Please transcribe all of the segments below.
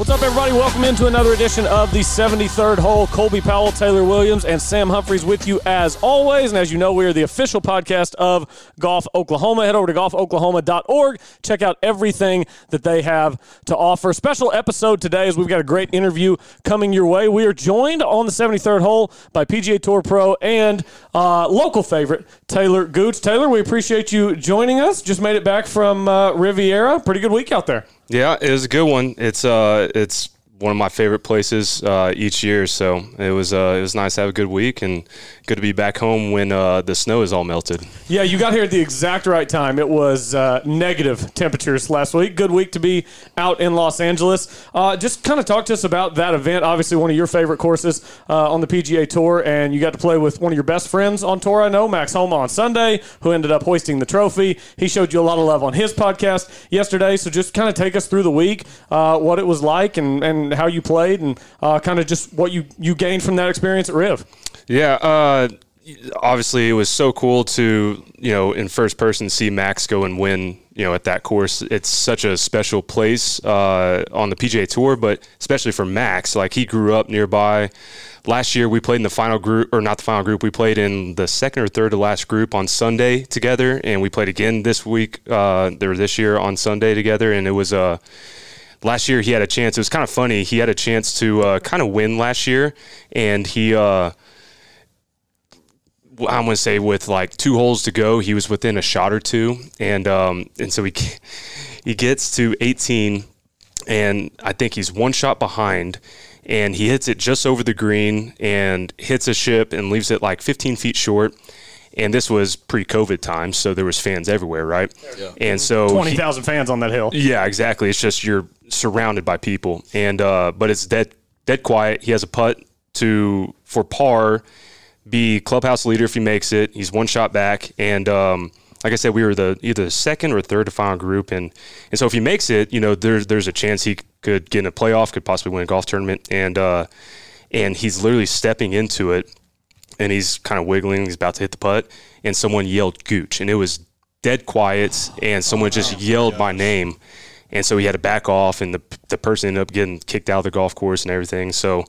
What's up, everybody? Welcome into another edition of the 73rd hole. Colby Powell, Taylor Williams, and Sam Humphreys with you as always. And as you know, we are the official podcast of Golf Oklahoma. Head over to golfoklahoma.org. Check out everything that they have to offer. Special episode today is we've got a great interview coming your way. We are joined on the 73rd hole by PGA Tour Pro and uh, local favorite, Talor Gooch. Taylor, we appreciate you joining us. Just made it back from uh, Riviera. Pretty good week out there. Yeah, it was a good one. It's uh, it's one of my favorite places uh, each year. So it was uh, it was nice to have a good week and good to be back home when uh, the snow is all melted. Yeah, you got here at the exact right time. It was uh, negative temperatures last week. Good week to be out in Los Angeles. Uh, just kind of talk to us about that event. Obviously, one of your favorite courses uh, on the PGA Tour, and you got to play with one of your best friends on tour. I know Max Homa on Sunday, who ended up hoisting the trophy. He showed you a lot of love on his podcast yesterday. So just kind of take us through the week, what it was like, and and how you played and uh, kind of just what you, you gained from that experience at Riv. Yeah, uh, obviously it was so cool to you know in first person see Max go and win you know at that course. It's such a special place uh, on the PGA Tour, but especially for Max, like he grew up nearby. Last year we played in the final group, or not the final group. We played in the second or third to last group on Sunday together, and we played again this week, uh, or this year on Sunday together, and it was a. Uh, last year he had a chance. It was kind of funny. He had a chance to uh, kind of win last year, and he. Uh, I'm to say with like two holes to go, he was within a shot or two, and um, and so he he gets to 18, and I think he's one shot behind, and he hits it just over the green and hits a ship and leaves it like 15 feet short, and this was pre-COVID times, so there was fans everywhere, right? Yeah. And so twenty thousand fans on that hill. Yeah, exactly. It's just you're surrounded by people, and uh, but it's dead dead quiet. He has a putt to for par, be clubhouse leader if he makes it. He's one shot back, and um, like I said, we were the either the second or third to final group, and and so if he makes it, you know, there's there's a chance he could get in a playoff, could possibly win a golf tournament, and uh, and he's literally stepping into it and he's kind of wiggling. He's about to hit the putt, and someone yelled "Gooch," and it was dead quiet, and someone just yelled my name, and so he had to back off, and the the person ended up getting kicked out of the golf course and everything. So.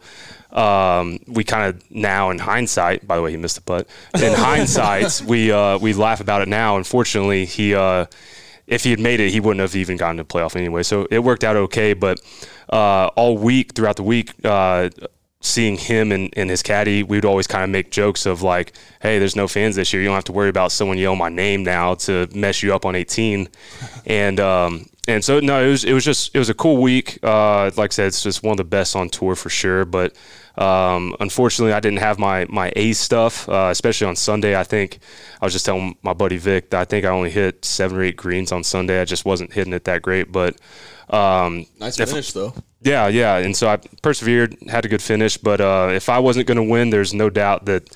Um, we kind of now, in hindsight, by the way, he missed the putt. In hindsight, we uh, we laugh about it now. Unfortunately, he uh, if he had made it, he wouldn't have even gotten to playoff anyway. So it worked out okay. But uh, all week, throughout the week, uh, seeing him and, and his caddy, we would always kind of make jokes of like, hey, there's no fans this year. You don't have to worry about someone yelling my name now to mess you up on 18. and um, and so no, it was it was just it was a cool week. Uh, like I said, it's just one of the best on tour for sure. But um, unfortunately, I didn't have my my A stuff, uh, especially on Sunday. I think I was just telling my buddy Vic that I think I only hit seven or eight greens on Sunday. I just wasn't hitting it that great, but um, nice finish if, though. Yeah, yeah, and so I persevered, had a good finish. But uh, if I wasn't going to win, there's no doubt that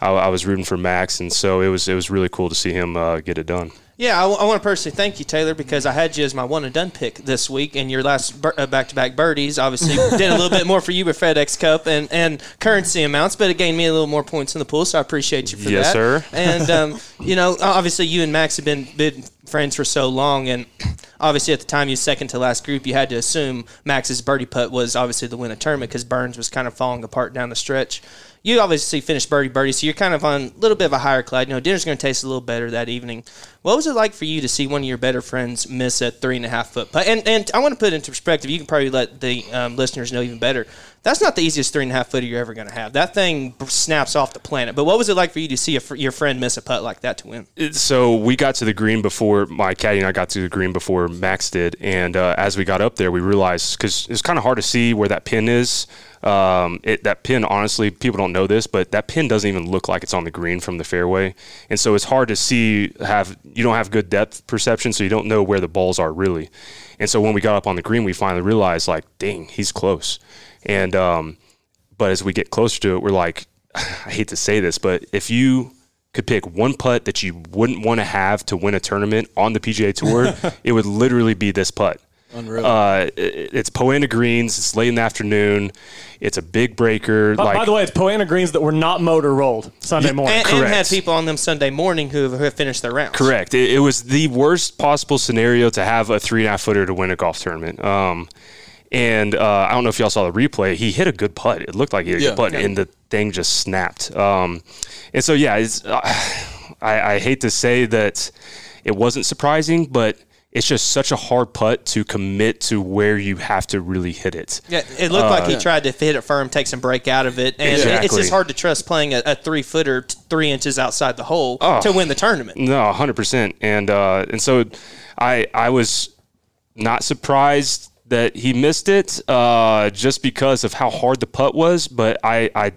I, I, was rooting for Max, and so it was it was really cool to see him uh, get it done. Yeah, I, w- I want to personally thank you, Talor, because I had you as my one and done pick this week, and your last back to back birdies obviously did a little bit more for you with FedEx Cup and, and currency amounts, but it gained me a little more points in the pool, so I appreciate you for yes, that. Yes, sir. And um, you know, obviously, you and Max have been been friends for so long, and obviously at the time you second to last group, you had to assume Max's birdie putt was obviously the win of tournament because Burns was kind of falling apart down the stretch you obviously finished birdie birdie, so you're kind of on a little bit of a higher cloud. You know, dinner's going to taste a little better that evening. What was it like for you to see one of your better friends miss a three and a half foot putt? And and I want to put it into perspective. You can probably let the um, listeners know even better. That's not the easiest three and a half footer you're ever going to have. That thing snaps off the planet. But what was it like for you to see a, your friend miss a putt like that to win? So we got to the green before my caddy and I got to the green before Max did, and uh, as we got up there, we realized because it's kind of hard to see where that pin is. Um, it, that pin, honestly, people don't know this, but that pin doesn't even look like it's on the green from the fairway, and so it's hard to see. Have you don't have good depth perception, so you don't know where the balls are really. And so when we got up on the green, we finally realized, like, dang, he's close. And um, but as we get closer to it, we're like, I hate to say this, but if you could pick one putt that you wouldn't want to have to win a tournament on the PGA Tour, it would literally be this putt. Unreal. Uh, it- it's Poa annua greens. It's late in the afternoon. It's a big breaker. By, like by the way, it's Poa annua greens that were not motor rolled Sunday morning. And, and had people on them Sunday morning who have, who have finished their rounds. Correct. It, it was the worst possible scenario to have a three and a half footer to win a golf tournament. Um, and uh, I don't know if y'all saw the replay. He hit a good putt. It looked like he hit a Yeah. good putt, and the thing just snapped. Um, and so yeah, it's, uh, I, I hate to say that it wasn't surprising, but it's just such a hard putt to commit to where you have to really hit it. Yeah, it looked like he tried to hit it firm, take some break out of it, and it- it's just hard to trust playing a, a three footer three inches outside the hole to win the tournament. No, hundred percent. And uh, and so I I was not surprised that he missed it uh, just because of how hard the putt was. But I, I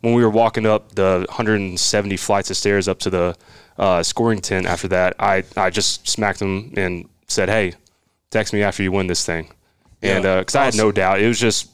when we were walking up the 170 flights of stairs up to the uh, scoring tent after that, I I just smacked him and said, "Hey, text me after you win this thing." And Yeah, because I had no doubt, it was just.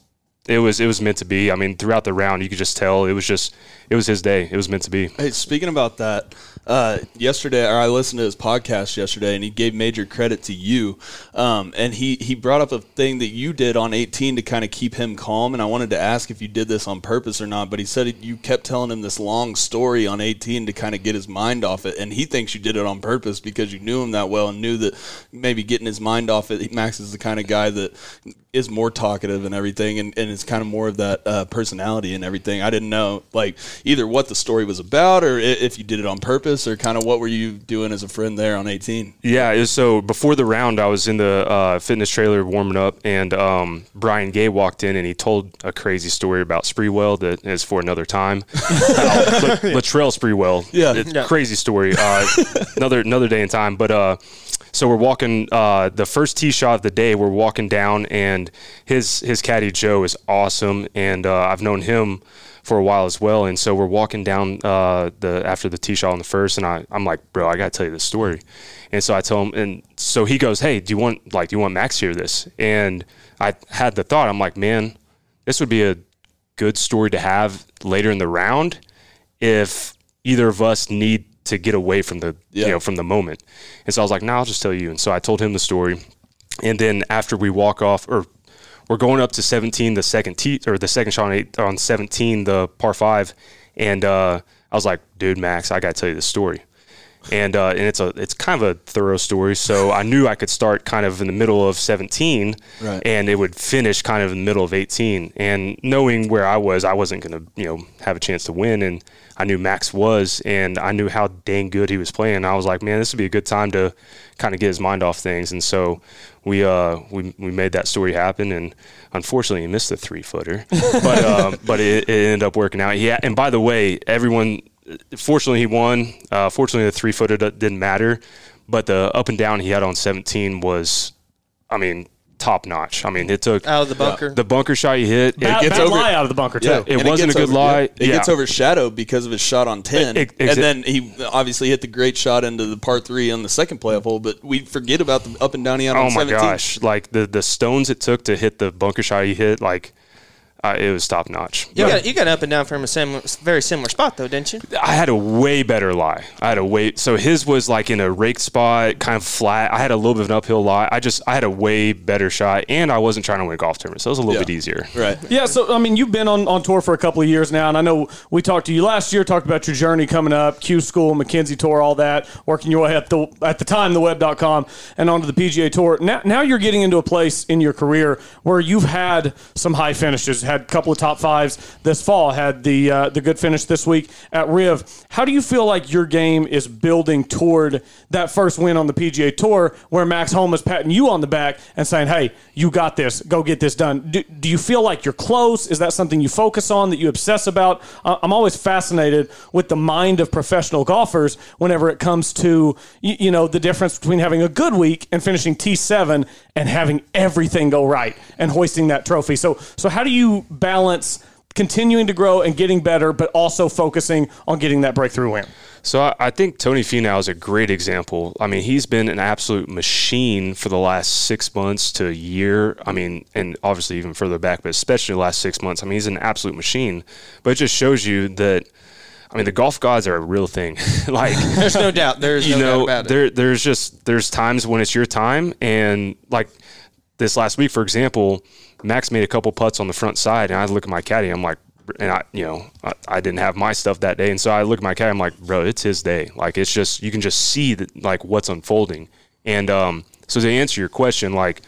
It was it was meant to be. I mean, throughout the round, you could just tell it was just it was his day. It was meant to be. Hey, speaking about that, uh, yesterday, or I listened to his podcast yesterday, and he gave major credit to you. Um, and he, he brought up a thing that you did on 18 to kind of keep him calm. And I wanted to ask if you did this on purpose or not. But he said you kept telling him this long story on 18 to kind of get his mind off it. And he thinks you did it on purpose because you knew him that well and knew that maybe getting his mind off it. Max is the kind of guy that is more talkative and everything, and, and it's kind of more of that uh, personality and everything. I didn't know like either what the story was about or if you did it on purpose or kind of what were you doing as a friend there on 18. Yeah, was, so before the round, I was in the uh, fitness trailer warming up, and um, Brian Gay walked in and he told a crazy story about Sprewell that is for another time. uh, La- Latrell Sprewell, Yeah. It's a crazy story. Uh, another another day in time, but uh, so we're walking uh, the first tee shot of the day. We're walking down, and his his caddy Joe is awesome, and uh, I've known him for a while as well. And so we're walking down uh, the after the tee shot on the first, and I, I'm like, bro, I gotta tell you this story. And so I tell him, and so he goes, hey, do you want like do you want Max to hear this? And I had the thought, I'm like, man, this would be a good story to have later in the round if either of us need to get away from the Yeah. you know from the moment. And so I was like, nah, I'll just tell you. And so I told him the story. And then after we walk off, or we're going up to 17, the second tee or the second shot on, eight, on 17, the par five, and uh, I was like, dude, Max, I got to tell you this story. And uh, and it's a it's kind of a thorough story, so I knew I could start kind of in the middle of 17, Right. and it would finish kind of in the middle of 18. And knowing where I was, I wasn't gonna you know have a chance to win, and I knew Max was, and I knew how dang good he was playing. I was like, man, this would be a good time to kind of get his mind off things. And so we uh we, we made that story happen, and unfortunately, he missed the three footer, but um, but it, it ended up working out. Yeah, and by the way, everyone, fortunately, he won. Uh, fortunately, the three footer didn't matter, but the up and down he had on 17 was, I mean. Top notch. I mean, it took Out of the bunker. the bunker shot he hit. Bad, it, gets bad over- lie out of the bunker too. It And wasn't gets a good over- lie. yeah, It Yeah. gets overshadowed because of his shot on 10. Ex- and then he obviously hit the great shot into the par three on the second playoff hole, but we forget about the up and down he had Oh on my 17. gosh! Like the the stones it took to hit the bunker shot he hit, like uh, it was top notch. you, got, you got up and down from a similar, very similar spot, though, didn't you? I had a way better lie. I had a way so his was like in a rake spot, kind of flat. I had a little bit of an uphill lie. I just I had a way better shot, and I wasn't trying to win a golf tournament, so it was a little Yeah. bit easier. Right. Yeah, so I mean, you've been on, on tour for a couple of years now, and I know we talked to you last year, talked about your journey coming up, Q School, Mackenzie Tour, all that, working your way at the at the time the web.com and onto the PGA Tour. Now, now you're getting into a place in your career where you've had some high finishes, had a couple of top fives this fall, had the uh, the good finish this week at Riv. How do you feel like your game is building toward that first win on the PGA Tour, where Max Homa is patting you on the back and saying, "Hey, you got this. Go get this done." Do, do you feel like you're close? Is that something you focus on that you obsess about? I'm always fascinated with the mind of professional golfers whenever it comes to you, you know the difference between having a good week and finishing T7 and having everything go right and hoisting that trophy. So, so how do you balance? Continuing to grow and getting better, but also focusing on getting that breakthrough win. So I, I think Tony Finau is a great example. I mean, he's been an absolute machine for the last six months to a year. I mean, and obviously even further back, but especially the last six months. I mean, he's an absolute machine. But it just shows you that I mean, the golf gods are a real thing. like, There's no doubt. There's you no know, doubt about it. there there's just there's times when it's your time, and like this last week, for example, Max made a couple putts on the front side, and I look at my caddy, I'm like, and I, you know, I, I didn't have my stuff that day, and so I look at my caddy, I'm like, bro, it's his day. Like, it's just you can just see that like what's unfolding, and um, so to answer your question, like.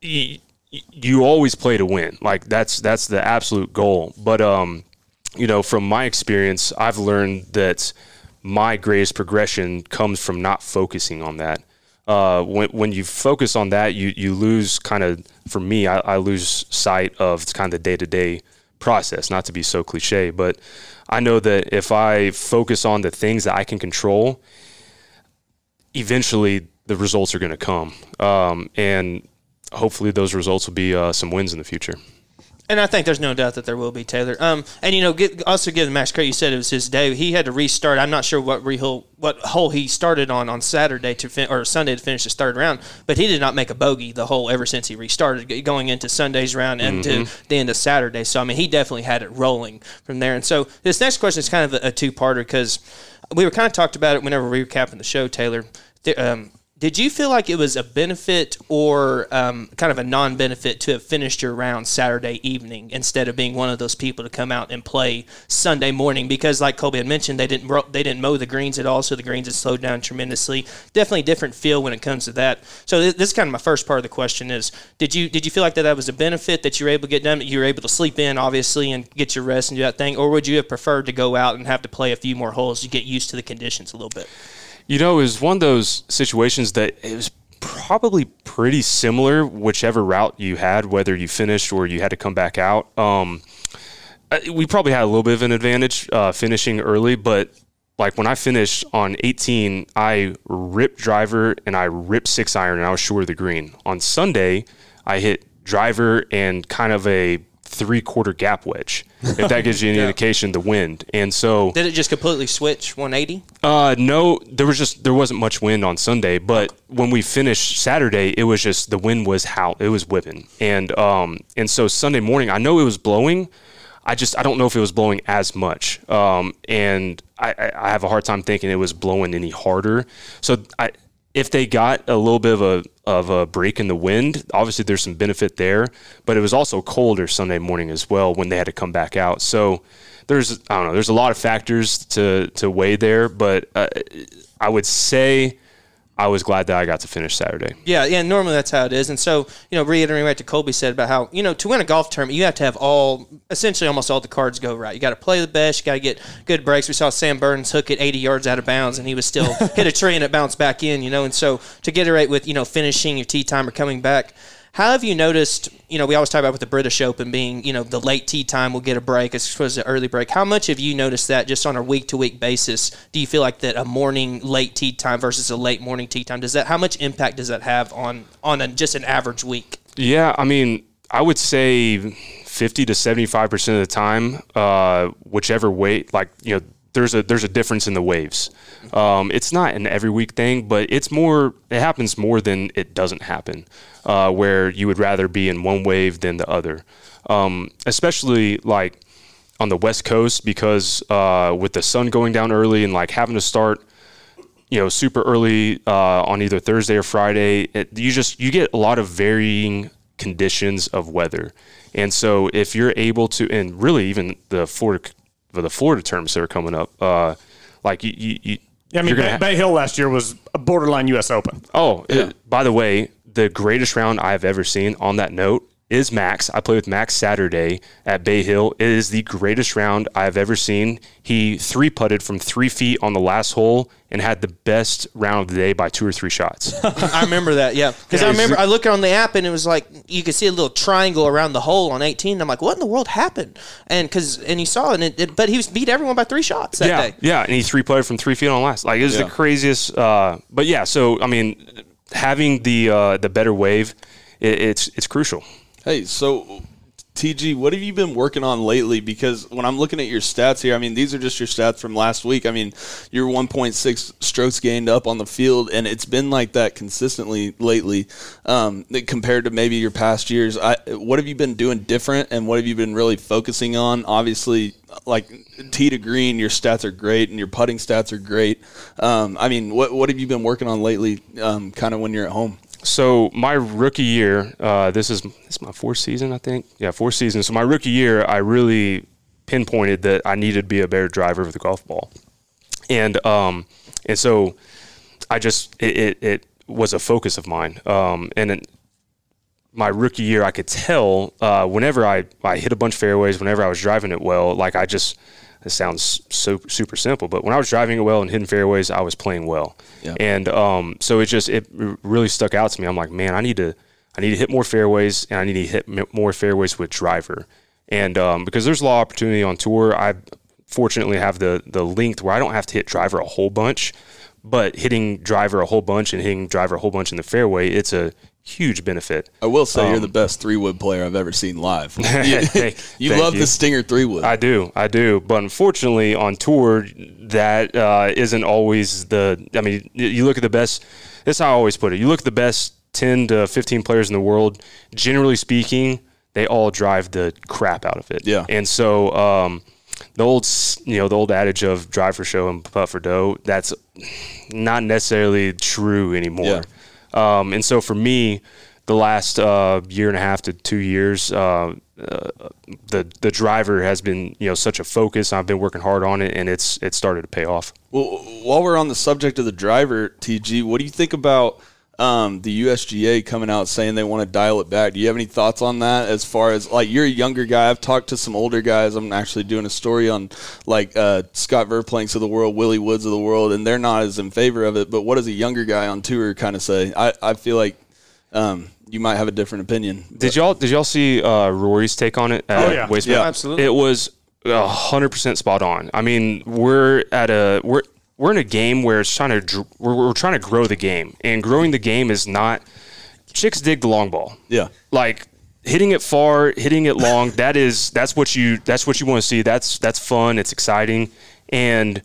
You always play to win, like that's that's the absolute goal. But um, you know, from my experience, I've learned that my greatest progression comes from not focusing on that. Uh, when when you focus on that, you you lose kind of. For me, I, I lose sight of kind of the day to day process. Not to be so cliche, but I know that if I focus on the things that I can control, eventually the results are going to come, um, and hopefully those results will be uh, some wins in the future. And I think there's no doubt that there will be Talor. Um, and you know, get, also give Max credit. You said it was his day. He had to restart. I'm not sure what rehole, what hole he started on on Saturday to fin- or Sunday to finish his third round, but he did not make a bogey the hole ever since he restarted going into Sunday's round and to the end of Saturday. So I mean, he definitely had it rolling from there. And so this next question is kind of a, a two parter because we were kind of talked about it whenever we were capping the show, Taylor. Th- um, did you feel like it was a benefit or um, kind of a non-benefit to have finished your round Saturday evening instead of being one of those people to come out and play Sunday morning? Because, like Colby had mentioned, they didn't they didn't mow the greens at all, so the greens had slowed down tremendously. Definitely different feel when it comes to that. So th- this is kind of my first part of the question: is did you did you feel like that that was a benefit that you were able to get done? You were able to sleep in, obviously, and get your rest and do that thing, or would you have preferred to go out and have to play a few more holes to get used to the conditions a little bit? You know, it was one of those situations that it was probably pretty similar, whichever route you had, whether you finished or you had to come back out. Um, we probably had a little bit of an advantage uh, finishing early, but like when I finished on 18, I ripped driver and I ripped six iron and I was sure of the green. On Sunday, I hit driver and kind of a three quarter gap wedge, if that gives you any indication, the wind. And so Did it just completely switch 180? uh, no, there was just there wasn't much wind on Sunday, but when we finished Saturday, it was just the wind was how it was whipping, and um and so Sunday morning, I know it was blowing. I just I don't know if it was blowing as much, um, and I, I I have a hard time thinking it was blowing any harder. So I if they got a little bit of a of a break in the wind, obviously there's some benefit there, but it was also colder Sunday morning as well when they had to come back out. So there's I don't know, there's a lot of factors to to weigh there, but uh, I would say I was glad that I got to finish Saturday. Yeah, yeah. Normally that's how it is, and so you know, reiterating what to Colby said about how you know to win a golf tournament you have to have all essentially almost all the cards go right. You got to play the best. You got to get good breaks. We saw Sam Burns hook it 80 yards out of bounds, and he was still hit a tree and it bounced back in. You know, and so to get it right with you know finishing your tee time or coming back. How have you noticed? You know, we always talk about with the British Open being, you know, the late tee time will get a break as opposed to early break. How much have you noticed that just on a week to week basis? Do you feel like that a morning late tee time versus a late morning tee time does that? How much impact does that have on on a, just an average week? Yeah, I mean, I would say 50 to 75% of the time, uh, whichever way, like, you know, there's a there's a difference in the waves. Um, it's not an every week thing, but it's more. It happens more than it doesn't happen. Uh, where you would rather be in one wave than the other, um, especially like on the west coast because uh, with the sun going down early and like having to start you know super early uh, on either Thursday or Friday. It, you just you get a lot of varying conditions of weather, and so if you're able to, and really even the Florida the Florida terms that are coming up, uh, like you, you, you Yeah, I mean, Bay, ha- Bay Hill last year was a borderline U.S. Open. Oh, it- by the way, the greatest round I've ever seen on that note is Max. I played with Max Saturday at Bay Hill. It is the greatest round I've ever seen. He three putted from three feet on the last hole and had the best round of the day by two or three shots. I remember that, yeah. Because I remember I looked on the app and it was like you could see a little triangle around the hole on 18. I'm like, what in the world happened? And because and you saw it, and it, it- but he was beat everyone by three shots that yeah, day. yeah, and he three putted from three feet on last. Like it was Yeah. the craziest. Uh, but yeah, so I mean, having the uh, the better wave, it, it's it's crucial. Hey, so TG, what have you been working on lately? Because when I'm looking at your stats here, I mean, these are just your stats from last week. I mean, you're 1.6 strokes gained up on the field, and it's been like that consistently lately um, compared to maybe your past years. I, what have you been doing different, and what have you been really focusing on? Obviously, like tee to green, your stats are great, and your putting stats are great. Um, I mean, what what have you been working on lately? Um, kind of when you're at home. So my rookie year, uh, this is this is my fourth season, I think. Yeah, fourth season. So my rookie year, I really pinpointed that I needed to be a better driver of the golf ball, and um, and so I just it, it, it was a focus of mine. Um, and it, my rookie year, I could tell uh, whenever I I hit a bunch of fairways, whenever I was driving it well, like I just this sounds so super simple, but when I was driving it well and hitting fairways, I was playing well. Yeah. And um, so it just it really stuck out to me. I'm like, man, I need to I need to hit more fairways and I need to hit more fairways with driver. And um, because there's a lot of opportunity on tour, I fortunately have the the length where I don't have to hit driver a whole bunch, but hitting driver a whole bunch and hitting driver a whole bunch in the fairway, it's a huge benefit. I will say you're Um, the best three wood player I've ever seen live. you Thank- you thank love you. the Stinger three wood. I do, I do, but unfortunately on tour, that uh, isn't always the. I mean, you look at the best. That's how I always put it. You look at the best ten to fifteen players in the world. Generally speaking, they all drive the crap out of it. Yeah. and so um, the old, you know, the old adage of drive for show and putt for dough. That's not necessarily true anymore. Um, and so for me, the last uh, year and a half to two years, uh, uh, the the driver has been you know such a focus. I've been working hard on it, and it's it started to pay off. Well, while we're on the subject of the driver, TG, what do you think about um, the USGA coming out saying they want to dial it back? Do you have any thoughts on that? As far as like you're a younger guy, I've talked to some older guys. I'm actually doing a story on like uh, Scott Verplanks of the world, Willie Woods of the world, and they're not as in favor of it. But what does a younger guy on tour kind of say? I, I feel like um, you might have a different opinion. Did y'all did y'all see uh, Rory's take on it? At Oh, yeah. Waste Yeah. Man? Absolutely. It was hundred percent spot on. I mean, we're at a we're we're in a game where it's trying to we're, we're trying to grow the game, and growing the game is not chicks dig the long ball. Yeah. like hitting it far, hitting it long. that is that's what you that's what you want to see. That's that's fun. It's exciting, and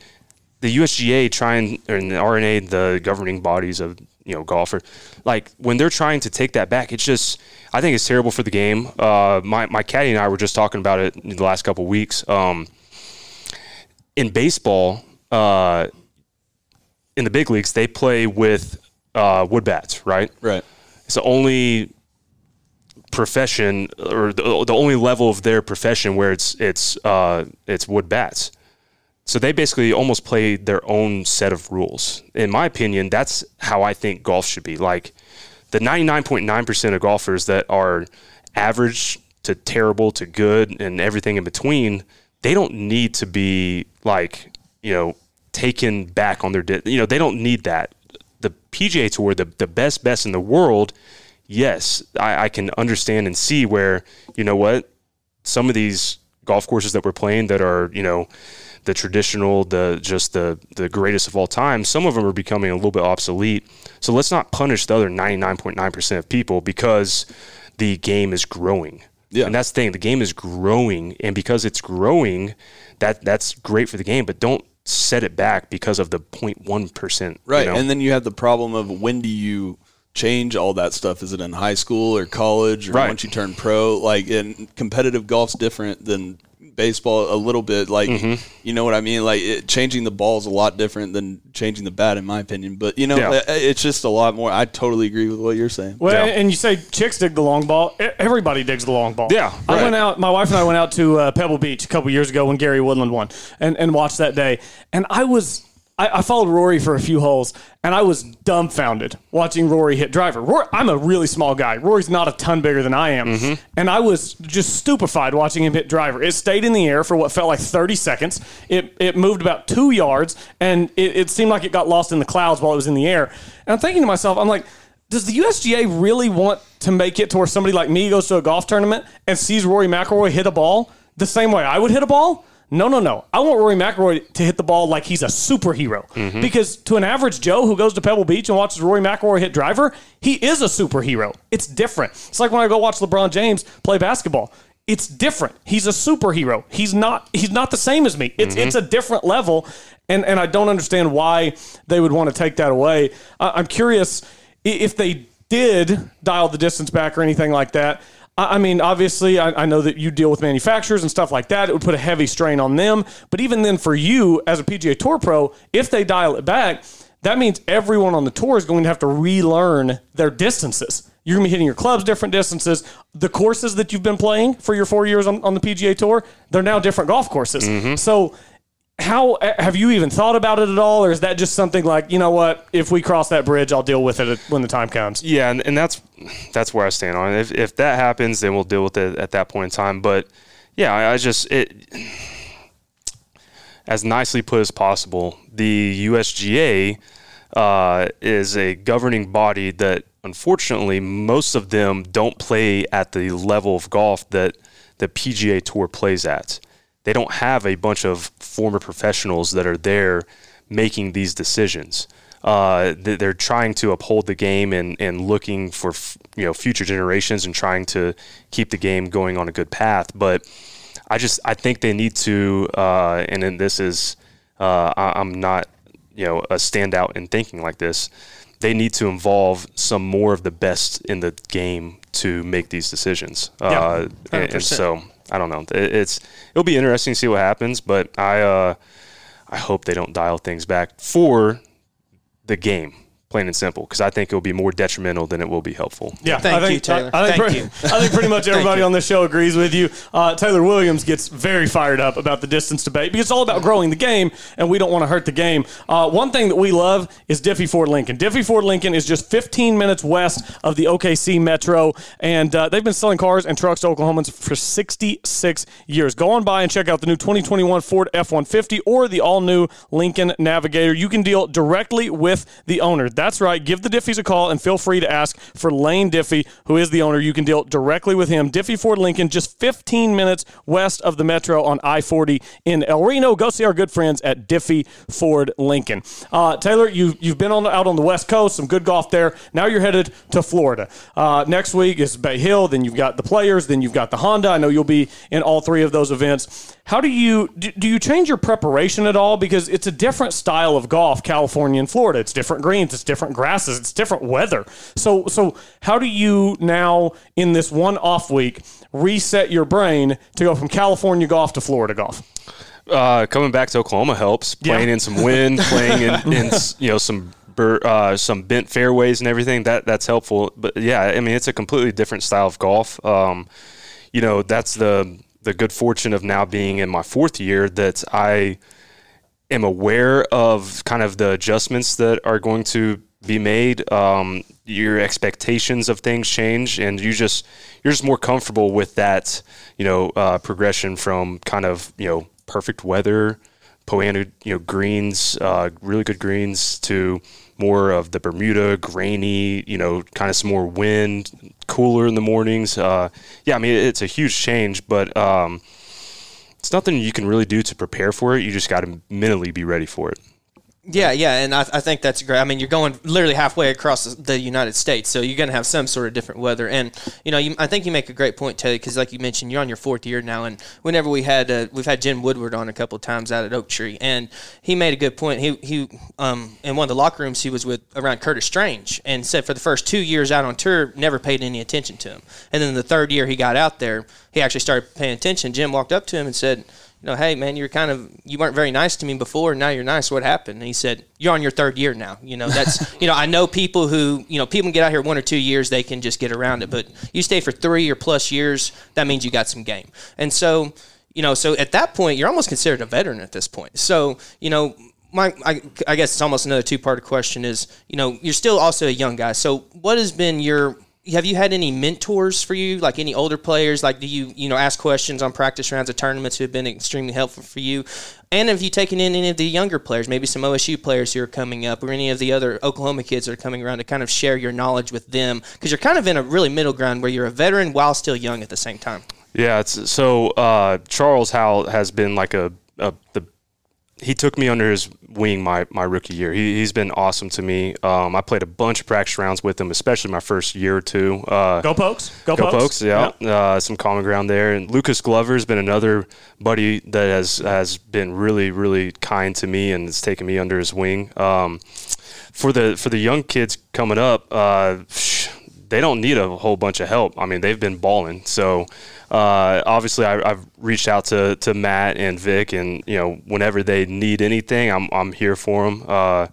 the USGA trying and the R&A, the governing bodies of you know golfer, like when they're trying to take that back, it's just I think it's terrible for the game. Uh, my my caddy and I were just talking about it in the last couple of weeks. Um, in baseball, uh, in the big leagues, they play with uh, wood bats, right? Right. It's the only profession or the, the only level of their profession where it's it's uh, it's wood bats. So they basically almost play their own set of rules. In my opinion, that's how I think golf should be. Like the 99.9% of golfers that are average to terrible to good and everything in between, they don't need to be like, you know, taken back on their, di- you know, they don't need that. The PGA Tour, the, the best, best in the world, yes, I, I can understand and see where, you know what, some of these golf courses that we're playing that are, you know, the traditional, the just the the greatest of all time. Some of them are becoming a little bit obsolete. So let's not punish the other 99.9% of people because the game is growing. Yeah. And that's the thing. The game is growing, and because it's growing, that that's great for the game. But don't set it back because of the 0.1 percent. Right. And then you have the problem of when do you change all that stuff? Is it in high school or college or Right. once you turn pro? Like in competitive golf's different than baseball a little bit. Like Mm-hmm. you know what I mean? Like it, changing the ball is a lot different than changing the bat in my opinion. But you know, Yeah. it's just a lot more I totally agree with what you're saying. Well, Yeah. and you say chicks dig the long ball. E- Everybody digs the long ball. Yeah, I went out. My wife and I went out to uh, Pebble Beach a couple years ago when Gary Woodland won, and and watched that day. And I was. I, I followed Rory for a few holes, and I was dumbfounded watching Rory hit driver. Rory, I'm a really small guy. Rory's not a ton bigger than I am, Mm-hmm. and I was just stupefied watching him hit driver. It stayed in the air for what felt like 30 seconds. It it moved about two yards, and it, it seemed like it got lost in the clouds while it was in the air. And I'm thinking to myself, I'm like does the USGA really want to make it to where somebody like me goes to a golf tournament and sees Rory McIlroy hit a ball the same way I would hit a ball? No, no, no. I want Rory McIlroy to hit the ball like he's a superhero. Mm-hmm. Because to an average Joe who goes to Pebble Beach and watches Rory McIlroy hit driver, he is a superhero. It's different. It's like when I go watch LeBron James play basketball. it's different. He's a superhero. He's not he's not the same as me. It's mm-hmm. it's a different level, and and I don't understand why they would want to take that away. I, I'm curious if they did dial the distance back or anything like that. I mean, obviously, I, I know that you deal with manufacturers and stuff like that. It would put a heavy strain on them. But even then, for you as a PGA Tour pro, if they dial it back, that means everyone on the tour is going to have to relearn their distances. You're going to be hitting your clubs different distances. The courses that you've been playing for your four years on, on the PGA Tour, they're now different golf courses. Mm-hmm. So, how have you even thought about it at all, or is that just something like you know what? If we cross that bridge, I'll deal with it when the time comes. Yeah, and, and that's that's where I stand on it. If, if that happens, then we'll deal with it at that point in time. But yeah, I, I just it as nicely put as possible. The USGA uh, is a governing body that, unfortunately, most of them don't play at the level of golf that the PGA Tour plays at. They don't have a bunch of former professionals that are there making these decisions. Uh, they- they're trying to uphold the game and, and looking for f- you know future generations and trying to keep the game going on a good path. But I just I think they need to, uh, and then this is uh, I, I'm not you know a standout in thinking like this. They need to involve some more of the best in the game to make these decisions. uh, and, and 100%. so I don't know. It, it's it'll be interesting to see what happens, but I uh, I hope they don't dial things back for the game, plain and simple, because I think it will be more detrimental than it will be helpful. Yeah, Thank I think, you, Talor. I, I think Thank pretty, you. I think pretty much everybody on this show agrees with you. Uh, Taylor Williams gets very fired up about the distance debate because it's all about growing the game, and we don't want to hurt the game. Uh, one thing that we love is Diffee Ford Lincoln. Diffee Ford Lincoln is just 15 minutes west of the OKC Metro, and uh, they've been selling cars and trucks to Oklahomans for 66 years. Go on by and check out the new 2021 Ford F-150 or the all-new Lincoln Navigator. You can deal directly with the owner. That's right. Give the Diffees a call and feel free to ask for Lane Diffee, who is the owner. You can deal directly with him. Diffee Ford Lincoln, just 15 minutes west of the Metro on I-40 in El Reno. Go see our good friends at Diffee Ford Lincoln. Uh, Talor, you, you've been on out on the West Coast, some good golf there. Now you're headed to Florida. Uh, next week is Bay Hill. Then you've got the Players. Then you've got the Honda. I know you'll be in all three of those events. How do you do, do you change your preparation at all? Because it's a different style of golf, California and Florida. It's different greens, it's different grasses, it's different weather. So so how do you now in this one off week reset your brain to go from California golf to Florida golf? uh, coming back to Oklahoma helps. Playing Yeah. in some wind, playing in, in you know some bur- uh, some bent fairways and everything. That that's helpful. But yeah, I mean it's a completely different style of golf. Um, you know that's the the good fortune of now being in my fourth year that I am aware of kind of the adjustments that are going to be made. Um, your expectations of things change, and you just you're just more comfortable with that. You know, uh, progression from kind of you know perfect weather, Poana, you know, greens, uh, really good greens to more of the Bermuda, grainy, you know, kind of some more wind, cooler in the mornings. Uh, yeah, I mean, it's a huge change, but um, it's nothing you can really do to prepare for it. You just got to mentally be ready for it. Yeah, yeah, and I, I think that's great. I mean, you're going literally halfway across the United States, so you're going to have some sort of different weather. And you know, you, I think you make a great point, Talor, because like you mentioned, you're on your fourth year now. And whenever we had uh, we've had Jim Woodward on a couple of times out at Oak Tree, and he made a good point. He he um in one of the locker rooms he was with around Curtis Strange, and said for the first two years out on tour, never paid any attention to him. And then the third year he got out there, he actually started paying attention. Jim walked up to him and said you know, hey man, you're kind of you weren't very nice to me before, and now you're nice. What happened? And he said, you're on your third year now. You know, that's you know, I know people who you know people can get out here one or two years, they can just get around it, but you stay for three or plus years, that means you got some game. And so, you know, so at that point, you're almost considered a veteran at this point. So, you know. My, I, I guess it's almost another two-part question is you know you're still also a young guy so what has been your have you had any mentors for you? Like any older players? Like do you you know ask questions on practice rounds of tournaments who have been extremely helpful for you? And have you taken in any of the younger players? Maybe some osu players who are coming up or any of the other oklahoma kids that are coming around to kind of share your knowledge with them? Because you're kind of in a really middle ground where you're a veteran while still young at the same time. Yeah, so uh, Charles Howell has been like a, a the he took me under his wing my, my rookie year. He, he's been awesome to me. Um, I played a bunch of practice rounds with him, especially my first year or two. Uh, Go Pokes. Go, Go Pokes. Pokes, yeah. Uh, some common ground there. And Lucas Glover's been another buddy that has has been really, really kind to me and has taken me under his wing. Um, for the for the young kids coming up, uh, they don't need a whole bunch of help. I mean, they've been balling. So uh, obviously, I, I've reached out to, to Matt and Vic, and you know, whenever they need anything, I'm I'm here for them. Uh,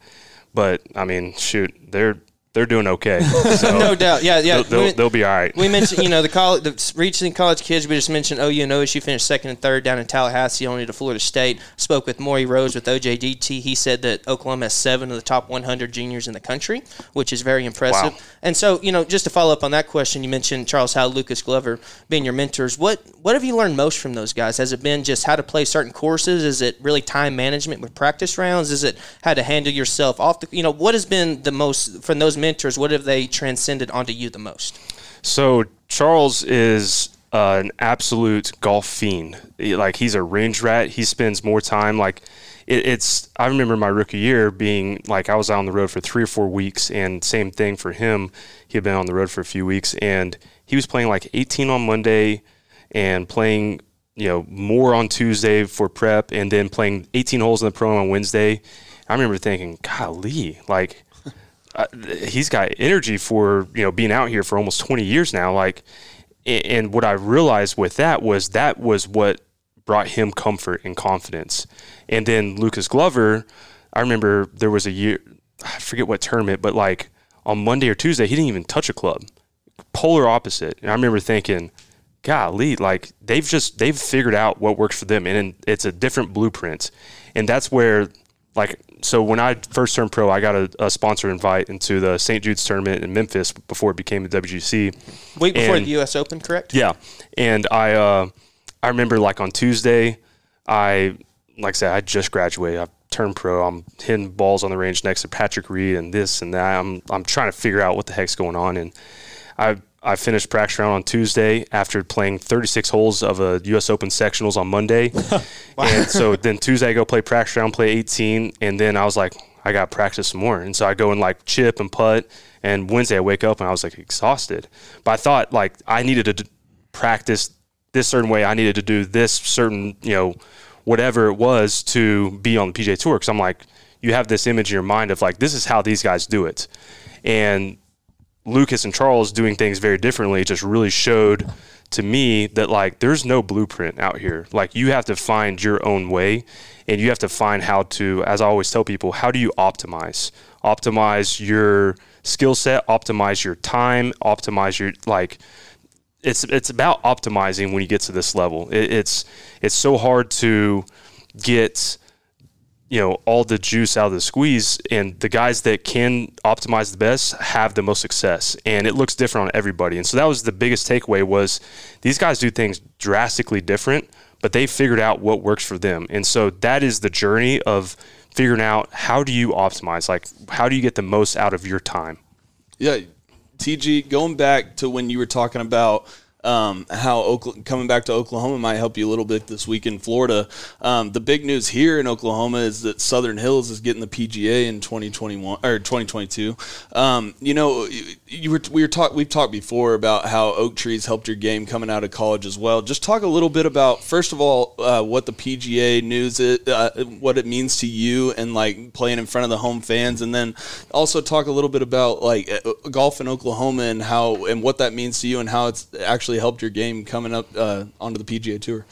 but I mean, shoot, they're they're doing okay. So No doubt. Yeah, yeah. They'll, they'll, We- they'll be all right. We mentioned, you know, the college, the recent college kids. We just mentioned OU and OSU finished second and third down in Tallahassee, only to Florida State. Spoke with Maury Rose with OJDT. He said that Oklahoma has seven of the top 100 juniors in the country, which is very impressive. Wow. And so, you know, just to follow up on that question, you mentioned Charles Howell, Lucas Glover being your mentors. What what have you learned most from those guys? Has it been just how to play certain courses? Is it really time management with practice rounds? Is it how to handle yourself off the? You know, what has been the most from those mentors? What have they transcended onto you the most? So Charles is uh, an absolute golf fiend. Like he's a range rat. He spends more time like it, it's. I remember my rookie year being like I was out on the road for three or four weeks, and same thing for him. He had been on the road for a few weeks, and he was playing like 18 on Monday, and playing you know more on Tuesday for prep, and then playing 18 holes in the pro on Wednesday. I remember thinking, golly, like uh, he's got energy for you know being out here for almost 20 years now like and what i realized with that was that was what brought him comfort and confidence. And then lucas glover i remember there was a year i forget what tournament but like on monday or tuesday he didn't even touch a club. Polar opposite. And i remember thinking golly like they've just they've figured out what works for them and it's a different blueprint. And that's where like so when I first turned pro, I got a, a sponsor invite into the St. Jude's tournament in Memphis before it became the WGC. Week before And- the U.S. Open, correct? Yeah, and I uh, I remember like on Tuesday, I like I said I just graduated. I turned pro. I'm hitting balls on the range next to Patrick Reed and this and that. I'm I'm trying to figure out what the heck's going on, and I I finished practice round on Tuesday after playing 36 holes of a U.S. Open sectionals on Monday, and so then Tuesday I go play practice round, play 18, and then I was like I got practice some more, and so I go and like chip and putt, and Wednesday I wake up and I was like exhausted, but I thought like I needed to d- practice this certain way, I needed to do this certain you know whatever it was to be on the PGA Tour. Because I'm like you have this image in your mind of like this is how these guys do it, and Lucas and Charles doing things very differently just really showed to me that like there's no blueprint out here. Like you have to find your own way and you have to find how to as I always tell people, how do you optimize? Optimize your skill set, optimize your time, optimize your like it's it's about optimizing when you get to this level. It, it's it's so hard to get you know all the juice out of the squeeze and the guys that can optimize the best have the most success and it looks different on everybody. And so that was the biggest takeaway was these guys do things drastically different but they figured out what works for them. And so that is the journey of figuring out how do you optimize like how do you get the most out of your time? Yeah, TG, going back to when you were talking about um, how Oklahoma, coming back to Oklahoma might help you a little bit this week in Florida. Um, the big news here in Oklahoma is that Southern Hills is getting the PGA in 2021 or 2022. Um, you know, you, were we were talk we've talked before about how oak trees helped your game coming out of college as well. Just talk a little bit about first of all uh, what the PGA news is, uh, what it means to you, and like playing in front of the home fans, and then also talk a little bit about like uh, golf in Oklahoma and how and what that means to you and how it's actually helped your game coming up uh, onto the PGA Tour.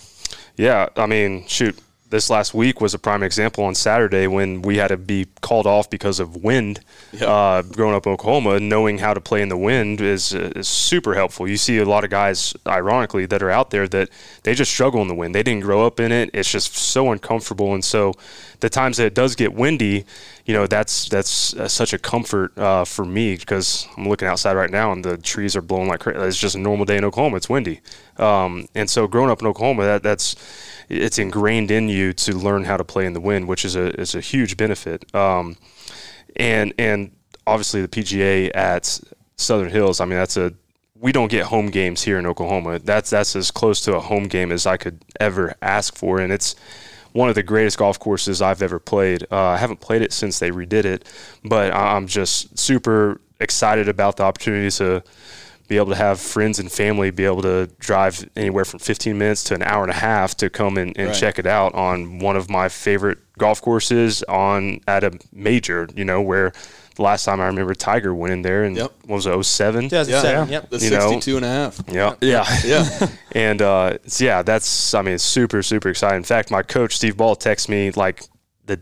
Yeah, I mean, shoot, this last week was a prime example on Saturday when we had to be called off because of wind. Uh, growing up in Oklahoma, knowing how to play in the wind is, is super helpful. You see a lot of guys, ironically, that are out there that they just struggle in the wind. They didn't grow up in it. It's just so uncomfortable. And so the times that it does get windy, you know, that's that's uh, such a comfort uh, for me because I'm looking outside right now and the trees are blowing like crazy. It's just a normal day in Oklahoma. It's windy. Um, and so growing up in Oklahoma, that, that's it's ingrained in you to learn how to play in the wind, which is a is a huge benefit. Um, and and obviously the PGA at Southern Hills. I mean, that's a we don't get home games here in Oklahoma. That's that's as close to a home game as I could ever ask for, and it's one of the greatest golf courses I've ever played. Uh, I haven't played it since they redid it, but I'm just super excited about the opportunity to be able to have friends and family be able to drive anywhere from 15 minutes to an hour and a half to come and, and Right. check it out on one of my favorite golf courses on at a major, you know, where the last time I remember Tiger went in there and Yep. what was it, 07? 2007. Yep. The You know- 62 and a half. Yeah. Yeah. Yeah. and uh, yeah, that's I mean, it's super super exciting. In fact, my coach Steve Ball texted me like the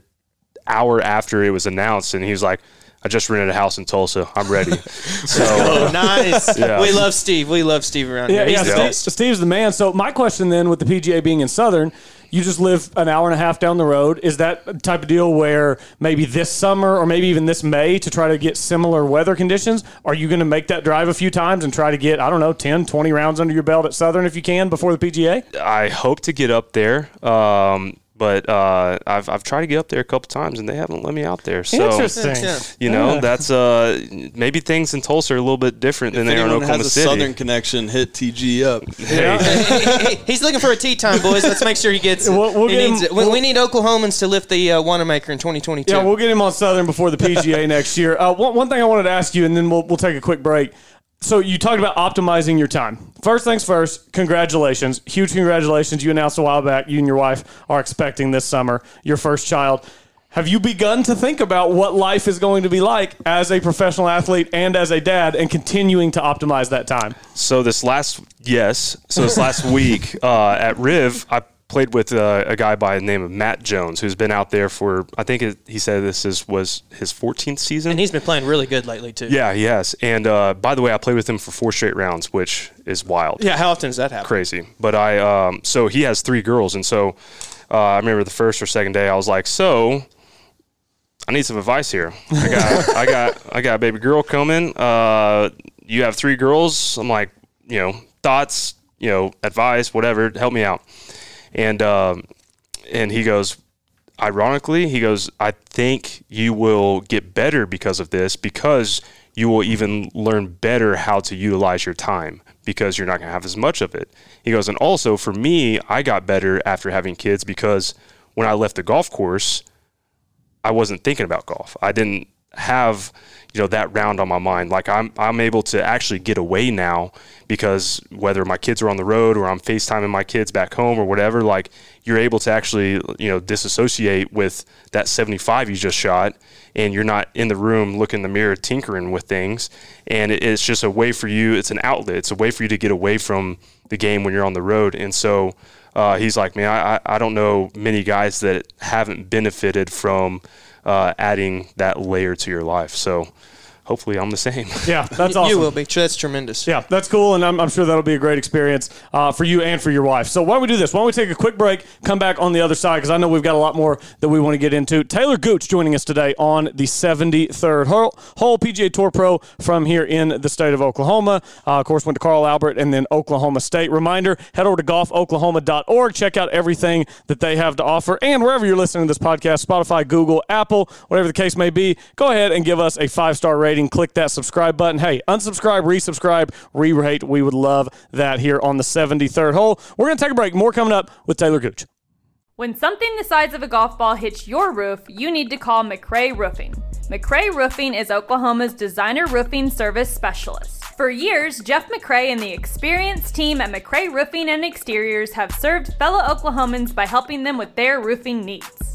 hour after it was announced, and he was like, "I just rented a house in Tulsa. I'm ready." so Oh, nice. Yeah. We love Steve. We love Steve around Yeah, here. yeah. He's the Steve. Steve's the man. So my question then, with the PGA being in Southern, you just live an hour and a half down the road. Is that type of deal where maybe this summer or maybe even this May to try to get similar weather conditions? Are you going to make that drive a few times and try to get I don't know 10, 20 rounds under your belt at Southern if you can before the PGA? I hope to get up there. Um, but uh, I've I've tried to get up there a couple times and they haven't let me out there. So Interesting. You know that's uh maybe things in Tulsa are a little bit different than If they are in Oklahoma has a City. Southern connection, hit TG up. He's looking for a tee time, boys. Let's make sure he gets it. We'll- we'll He get needs him- it. We, we need Oklahomans to lift the uh, Wanamaker in 2022. Yeah, we'll get him on Southern before the PGA next year. Uh, one, one thing I wanted to ask you, and then we'll, we'll take a quick break. So you talked about optimizing your time. First things first, congratulations. Huge congratulations. You announced a while back you and your wife are expecting this summer your first child. Have you begun to think about what life is going to be like as a professional athlete and as a dad and continuing to optimize that time? So this last yes, so this last week uh, at Riv, I played with uh, a guy by the name of Matt Jones, who's been out there for I think it, he said this is was his 14th season. and he's been playing really good lately too. yeah, he has. And uh, by the way, I played with him for four straight rounds, which is wild. Yeah. How often does that happen? crazy. But I, um, so he has three girls, and so uh, I remember the first or second day, I was like, so I need some advice here. I got, I got, I got a baby girl coming. Uh, you have three girls. I'm like, you know, thoughts, you know, advice, whatever. Help me out. And um, and he goes, ironically, he goes, I think you will get better because of this because you will even learn better how to utilize your time because you're not going to have as much of it. He goes, and also for me, I got better after having kids because when I left the golf course, I wasn't thinking about golf. I didn't have you know that round on my mind. Like I'm I'm able to actually get away now because whether my kids are on the road or I'm FaceTiming my kids back home or whatever, like you're able to actually you know disassociate with that 75 you just shot and you're not in the room looking in the mirror tinkering with things. And it- it's just a way for you it's an outlet. It's a way for you to get away from the game when you're on the road. And so uh, he's like man I I don't know many guys that haven't benefited from uh, adding that layer to your life. So hopefully I'm the same Yeah, that's awesome. You will be. That's tremendous. Yeah, that's cool, and I'm, I'm sure that'll be a great experience uh, for you and for your wife. So why don't we do this? Why don't we take a quick break, come back on the other side, because I know we've got a lot more that we want to get into. Talor Gooch joining us today on the 73rd hole, hole PGA Tour Pro from here in the state of Oklahoma. Uh, of course, went to Carl Albert and then Oklahoma State. Reminder, head over to golfoklahoma.org, check out everything that they have to offer, and wherever you're listening to this podcast, Spotify, Google, Apple, whatever the case may be, go ahead and give us a five-star rating. Click that subscribe button. Hey, unsubscribe, resubscribe, re-rate. We would love that here on the 73rd hole. We're going to take a break. More coming up with Talor Gooch. When something the size of a golf ball hits your roof, you need to call McRay Roofing. McRay Roofing is Oklahoma's designer roofing service specialist. For years, Jeff McRay and the experienced team at McRay Roofing and Exteriors have served fellow Oklahomans by helping them with their roofing needs.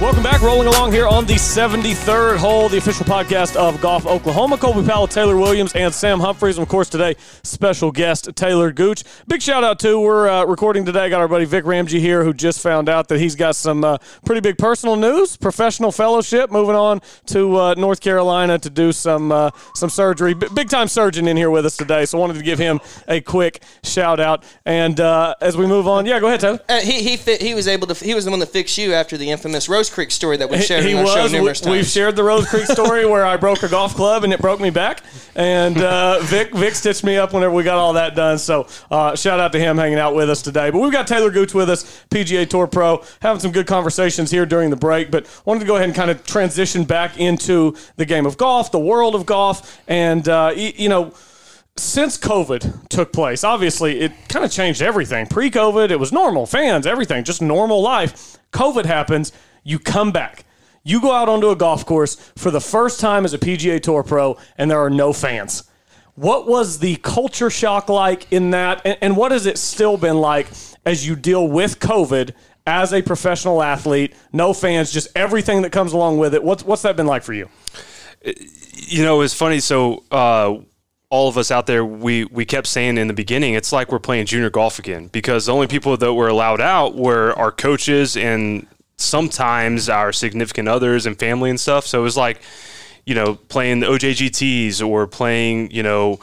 Welcome back. rolling along here on the 73rd hole, the official podcast of Golf Oklahoma. Colby Powell, Taylor Williams, and Sam Humphreys. And of course, today, special guest Talor Gooch. Big shout out to, we're uh, recording today, got our buddy Vic Ramsey here who just found out that he's got some uh, pretty big personal news, professional fellowship, moving on to uh, North Carolina to do some uh, some surgery. B- big time surgeon in here with us today, so wanted to give him a quick shout out. And uh, as we move on, yeah, go ahead, Taylor. Uh, he he fit, he was able to he was the one that fixed you after the infamous Rose Creek story that we shared he on our show was. numerous times. We've shared the Rose Creek story where I broke a golf club and it broke me back. And uh, Vic Vic stitched me up whenever we got all that done. So uh, shout out to him hanging out with us today. But we've got Talor Gooch with us, PGA Tour Pro, having some good conversations here during the break. But wanted to go ahead and kind of transition back into the game of golf, the world of golf, and uh, y- you know since COVID took place, obviously it kind of changed everything. Pre COVID, it was normal, fans, everything, just normal life. COVID happens, you come back. You go out onto a golf course for the first time as a PGA Tour pro, and there are no fans. What was the culture shock like in that? And, and what has it still been like as you deal with COVID as a professional athlete? No fans, just everything that comes along with it. What's, what's that been like for you? you know, it's funny. So, uh, all of us out there, we, we kept saying in the beginning, it's like we're playing junior golf again because the only people that were allowed out were our coaches and sometimes our significant others and family and stuff. So it was like, you know, playing the OJGTs or playing, you know,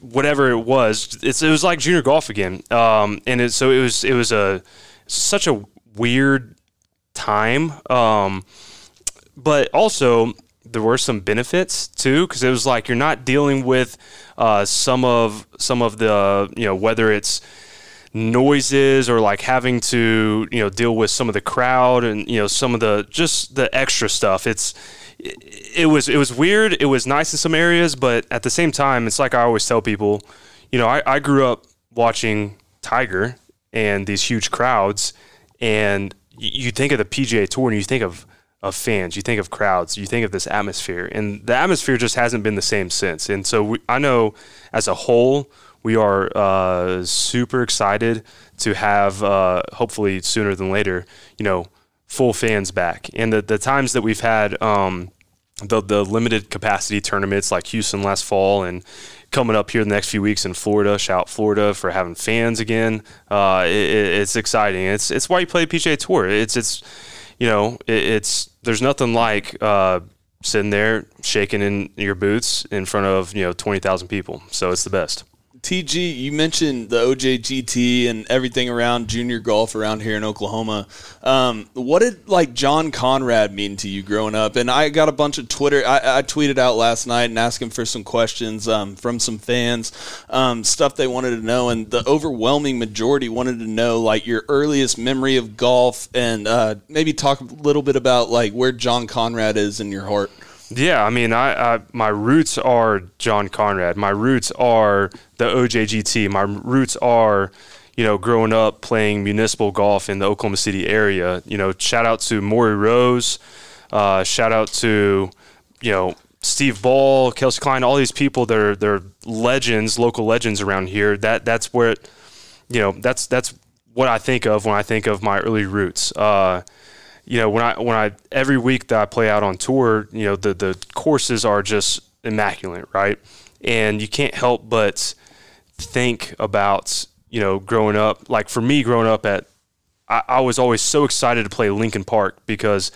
whatever it was. It's, it was like junior golf again. Um, and it, so it was, it was a, such a weird time. Um, but also there were some benefits too because it was like you're not dealing with uh, some of some of the you know whether it's noises or like having to you know deal with some of the crowd and you know some of the just the extra stuff it's it, was it was weird it was nice in some areas but at the same time it's like i always tell people you know i, I grew up watching tiger and these huge crowds and you think of the pga tour and you think of of fans, you think of crowds, you think of this atmosphere, and the atmosphere just hasn't been the same since. And so we, I know, as a whole, we are uh, super excited to have, uh, hopefully sooner than later, you know, full fans back. And the the times that we've had. Um, the, the limited capacity tournaments like Houston last fall and coming up here the next few weeks in Florida. Shout Florida for having fans again. Uh, it, it's exciting. It's it's why you play PGA Tour. It's it's you know it, it's there's nothing like uh, sitting there shaking in your boots in front of you know twenty thousand people. So it's the best. TG, you mentioned the OJGT and everything around junior golf around here in Oklahoma. Um, what did like John Conrad mean to you growing up? And I got a bunch of Twitter. I, I tweeted out last night and asking for some questions um, from some fans, um, stuff they wanted to know, and the overwhelming majority wanted to know like your earliest memory of golf and uh, maybe talk a little bit about like where John Conrad is in your heart. Yeah, I mean, I, I my roots are John Conrad. My roots are the OJGT. My roots are, you know, growing up playing municipal golf in the Oklahoma City area. You know, shout out to Maury Rose. Uh, shout out to, you know, Steve Ball, Kelsey Klein, all these people. They're they're legends, local legends around here. That that's where, it, you know, that's that's what I think of when I think of my early roots. Uh, you know, when I when I every week that I play out on tour, you know, the the courses are just immaculate, right? And you can't help but think about, you know, growing up. Like for me, growing up at, I, I was always so excited to play Lincoln Park because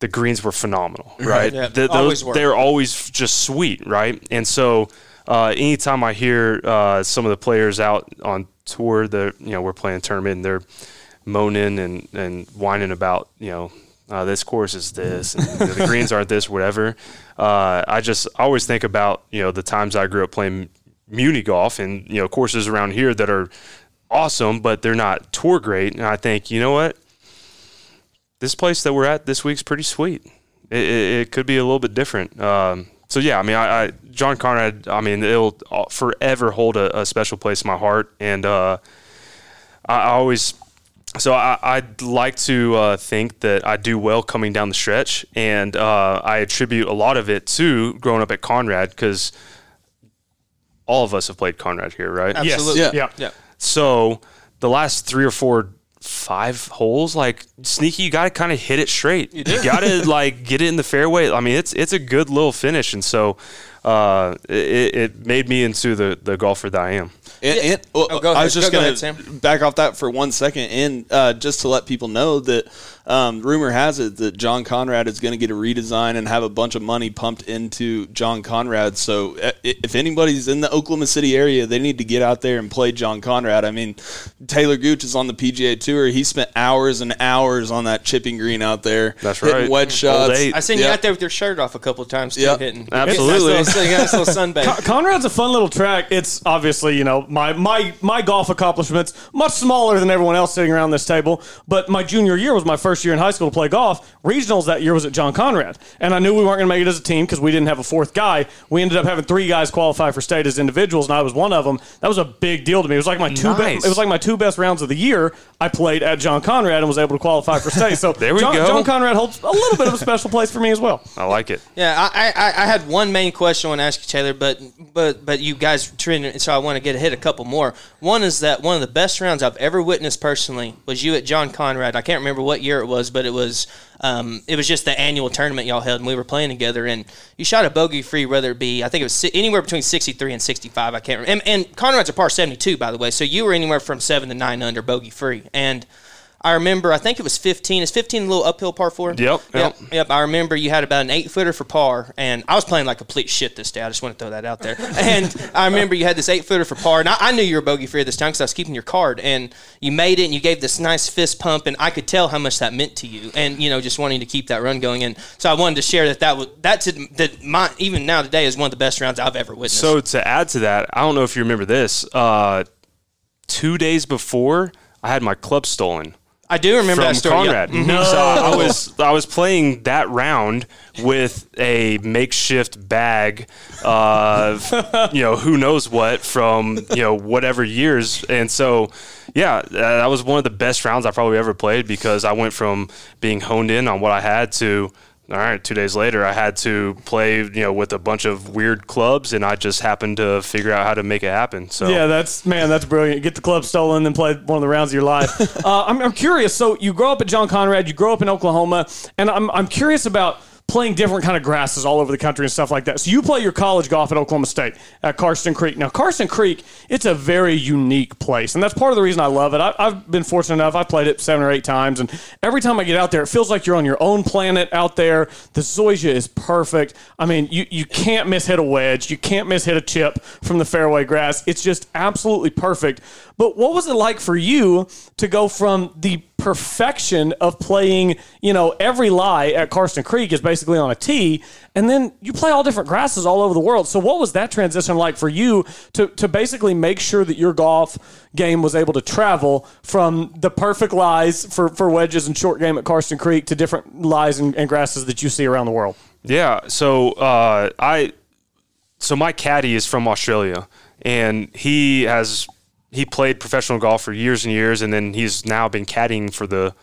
the greens were phenomenal, right? Yeah, Th- always those were. they're always just sweet, right? And so, uh, anytime I hear uh, some of the players out on tour, that you know we're playing tournament, and they're moaning and and whining about you know. Uh, this course is this, and you know, the greens aren't this, whatever. Uh, I just always think about you know the times I grew up playing muni golf, and you know courses around here that are awesome, but they're not tour great. And I think you know what, this place that we're at this week's pretty sweet. It, it, it could be a little bit different. Um, so yeah, I mean, I, I John Conrad. I mean, it'll forever hold a, a special place in my heart, and uh, I, I always. So I, I'd like to uh, think that I do well coming down the stretch, and uh, I attribute a lot of it to growing up at Conrad because all of us have played Conrad here, right? Absolutely. Yeah. Yeah. Yeah. So the last three or four five holes. Like sneaky, you got to kind of hit it straight. You, got to like get it in the fairway. I mean, it's it's a good little finish, and so uh, it, it made me into the the golfer that I am. And, and well, Oh, go I was just Go- go going ahead, to Sam. back off that for one second, and uh, just to let people know that um, rumor has it that John Conrad is going to get a redesign and have a bunch of money pumped into John Conrad. So uh, if anybody's in the Oklahoma City area, they need to get out there and play John Conrad. I mean, Talor Gooch is on the PGA Tour. He spent hours and hours on that chipping green out there. That's hitting right. wedge Old shots. I seen you out there with your shirt off a couple of times too, Yep. hitting. Absolutely. Nice little, you got a little sunbathe. Con- Conrad's a fun little track. It's obviously, you know, my my my golf accomplishments much smaller than everyone else sitting around this table. But my junior year was my first year in high school to play golf. Regionals that year was at John Conrad, and I knew we weren't going to make it as a team because we didn't have a fourth guy. We ended up having three guys qualify for state as individuals, and I was one of them. That was a big deal to me. It was like my two. Nice. Be- it was like my two best rounds of the year. I played at John Conrad and was able to qualify for state. So There we John, go. John Conrad holds a little bit of a special place for me as well. I like it. Yeah, I, I, I had one main question I want to ask you, Talor, but but but you guys trending, so I want to get hit a couple more. One is that one of the best rounds I've ever witnessed personally was you at John Conrad. I can't remember what year it was, but it was um, it was just the annual tournament y'all held, and we were playing together. And you shot a bogey free, whether it be I think it was si- anywhere between sixty three and sixty five. I can't remember. And, and Conrad's a par seventy two, by the way, so you were anywhere from seven to nine under bogey free, and. I remember, I think it was 15. Is 15 a little uphill par four? Yep, Yep. yep. Yep, I remember you had about an eight footer for par, and I was playing like complete shit this day. I just want to throw that out there. And I remember you had this eight footer for par, and I, I knew you were bogey free this time because I was keeping your card, and you made it, and you gave this nice fist pump, and I could tell how much that meant to you, and you know, just wanting to keep that run going. And so I wanted to share that that was that's that my even now today is one of the best rounds I've ever witnessed. So to add to that, I don't know if you remember this. Uh, two days before, I had my club stolen. I do remember that story. Conrad. Yep. No, so I was I was playing that round with a makeshift bag of you know who knows what from you know whatever years, and so yeah, that was one of the best rounds I probably ever played because I went from being honed in on what I had to. All right, two days later, I had to play, you know, with a bunch of weird clubs, and I just happened to figure out how to make it happen. So Yeah, that's man, that's brilliant. Get the club stolen, then play one of the rounds of your life. uh, I'm, I'm curious. So you grow up at John Conrad, you grow up in Oklahoma, and I'm I'm curious about playing different kind of grasses all over the country and stuff like that. So you play your college golf at Oklahoma State at Karsten Creek. Now Karsten Creek, it's a very unique place, and that's part of the reason I love it. I, I've been fortunate enough; I've played it seven or eight times, and every time I get out there, it feels like you're on your own planet out there. The zoysia is perfect. I mean, you you can't miss hit a wedge, you can't miss hit a chip from the fairway grass. It's just absolutely perfect. But what was it like for you to go from the perfection of playing, you know, every lie at Karsten Creek is basically on a tee, and then you play all different grasses all over the world. So what was that transition like for you to, to basically make sure that your golf game was able to travel from the perfect lies for, for wedges and short game at Karsten Creek to different lies and, and grasses that you see around the world? Yeah. So uh, I, so my caddy is from Australia, and he has he played professional golf for years and years, and then he's now been caddying for the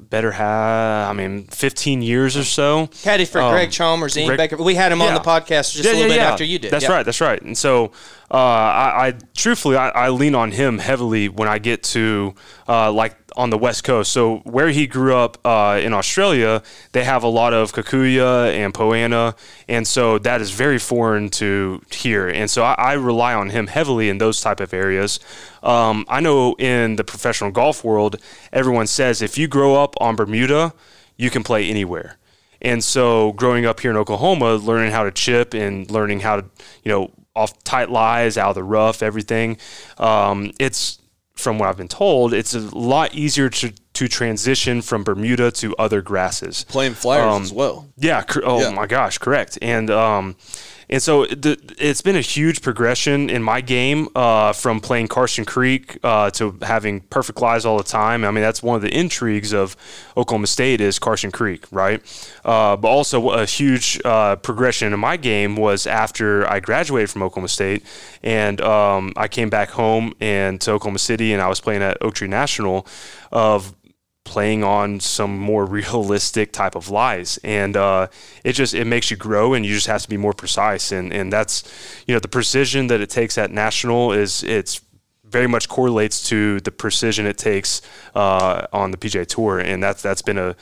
better half. I mean, fifteen years or so. Caddy for Um, Greg Chalmers, Ian Baker. We had him on the podcast just a little bit after you did. That's right. That's right. And so, uh, I, I truthfully, I, I lean on him heavily when I get to uh, like on the West Coast. So where he grew up uh, in Australia, they have a lot of Kikuyu and Poa annua, and so that is very foreign to here. And so I, I rely on him heavily in those type of areas. Um, I know in the professional golf world, everyone says if you grow up on Bermuda, you can play anywhere. And so growing up here in Oklahoma, learning how to chip and learning how to, you know, off tight lies, out of the rough, everything, um, it's from what I've been told, it's a lot easier to, to transition from Bermuda to other grasses. Playing flyers Um, as well. Yeah. Cor- oh Yeah. my gosh, correct. And um, and so it's been a huge progression in my game uh, from playing Karsten Creek uh, to having perfect lies all the time. I mean, that's one of the intrigues of Oklahoma State is Karsten Creek, right? Uh, but also a huge uh, progression in my game was after I graduated from Oklahoma State and um, I came back home and to Oklahoma City and I was playing at Oak Tree National of playing on some more realistic type of lies. And uh, it just it makes you grow and you just have to be more precise. And and that's you know the precision that it takes at national is it's very much correlates to the precision it takes uh, on the PGA Tour, and that's that's been a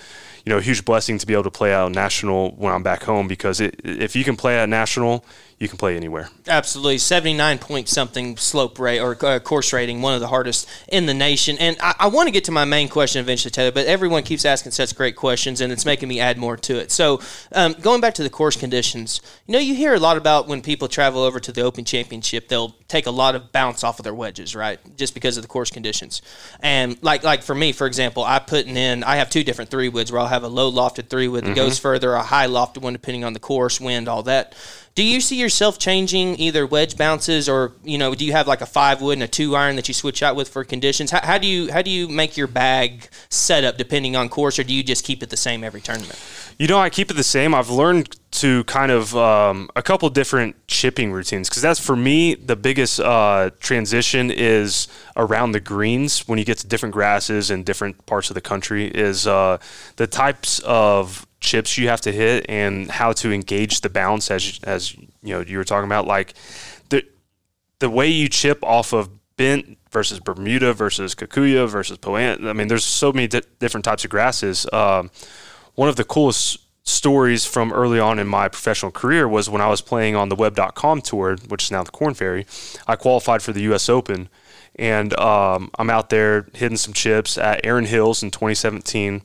you know a huge blessing to be able to play out national when I'm back home because it, if you can play at national, you can play anywhere. Absolutely, seventy nine point something slope rate or uh, course rating, one of the hardest in the nation. And I, I want to get to my main question eventually, Talor. But everyone keeps asking such great questions, and it's making me add more to it. So, um, going back to the course conditions, you know, you hear a lot about when people travel over to the Open Championship, they'll take a lot of bounce off of their wedges, right? Just because of the course conditions. And like like for me, for example, I putting in, I have two different three woods where I'll have a low lofted three wood that Mm-hmm. goes further, a high lofted one depending on the course, wind, all that. Do you see yourself changing either wedge bounces or you know do you have like a five wood and a two iron that you switch out with for conditions? How, how do you how do you make your bag setup depending on course, or do you just keep it the same every tournament? You know, I keep it the same. I've learned to kind of um, a couple different chipping routines because that's for me the biggest uh, transition is around the greens when you get to different grasses and different parts of the country is uh, the types of chips you have to hit and how to engage the bounce as as you know you were talking about like the the way you chip off of bent versus Bermuda versus Kikuyu versus Poant. I mean, there's so many di- different types of grasses. Um, one of the coolest stories from early on in my professional career was when I was playing on the web.com tour, which is now the Korn Ferry. I qualified for the US Open and um, I'm out there hitting some chips at Erin Hills in 2017.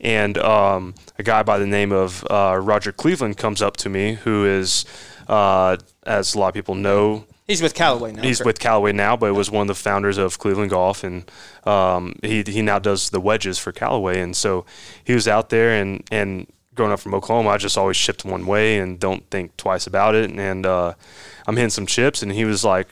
And um, a guy by the name of uh, Roger Cleveland comes up to me, who is, uh, as a lot of people know, He's with Callaway now. He's correct? with Callaway now, but was one of the founders of Cleveland Golf, and um, he he now does the wedges for Callaway. And so he was out there, and and growing up from Oklahoma, I just always shipped one way and don't think twice about it. And uh, I'm hitting some chips, and he was like.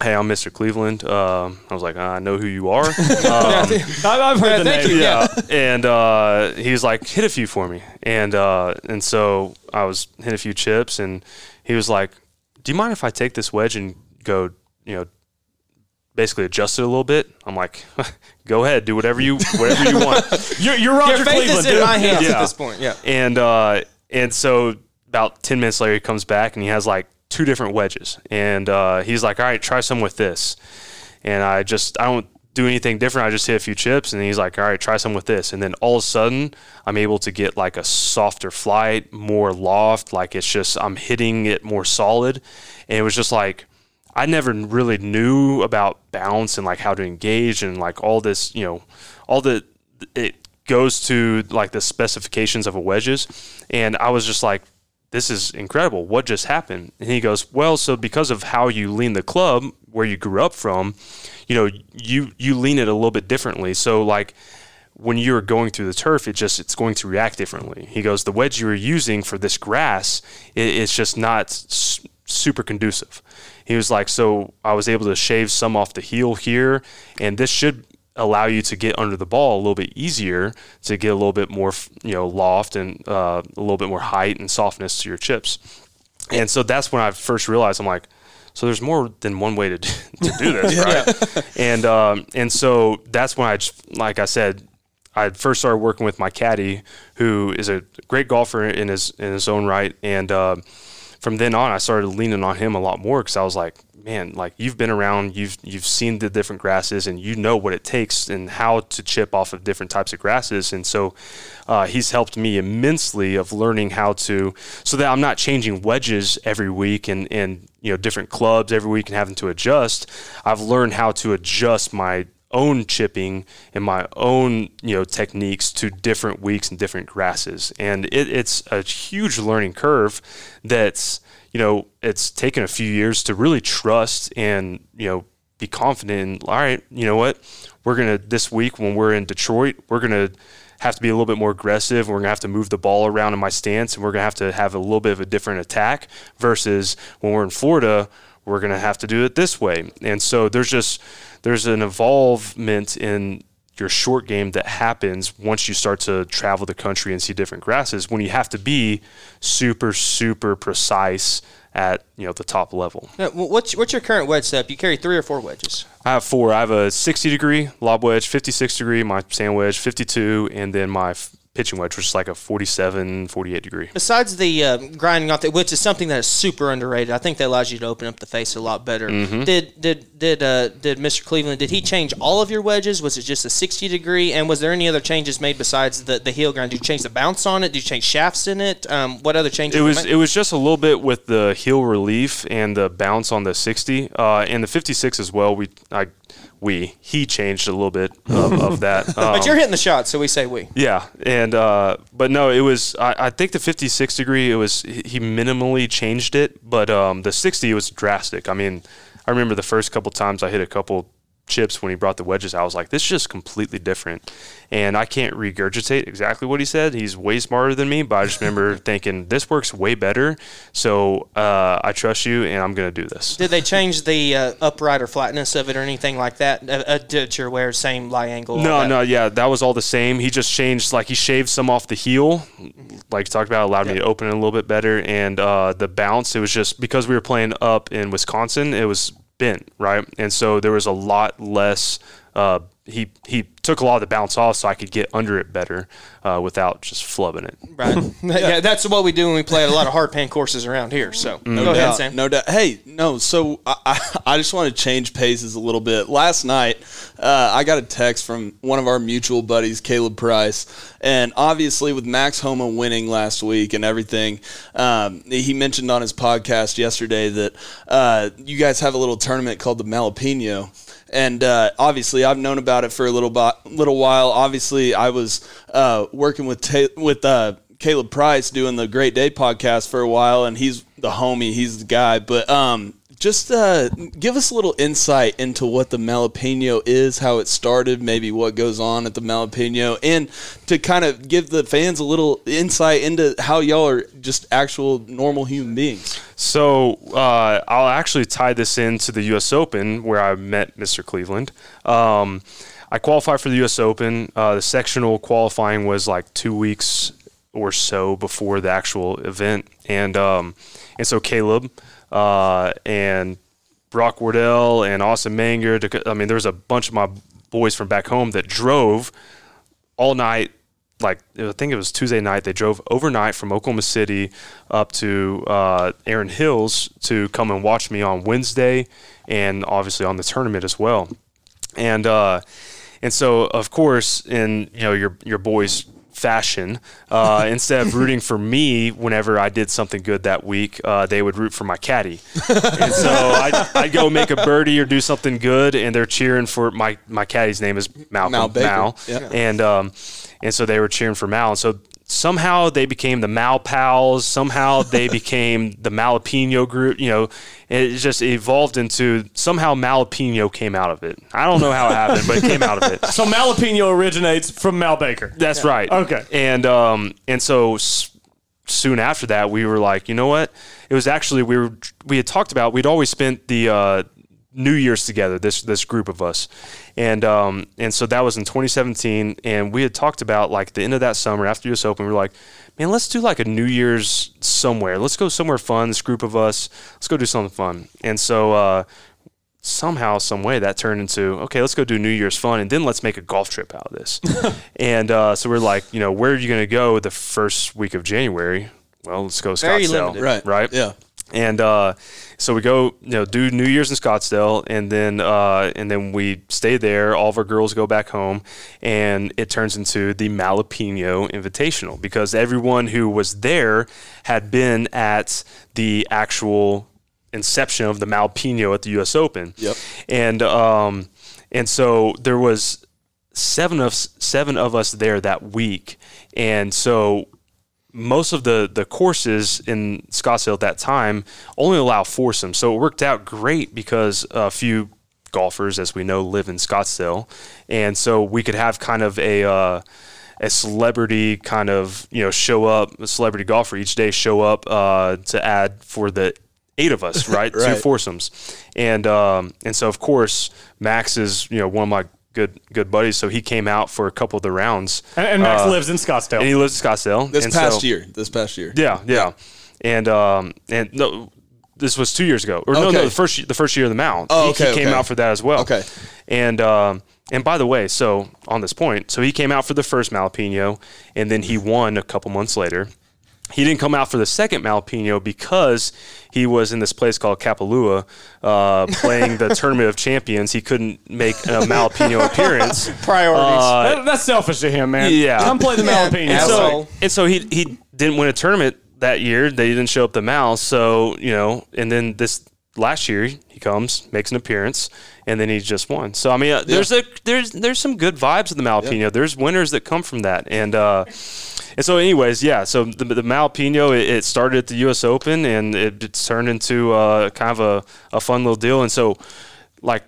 Hey, I'm Mr. Cleveland. Um I was like, I know who you are. Um, I've, I've heard the name. you. yeah. and uh, he was like, hit a few for me. And uh, and so I was hitting a few chips, and he was like, do you mind if I take this wedge and go, you know, basically adjust it a little bit? I'm like, go ahead, do whatever you whatever you want. You're, you're Roger Your faith Cleveland. is in my hands Yeah. at this point. Yeah. And uh, and so about ten minutes later, he comes back and he has like two different wedges, and uh, he's like, all right, try some with this. And I just I don't do anything different. I just hit a few chips, and he's like, all right, try some with this. And then all of a sudden, I'm able to get like a softer flight, more loft. Like it's just I'm hitting it more solid, and it was just like. I never really knew about bounce and like how to engage and like all this, you know, all the it goes to like the specifications of a wedges, and I was just like, this is incredible. What just happened? And he goes, well, so because of how you lean the club, where you grew up from, you know, you you lean it a little bit differently. So like when you're going through the turf, it just it's going to react differently. He goes, the wedge you were using for this grass, it, it's just not s- super conducive. He was like, so I was able to shave some off the heel here, and this should allow you to get under the ball a little bit easier to get a little bit more, you know, loft and uh, a little bit more height and softness to your chips. And so that's when I first realized I'm like, so there's more than one way to, to do this, right? And um, and so that's when I, like I said, I first started working with my caddy, who is a great golfer in his in his own right, and uh, from then on, I started leaning on him a lot more because I was like, man, like you've been around, you've you've seen the different grasses, and you know what it takes and how to chip off of different types of grasses, and so uh, he's helped me immensely of learning how to, so that I'm not changing wedges every week and and you know different clubs every week and having to adjust. I've learned how to adjust my own chipping and my own you know techniques to different weeks and different grasses and it, it's a huge learning curve that's you know it's taken a few years to really trust and you know be confident in all right you know what we're gonna this week when we're in detroit we're gonna have to be a little bit more aggressive. We're going to have to move the ball around in my stance, and we're going to have to have a little bit of a different attack versus when we're in Florida, we're going to have to do it this way. And so there's just there's an involvement in your short game that happens once you start to travel the country and see different grasses when you have to be super super precise at you know the top level. What's what's your current wedge setup? You carry three or four wedges. I have four. I have a 60 degree lob wedge, 56 degree my sand wedge, 52, and then my pitching wedge, which is like a 47, 48 degree. Besides the uh, grinding off, the, which is something that is super underrated, I think that allows you to open up the face a lot better. Mm-hmm. Did did did uh, did Mr. Cleveland? Did he change all of your wedges? Was it just a sixty degree? And was there any other changes made besides the, the heel grind? Did you change the bounce on it? Did you change shafts in it? Um, what other changes? It was it was just a little bit with the heel relief and the bounce on the 60 uh, and the 56 as well. We I we he changed a little bit of, of that. but Um, you're hitting the shot, so we say we. Yeah, and uh, but no, it was. I, I think the 56 degree. It was he minimally changed it, but um, the 60 was drastic. I mean, I remember the first couple times I hit a couple chips when he brought the wedges. I was like, this is just completely different, and I can't regurgitate exactly what he said. He's way smarter than me, but I just remember thinking this works way better. So uh, I trust you, and I'm gonna do this. Did they change the uh, upright or flatness of it or anything like that? Uh, uh, did your wear same lie angle? No, no, yeah, that was all the same. He just changed, like he shaved some off the heel, like you talked about, allowed me to open it a little bit better, and uh, the bounce. It was just because we were playing up in Wisconsin, it was bent, right, and so there was a lot less. Uh, he he took a lot of the bounce off, so I could get under it better uh, without just flubbing it. Right. yeah. that's what we do when we play at a lot of hard pan courses around here. So No go ahead, doubt, Sam. No doubt. Hey, no. So I, I, I just want to change paces a little bit. Last night, uh, I got a text from one of our mutual buddies, Caleb Price, and obviously with Max Homa winning last week and everything, um, he mentioned on his podcast yesterday that uh, you guys have a little tournament called the Malapino. And uh, obviously, I've known about it for a little bo- little while. Obviously, I was uh, working with Ta- with uh, Caleb Price doing the Great Day podcast for a while, and he's the homie, he's the guy. But um, just uh, give us a little insight into what the Malapeno is, how it started, maybe what goes on at the Malapeno, and to kind of give the fans a little insight into how y'all are just actual normal human beings. So uh, I'll actually tie this into the U.S. Open where I met Mr. Cleveland. Um, I qualified for the U.S. Open. Uh, the sectional qualifying was like two weeks or so before the actual event, and um, and so Caleb uh, and Brock Wardell and Austin Manger. I mean, there was a bunch of my boys from back home that drove all night like I think it was Tuesday night. They drove overnight from Oklahoma City up to uh, Erin Hills to come and watch me on Wednesday, and obviously on the tournament as well. And uh, and so of course, in you know your your boys fashion, uh, instead of rooting for me whenever I did something good that week, uh, they would root for my caddy. and so I'd, I'd go make a birdie or do something good, and they're cheering for my my caddy's name is Malcolm Mal. Mal, and um, and so they were cheering for Mal, and so somehow they became the Mal Pals. Somehow they became the Malapino group. You know, it just evolved into somehow Malapino came out of it. I don't know how it happened, but it came out of it. So Malapino originates from Mal Baker. That's right. Okay. And um and so s- soon after that we were like, you know what? It was actually we were we had talked about we'd always spent the uh New Year's together, this this group of us, and um and so that was in 2017, and we had talked about like the end of that summer after US Open, we were like, man, let's do like a New Year's somewhere. Let's go somewhere fun. This group of us, let's go do something fun. And so uh, somehow, some way, that turned into okay, let's go do New Year's fun, and then let's make a golf trip out of this. and uh, so we're like, you know, where are you going to go the first week of January? Well, let's go Very Scottsdale, limited. Right. Right. Yeah. And uh, so we go, you know, do New Year's in Scottsdale, and then uh, and then we stay there. All of our girls go back home, and it turns into the Malapino Invitational because everyone who was there had been at the actual inception of the Malapino at the U.S. Open. Yep. And um, and so there was seven of seven of us there that week, and so most of the the courses in Scottsdale at that time only allow foursomes, so it worked out great because a few golfers, as we know, live in Scottsdale, and so we could have kind of a uh, a celebrity kind of you know show up, a celebrity golfer each day show up uh, to add for the eight of us, right? Right. Two foursomes, and um, and so of course Max is you know one of my good good buddies, so he came out for a couple of the rounds, And, and Max Uh, lives in Scottsdale. and he lives in Scottsdale. This and past so- year. This past year. yeah, yeah, and um, and no, this was two years ago, or no, Okay. no, the first the first year of the Mount. Oh, He- okay, he, came okay. out for that as well. Okay. and um, and by the way, so on this point, so he came out for the first Malapino, and then he won a couple months later. He didn't come out for the second Malapino because he was in this place called Kapalua uh, playing the Tournament of Champions. He couldn't make a Malapino appearance. Priorities. Uh, That- that's selfish of him, man. yeah. Come play the Yeah, Malapino. and so, and so he he didn't win a tournament that year. They didn't show up the Mal. So you know, and then this last year he comes, makes an appearance, and then he just won. So I mean, uh, there's a there's there's some good vibes in the Malpino. There's winners that come from that, and uh, and so anyways, yeah. So the, the Malpino it, it started at the U.S. Open, and it, turned into uh, kind of a, a fun little deal. And so, like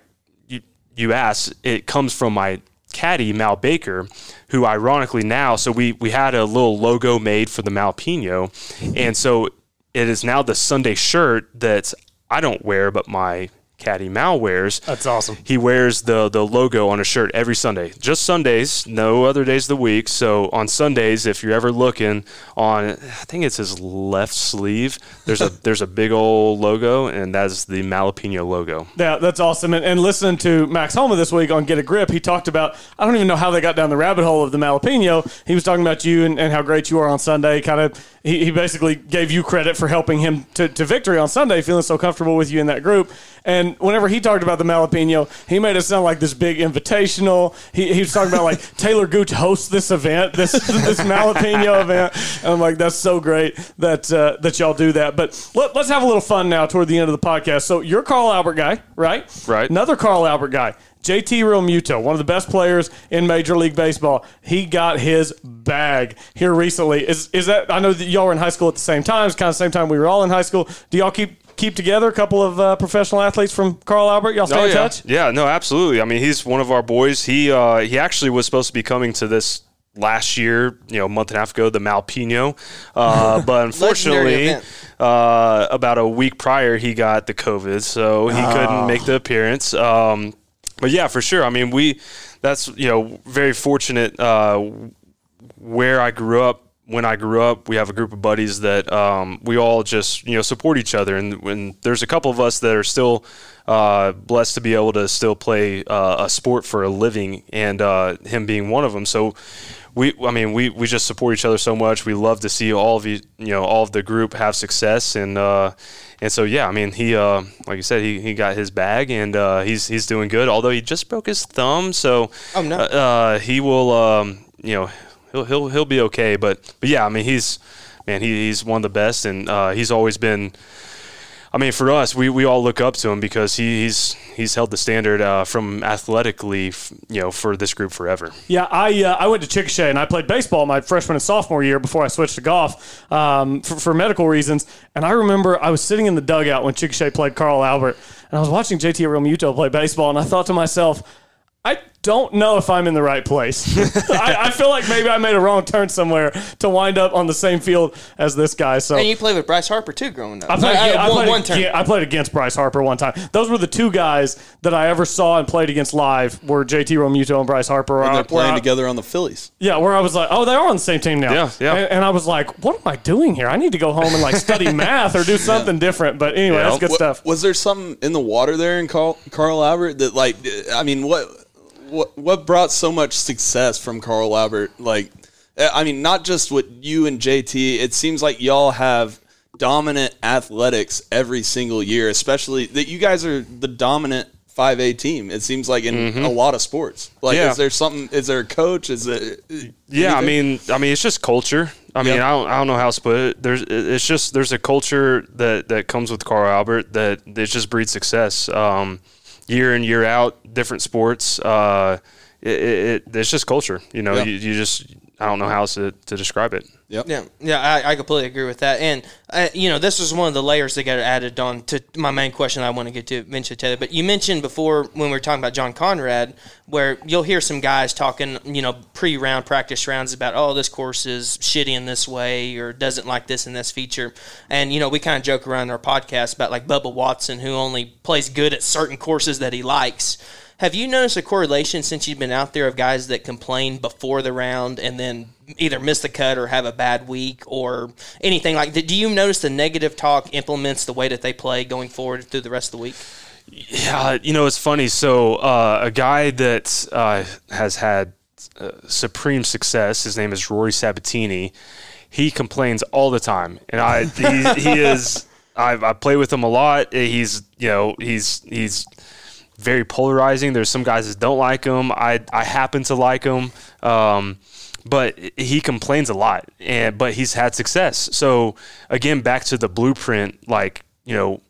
you you asked, it comes from my caddy Mal Baker, who ironically now, so we we had a little logo made for the Malpino, and so it is now the Sunday shirt that I don't wear, but my caddy Mal wears. That's awesome. He wears the the logo on a shirt every Sunday, just Sundays, no other days of the week. So on Sundays, if you're ever looking on, I think it's his left sleeve. There's a there's a big old logo, and that's the Malapino logo. Yeah, that's awesome. And, and listening to Max Homa this week on Get a Grip, he talked about, I don't even know how they got down the rabbit hole of the Malapino. He was talking about you and, and how great you are on Sunday. Kind of, he, he basically gave you credit for helping him to, to victory on Sunday, feeling so comfortable with you in that group. And whenever he talked about the Malapino, he made it sound like this big invitational. He, he was talking about like Talor Gooch hosts this event, this this Malapino event. And I'm like, that's so great that uh, that y'all do that. But let, let's have a little fun now toward the end of the podcast. So you're Carl Albert guy, right? Right. Another Carl Albert guy. JT Realmuto, one of the best players in Major League Baseball. He got his bag here recently. Is is that I know that y'all were in high school at the same time, it's kind of the same time we were all in high school. Do y'all keep keep together a couple of uh, professional athletes from Carl Albert? Y'all stay Oh, in touch? Yeah, no, absolutely. I mean, he's one of our boys. He uh, he actually was supposed to be coming to this last year, you know, a month and a half ago, the Malpino. Uh, but unfortunately, uh, about a week prior, he got the COVID, so he couldn't make the appearance. Um, but yeah, for sure. I mean, we that's you know very fortunate uh, where I grew up. When I grew up, we have a group of buddies that um, we all just you know support each other, and when there's a couple of us that are still uh, blessed to be able to still play uh, a sport for a living, and uh, him being one of them. So we, I mean, we, we just support each other so much. We love to see all of you, you know, all of the group have success, and uh, and so yeah, I mean, he, uh, like you said, he, he got his bag, and uh, he's he's doing good. Although he just broke his thumb, so Oh, no. uh, he will, um, you know, he'll he'll he'll be okay. But but yeah, I mean, he's man, he, he's one of the best, and uh, he's always been. I mean, for us, we, we all look up to him because he, he's he's held the standard uh, from athletically, you know, for this group forever. Yeah, I uh, I went to Chickasha and I played baseball my freshman and sophomore year before I switched to golf um, for, for medical reasons. And I remember I was sitting in the dugout when Chickasha played Carl Albert, and I was watching JT Realmuto play baseball, and I thought to myself, I don't know if I'm in the right place. I, I feel like maybe I made a wrong turn somewhere to wind up on the same field as this guy. So And you played with Bryce Harper too, growing up. I played, I- I- I one- played one turn. aga- I played against Bryce Harper one time. Those were the two guys that I ever saw and played against live. Were JT Realmuto and Bryce Harper. And they're I- playing I- together on the Phillies. Yeah, where I was like, oh, they are on the same team now. Yeah, yeah. And, and I was like, what am I doing here? I need to go home and like study math or do something different. But anyway, Yeah. that's good Wa- stuff. Was there something in the water there in Carl, Carl Albert that, like, I mean, what what what brought so much success from Carl Albert? Like, eh, I mean, not just with you and JT. It seems like y'all have dominant athletics every single year, especially that you guys are the dominant. 5A team. It seems like in mm-hmm. a lot of sports. Like, Yeah. is there something? Is there a coach? Is it? Eh, yeah, I mean, I mean, it's just culture. I mean, Yep. I don't, I don't know how else to put it. There's, it's just there's a culture that that comes with Carl Albert that it just breeds success. Um, year in year out, different sports. Uh, it, it, it's just culture. You know, Yeah. you, you just I don't know how else to, to describe it. Yep. Yeah, yeah, I, I completely agree with that. And uh, you know, this is one of the layers that got added on to my main question I want to get to eventually, Talor. But you mentioned before when we were talking about John Conrad, where you'll hear some guys talking, you know, pre-round practice rounds about, oh, this course is shitty in this way or doesn't like this and this feature. And you know, we kind of joke around in our podcast about like Bubba Watson, who only plays good at certain courses that he likes. Have you noticed a correlation since you've been out there of guys that complain before the round and then either miss the cut or have a bad week or anything like that? Do you notice the negative talk implements the way that they play going forward through the rest of the week? Yeah, you know it's funny. So uh, a guy that uh, has had uh, supreme success. His name is Rory Sabatini. He complains all the time, and I he, he is. I've I play with him a lot. He's you know he's he's very polarizing. There's some guys that don't like him. I I happen to like him. Um, but he complains a lot and but he's had success. So again back to the blueprint like, you know,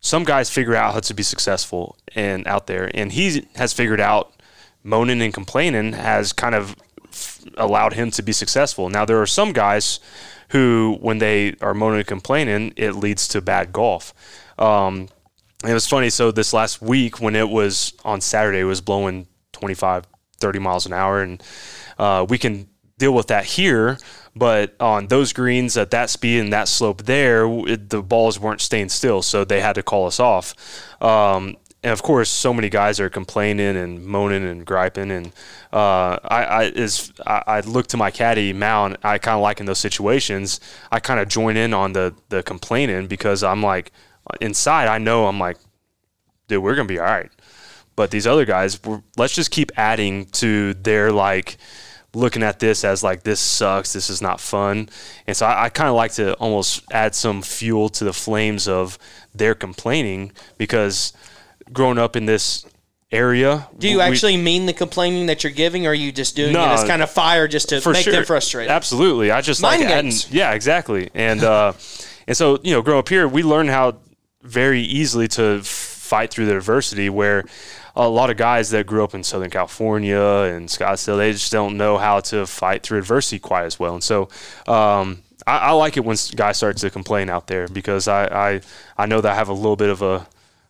some guys figure out how to be successful and out there and he has figured out moaning and complaining has kind of allowed him to be successful. Now there are some guys who when they are moaning and complaining it leads to bad golf. Um, it was funny. So this last week when it was on Saturday, it was blowing 25, 30 miles an hour. And uh, we can deal with that here. But on those greens at that speed and that slope there, it, the balls weren't staying still. So they had to call us off. Um, and of course, so many guys are complaining and moaning and griping. And uh, I, I, is, I, I look to my caddy, Mal, and I kind of like in those situations, I kind of join in on the, the complaining because I'm like, inside, I know I'm like, dude, we're gonna be all right. But these other guys, we're, let's just keep adding to their like looking at this as like this sucks, this is not fun, and so I, I kind of like to almost add some fuel to the flames of their complaining because growing up in this area, Do you we- actually mean the complaining that you're giving, or are you just doing No, it as kind of fire just to make sure. them frustrated? Absolutely. I just Mind like adding, yeah, exactly. And uh, and so you know, growing up here, we learn how very easily to fight through the adversity. Where a lot of guys that grew up in Southern California and Scottsdale, they just don't know how to fight through adversity quite as well. And so. Um, I, I like it when guys start to complain out there because I, I, I know that I have a little bit of a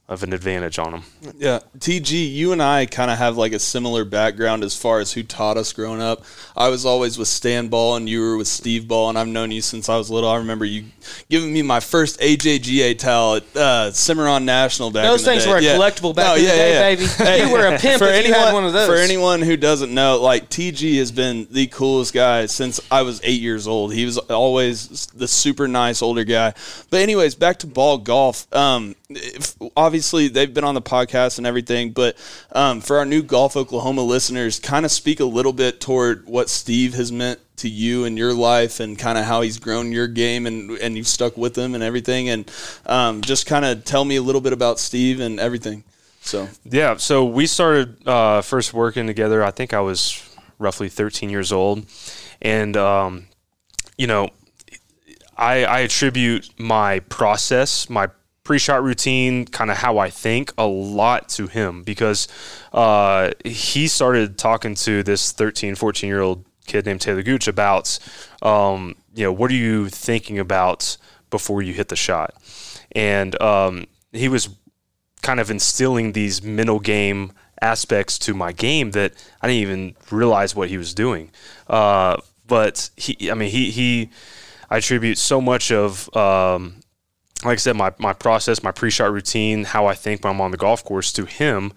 of an advantage on them. Yeah, TG, you and I kind of have like a similar background as far as who taught us growing up. I was always with Stan Ball, and you were with Steve Ball, and I've known you since I was little. I remember you giving me my first AJGA towel at uh, Cimarron National back. Those in the things day. were a Yeah. collectible back No, in the yeah, day, yeah, baby. yeah. You were a pimp for if you anyone, had one of those. For anyone who doesn't know, like TG has been the coolest guy since I was eight years old. He was always the super nice older guy. But anyways, back to ball golf. Um, if, obviously they've been on the podcast and everything, but um, for our new Golf Oklahoma listeners, kind of speak a little bit toward what Steve has meant to you and your life and kind of how he's grown your game and and you've stuck with him and everything, and um, just kind of tell me a little bit about Steve and everything. So Yeah, so we started uh, first working together. I think I was roughly 13 years old, and um, you know, I, I attribute my process, my pre-shot routine, kind of how I think, a lot to him because uh, he started talking to this 13, 14 year old kid named Talor Gooch about, um, you know, what are you thinking about before you hit the shot, and um, he was kind of instilling these mental game aspects to my game that I didn't even realize what he was doing. Uh, but he, I mean, he, he, I attribute so much of, um, like I said, my, my process, my pre-shot routine, how I think when I'm on the golf course to him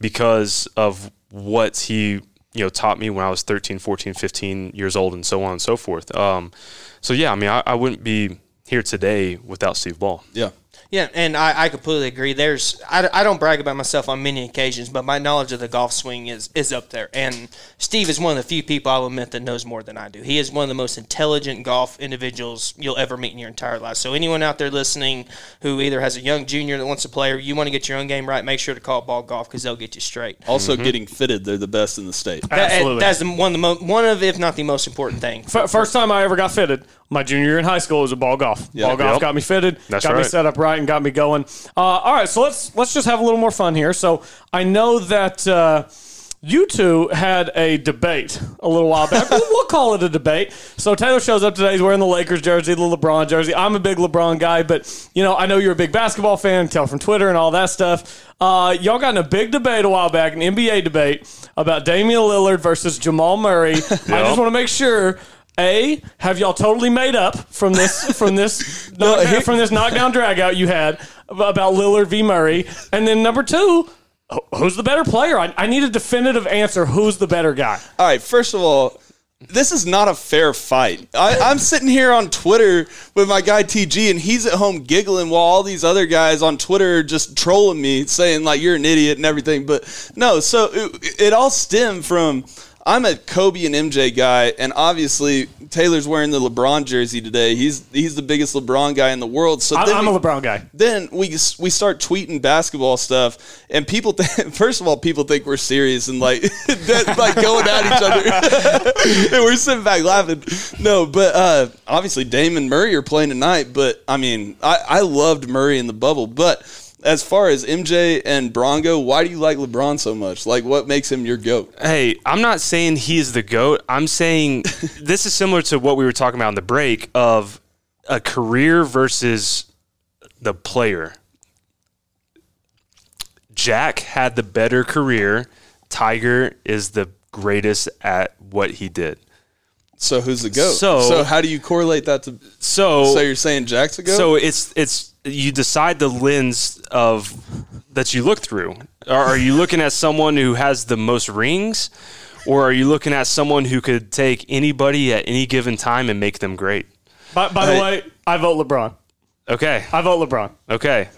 because of what he, you know, taught me when I was 13, 14, 15 years old and so on and so forth. Um, so yeah, I mean, I, I wouldn't be here today without Steve Ball. yeah. Yeah, and I, I completely agree. There's I, I don't brag about myself on many occasions, but my knowledge of the golf swing is is up there. And Steve is one of the few people I'll admit that knows more than I do. He is one of the most intelligent golf individuals you'll ever meet in your entire life. So anyone out there listening who either has a young junior that wants to play or you want to get your own game right, make sure to call Ball Golf because they'll get you straight. Also, mm-hmm. getting fitted, they're the best in the state. That- that's the, one of the mo- one of if not the most important thing. F- first time I ever got fitted, my junior year in high school was a ball golf. Ball golf Yep. got me fitted, That's got me set up right, and got me going. Uh, all right, so let's let's just have a little more fun here. So I know that uh, you two had a debate a little while back. we'll, call it a debate. So Talor shows up today. He's wearing the Lakers jersey, the LeBron jersey. I'm a big LeBron guy, but you know I know you're a big basketball fan. Tell from Twitter and all that stuff. Uh, y'all got in a big debate a while back, an NBA debate about Damian Lillard versus Jamal Murray. I just want to make sure. A, have y'all totally made up from this from this knockdown, from this knockdown dragout you had about Lillard v Murray? And then number two, who's the better player? I, I need a definitive answer. Who's the better guy? All right, first of all, this is not a fair fight. I, I'm sitting here on Twitter with my guy TG, and he's at home giggling while all these other guys on Twitter are just trolling me, saying like you're an idiot and everything. But no, so it, it all stemmed from. I'm a Kobe and MJ guy, and obviously Talor's wearing the LeBron jersey today. He's he's the biggest LeBron guy in the world. So I'm, then I'm a we- LeBron guy. then we we start tweeting basketball stuff, and people. Th- first of all, people think we're serious and like that, like going at each other, and we're sitting back laughing. No, but uh, obviously Dame and Murray are playing tonight. But I mean, I, I loved Murray in the bubble, but. As far as MJ and Bronco, why do you like LeBron so much? Like, what makes him your goat? Hey, I'm not saying he's the GOAT. I'm saying this is similar to what we were talking about in the break of a career versus the player. Jack had the better career. Tiger is the greatest at what he did. So who's the goat? So- so how do you correlate that to? So, So you're saying Jack's a goat? so it's it's you decide the lens of that you look through. Are, are you looking at someone who has the most rings, or are you looking at someone who could take anybody at any given time and make them great? By, by Hey. the way, I vote LeBron. Okay, I vote LeBron. okay.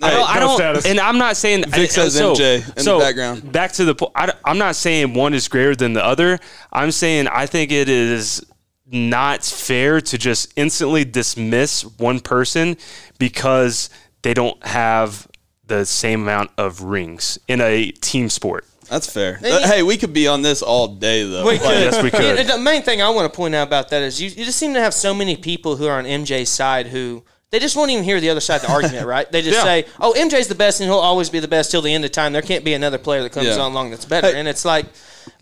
I don't, I don't status. and I'm not saying Vic says so, MJ in the so background. Back to the point. I, am not saying one is greater than the other. I'm saying I think it is not fair to just instantly dismiss one person because they don't have the same amount of rings in a team sport. That's fair. Uh, hey, we could be on this all day though. We could. yes, we could. The main thing I want to point out about that is you, you just seem to have so many people who are on MJ's side who they just won't even hear the other side of the argument, right? They just Yeah. say, "Oh, MJ's the best, and he'll always be the best till the end of time. There can't be another player that comes Yeah. on along that's better." Hey. And it's like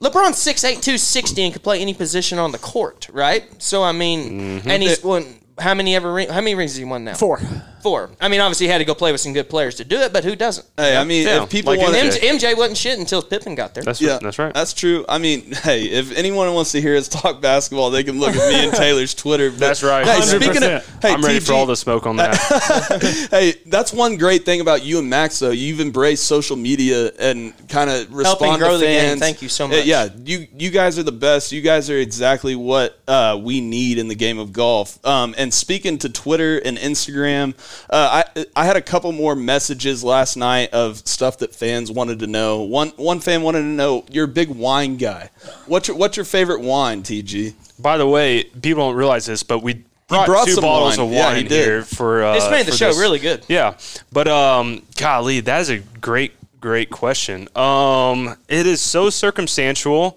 LeBron's 6'8", 260 and can play any position on the court, right? So I mean, Mm-hmm. and he's won how many ever ring, how many rings has he won now? Four. Four. I mean, obviously he had to go play with some good players to do it, but who doesn't? Hey, I mean, Yeah, if people like want to, MJ, MJ wasn't shit until Pippen got there. That's yeah, that's right. That's true. I mean, hey, if anyone wants to hear us talk basketball, they can look at me and Talor's Twitter. But- That's right. Hey, 100%. speaking of, hey, I'm ready for TG, all the smoke on that. Hey, that's one great thing about you and Max, though. You've embraced social media and kind of respond grow to the game. fans. Thank you so Uh, much. Yeah, you you guys are the best. You guys are exactly what uh, we need in the game of golf. Um, and speaking to Twitter and Instagram, uh, I I had a couple more messages last night of stuff that fans wanted to know. One one fan wanted to know you're a big wine guy. What's your what's your favorite wine, TG? By the way, people don't realize this, but we brought, brought two some bottles wine. of Yeah, wine he here for. Uh, This made the show this. really good. Yeah, but um, golly, that is a great, great question. Um, it is so circumstantial.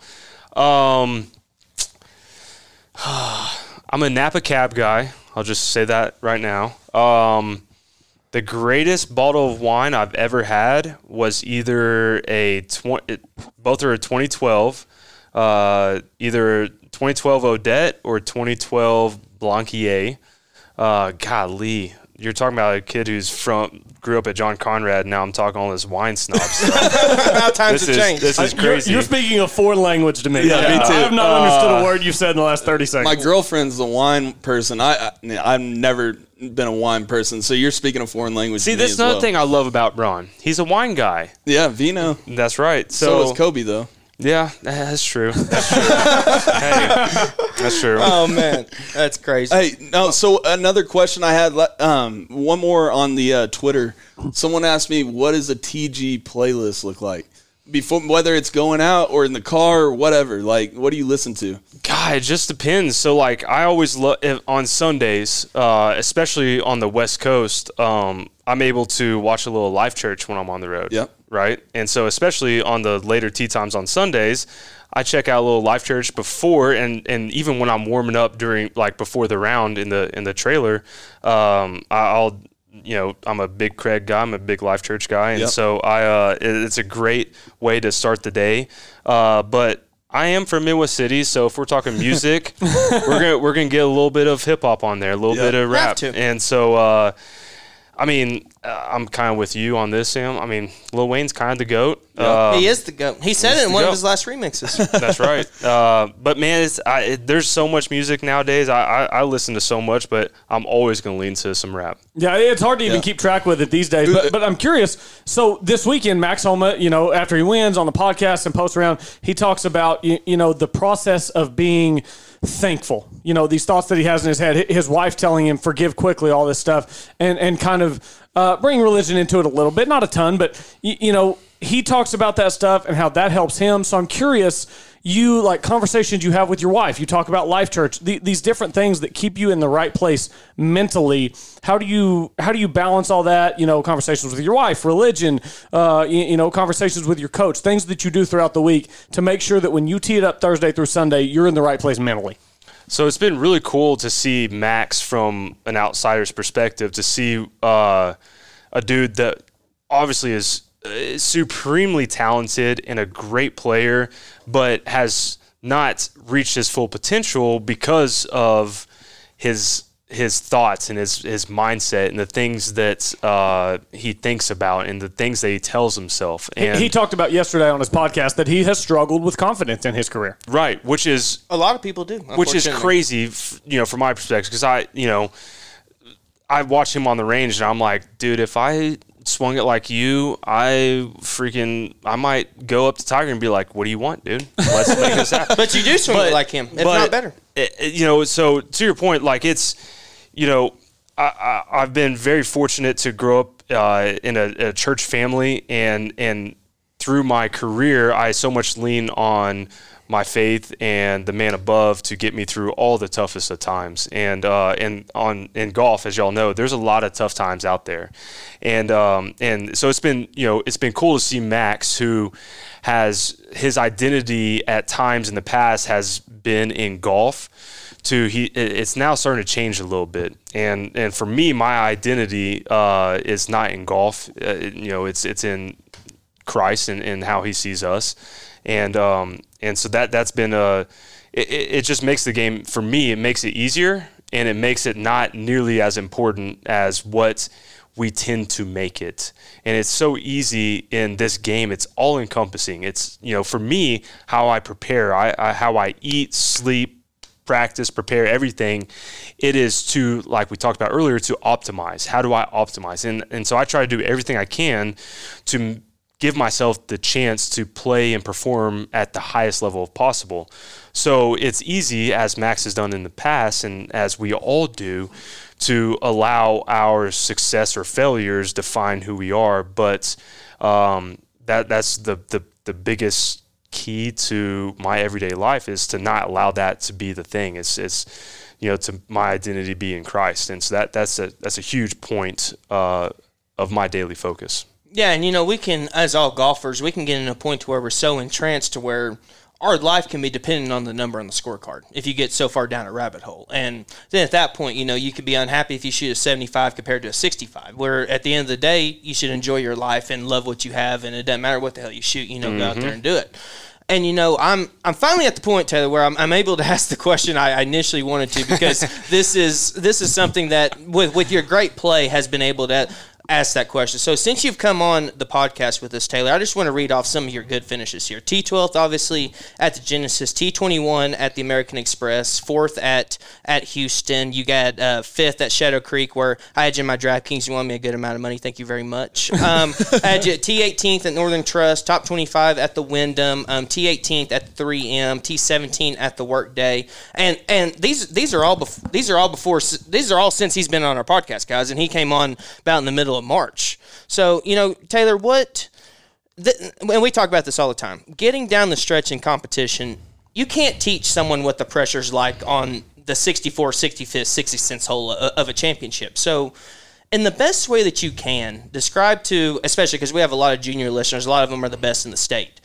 Um, I'm a Napa cab guy. I'll just say that right now. Um, the greatest bottle of wine I've ever had was either a twenty, both are a 2012, uh, either 2012 Odette or 2012 Blankiet. Uh, golly, you're talking about a kid who's from grew up at John Conrad. Now I'm talking all this wine snob stuff. How times this have is changed. this is You're, crazy. you're speaking a foreign language to me. Yeah, me too. I have not understood a uh, word you've said in the last 30 seconds. My girlfriend's the wine person. I, I I've never been a wine person, so you're speaking a foreign language. See, to me that's as another well. thing I love about Bron. He's a wine guy. Yeah, vino. That's right. So, So, is Kobe though. Yeah, that's true. That's true. hey, that's true. Oh man, that's crazy. Hey, no. So another question I had. Um, one more on the uh, Twitter. Someone asked me, "What does a TG playlist look like?" Before, whether it's going out or in the car or whatever. Like, what do you listen to? God, it just depends. So, like, I always love on Sundays, uh, especially on the West Coast. Um, I'm able to watch a little live church when I'm on the road. Yep. Right, and so especially on the later tee times on Sundays, I check out a little live church before, and and even when I'm warming up during like before the round in the in the trailer, um, I- I'll. You know, I'm a big Craig guy. I'm a big live Church guy, and Yep. so I. Uh, it- it's a great way to start the day. Uh, but I am from Midwest City, so if we're talking music, we're gonna we're gonna get a little bit of hip hop on there, a little Yeah. bit of rap, to. and so uh, I mean, uh, I'm kind of with you on this, Sam. I mean, Lil Wayne's kind of the goat. Uh, he is the goat. He said it in the one of his last remixes. That's right. Uh, but man, it's, I, it, there's so much music nowadays. I, I, I listen to so much, but I'm always going to lean to some rap. Yeah, it's hard to even keep track with it these days. But, but I'm curious. So this weekend, Max Homa, you know, after he wins on the podcast and post around, he talks about you, you know the process of being thankful. You know these thoughts that he has in his head. His wife telling him forgive quickly, all this stuff, and and kind of uh, bring religion into it a little bit, not a ton, but you, you know he talks about that stuff and how that helps him. So I'm curious you like conversations you have with your wife. You talk about life church. The, these different things that keep you in the right place mentally. How do you how do you balance all that you know conversations with your wife religion uh, you, you know conversations with your coach things that you do throughout the week to make sure that when you tee it up thursday through sunday you're in the right place mentally? So it's been really cool to see Max from an outsider's perspective, to see uh, a dude that obviously is uh, supremely talented and a great player, but has not reached his full potential because of his his thoughts and his his mindset and the things that uh, he thinks about and the things that he tells himself. He- And he talked about yesterday on his podcast that he has struggled with confidence in his career right, which is A lot of people do, which is crazy, f- you know, from my perspective, because I, you know, I watch him on the range and I'm like, dude, if I swung it like you, I freaking, I might go up to Tiger and be like, what do you want, dude? Let's make this happen. But you do swing it like him, if not better. it- you know, so to your point, like it's, you know, I, I, I've been very fortunate to grow up uh, in a, a church family, and and through my career, I so much lean on my faith and the man above to get me through all the toughest of times. And uh, and on in golf, as y'all know, there's a lot of tough times out there, and um, and so it's been you know it's been cool to see Max who has his identity at times in the past has been in golf to he it's now starting to change a little bit. And and for me my identity uh, is not in golf. Uh, you know it's it's in Christ and, and how he sees us and um and so that that's been a it, it it just makes the game for me it makes it easier and it makes it not nearly as important as what we tend to make it. And it's so easy in this game. It's all encompassing. It's, you know, for me, how I prepare, I, I how I eat, sleep, practice, prepare everything. It is to, like we talked about earlier, to optimize. How do I optimize? And and so I try to do everything I can to give myself the chance to play and perform at the highest level possible. So it's easy, as Max has done in the past, and as we all do, to allow our success or failures define who we are. But um, that that's the, the the biggest key to my everyday life is to not allow that to be the thing. It's it's you know to my identity be in Christ, and so that that's a that's a huge point uh, of my daily focus. Yeah, and you know, we can, as all golfers, we can get in a point to where we're so entranced to where our life can be dependent on the number on the scorecard if you get so far down a rabbit hole. And then at that point, you know, you could be unhappy if you shoot a 75 compared to a 65, where at the end of the day, you should enjoy your life and love what you have, and it doesn't matter what the hell you shoot, you know, go out there mm-hmm. and do it. And you know, I'm I'm finally at the point, Talor, where I'm, I'm able to ask the question I I initially wanted to because this is this is something that with with your great play has been able to ask that question. So since you've come on the podcast with us, Talor, I just want to read off some of your good finishes here. T12th, obviously at the Genesis. T21 at the American Express. Fourth at at Houston. You got uh, fifth at Shadow Creek, where I had you in my DraftKings. You won me a good amount of money. Thank you very much. Um, I had you at T18th at Northern Trust. Top 25 at the Wyndham. Um, T18th at the 3M. T17 at the Workday. And and these these are all bef- these are all before these are all since he's been on our podcast, guys. And he came on about in the middle of March. So you know, Talor, what? th- and we talk about this all the time. Getting down the stretch in competition, you can't teach someone what the pressure's like on the 64, 65th, 60 cents hole of a championship. So, in the best way that you can, describe to, especially because we have a lot of junior listeners, a lot of them are the best in the state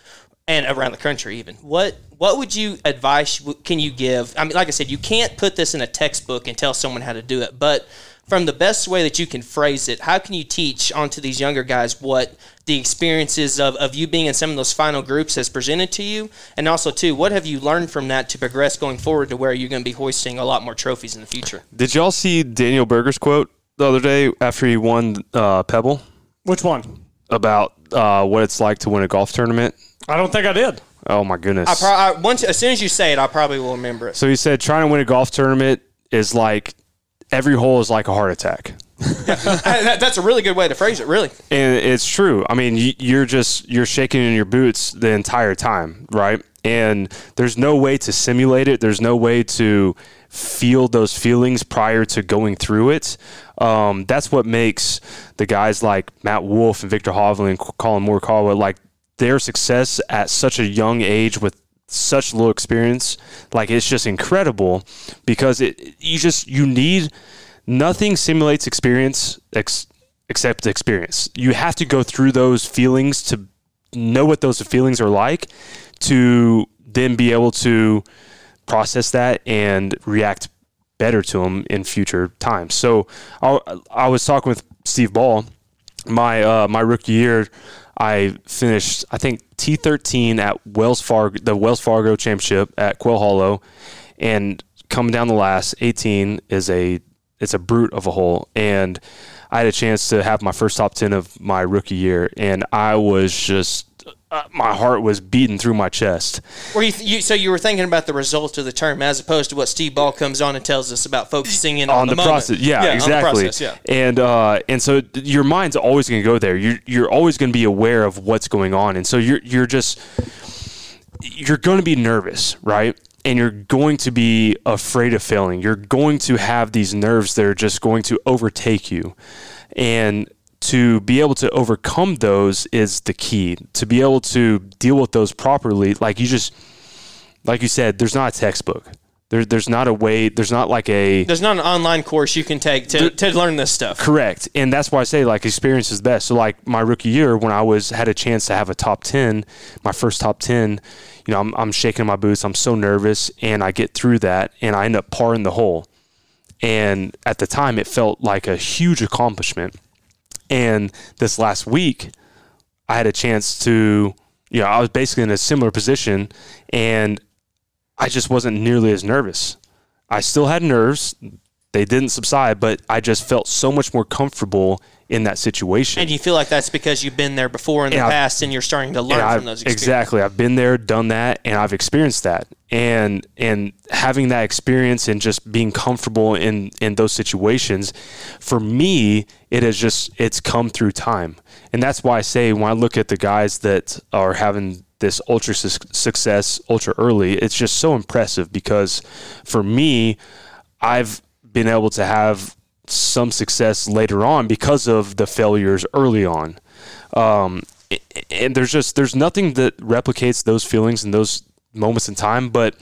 and around the country even. What what would you advice w- can you give? I mean, like I said, you can't put this in a textbook and tell someone how to do it, but from the best way that you can phrase it, how can you teach onto these younger guys what the experiences of, of you being in some of those final groups has presented to you? And also, too, what have you learned from that to progress going forward to where you're going to be hoisting a lot more trophies in the future? Did y'all see Daniel Berger's quote the other day after he won uh, Pebble? Which one? about uh, what it's like to win a golf tournament? I don't think I did. Oh my goodness! I, pro- I once as soon as you say it, I probably will remember it. so he said trying to win a golf tournament is like every hole is like a heart attack. That- that's a really good way to phrase it. Really, and it's true. I mean, you, you're just you're shaking in your boots the entire time, right? And there's no way to simulate it. There's no way to feel those feelings prior to going through it. Um, that's what makes the guys like Matt Wolff and Viktor Hovland and Collin Morikawa like their success at such a young age with such little experience. Like it's just incredible because it you just you need nothing simulates experience ex, except experience. You have to go through those feelings to know what those feelings are like to then be able to process that and react better to them in future times. So I, I was talking with Steve Ball, my uh, my rookie year. I finished, I think, T thirteen at Wells Fargo, the Wells Fargo Championship at Quail Hollow, and coming down the last eighteen is a it's a brute of a hole, and I had a chance to have my first top ten of my rookie year, and I was just uh, my heart was beating through my chest. were you, you? So you were thinking about the results of the term as opposed to what Steve Ball comes on and tells us about focusing in on, on the, moment. process. Yeah, the exactly. process, yeah. And uh, and so your mind's always going to go there. You're you're always going to be aware of what's going on, and so you're you're just you're going to be nervous, right? And you're going to be afraid of failing. You're going to have these nerves that are just going to overtake you, and to be able to overcome those is the key. To be able to deal with those properly, like you just like you said, there's not a textbook. There, there's not a way. There's not like a There's not an online course you can take to, to learn this stuff. Correct, and that's why I say like experience is best. So like my rookie year, when I was had a chance to have a top ten, my first top ten, you know, I'm, I'm shaking my boots. I'm so nervous, and I get through that, and I end up par in the hole. And at the time, it felt like a huge accomplishment. And this last week, I had a chance to, you know, I was basically in a similar position, and I just wasn't nearly as nervous. I still had nerves. They didn't subside, but I just felt so much more comfortable in that situation. And you feel like that's because you've been there before in the I've- past and you're starting to learn And I've- from those experiences. exactly. I've been there, done that, and I've experienced that. And and having that experience and just being comfortable in in those situations, for me, it has just it's come through time. And that's why I say when I look at the guys that are having this ultra su- success ultra early, it's just so impressive because for me, I've been able to have some success later on because of the failures early on. Um, and there's just there's nothing that replicates those feelings and those moments in time. But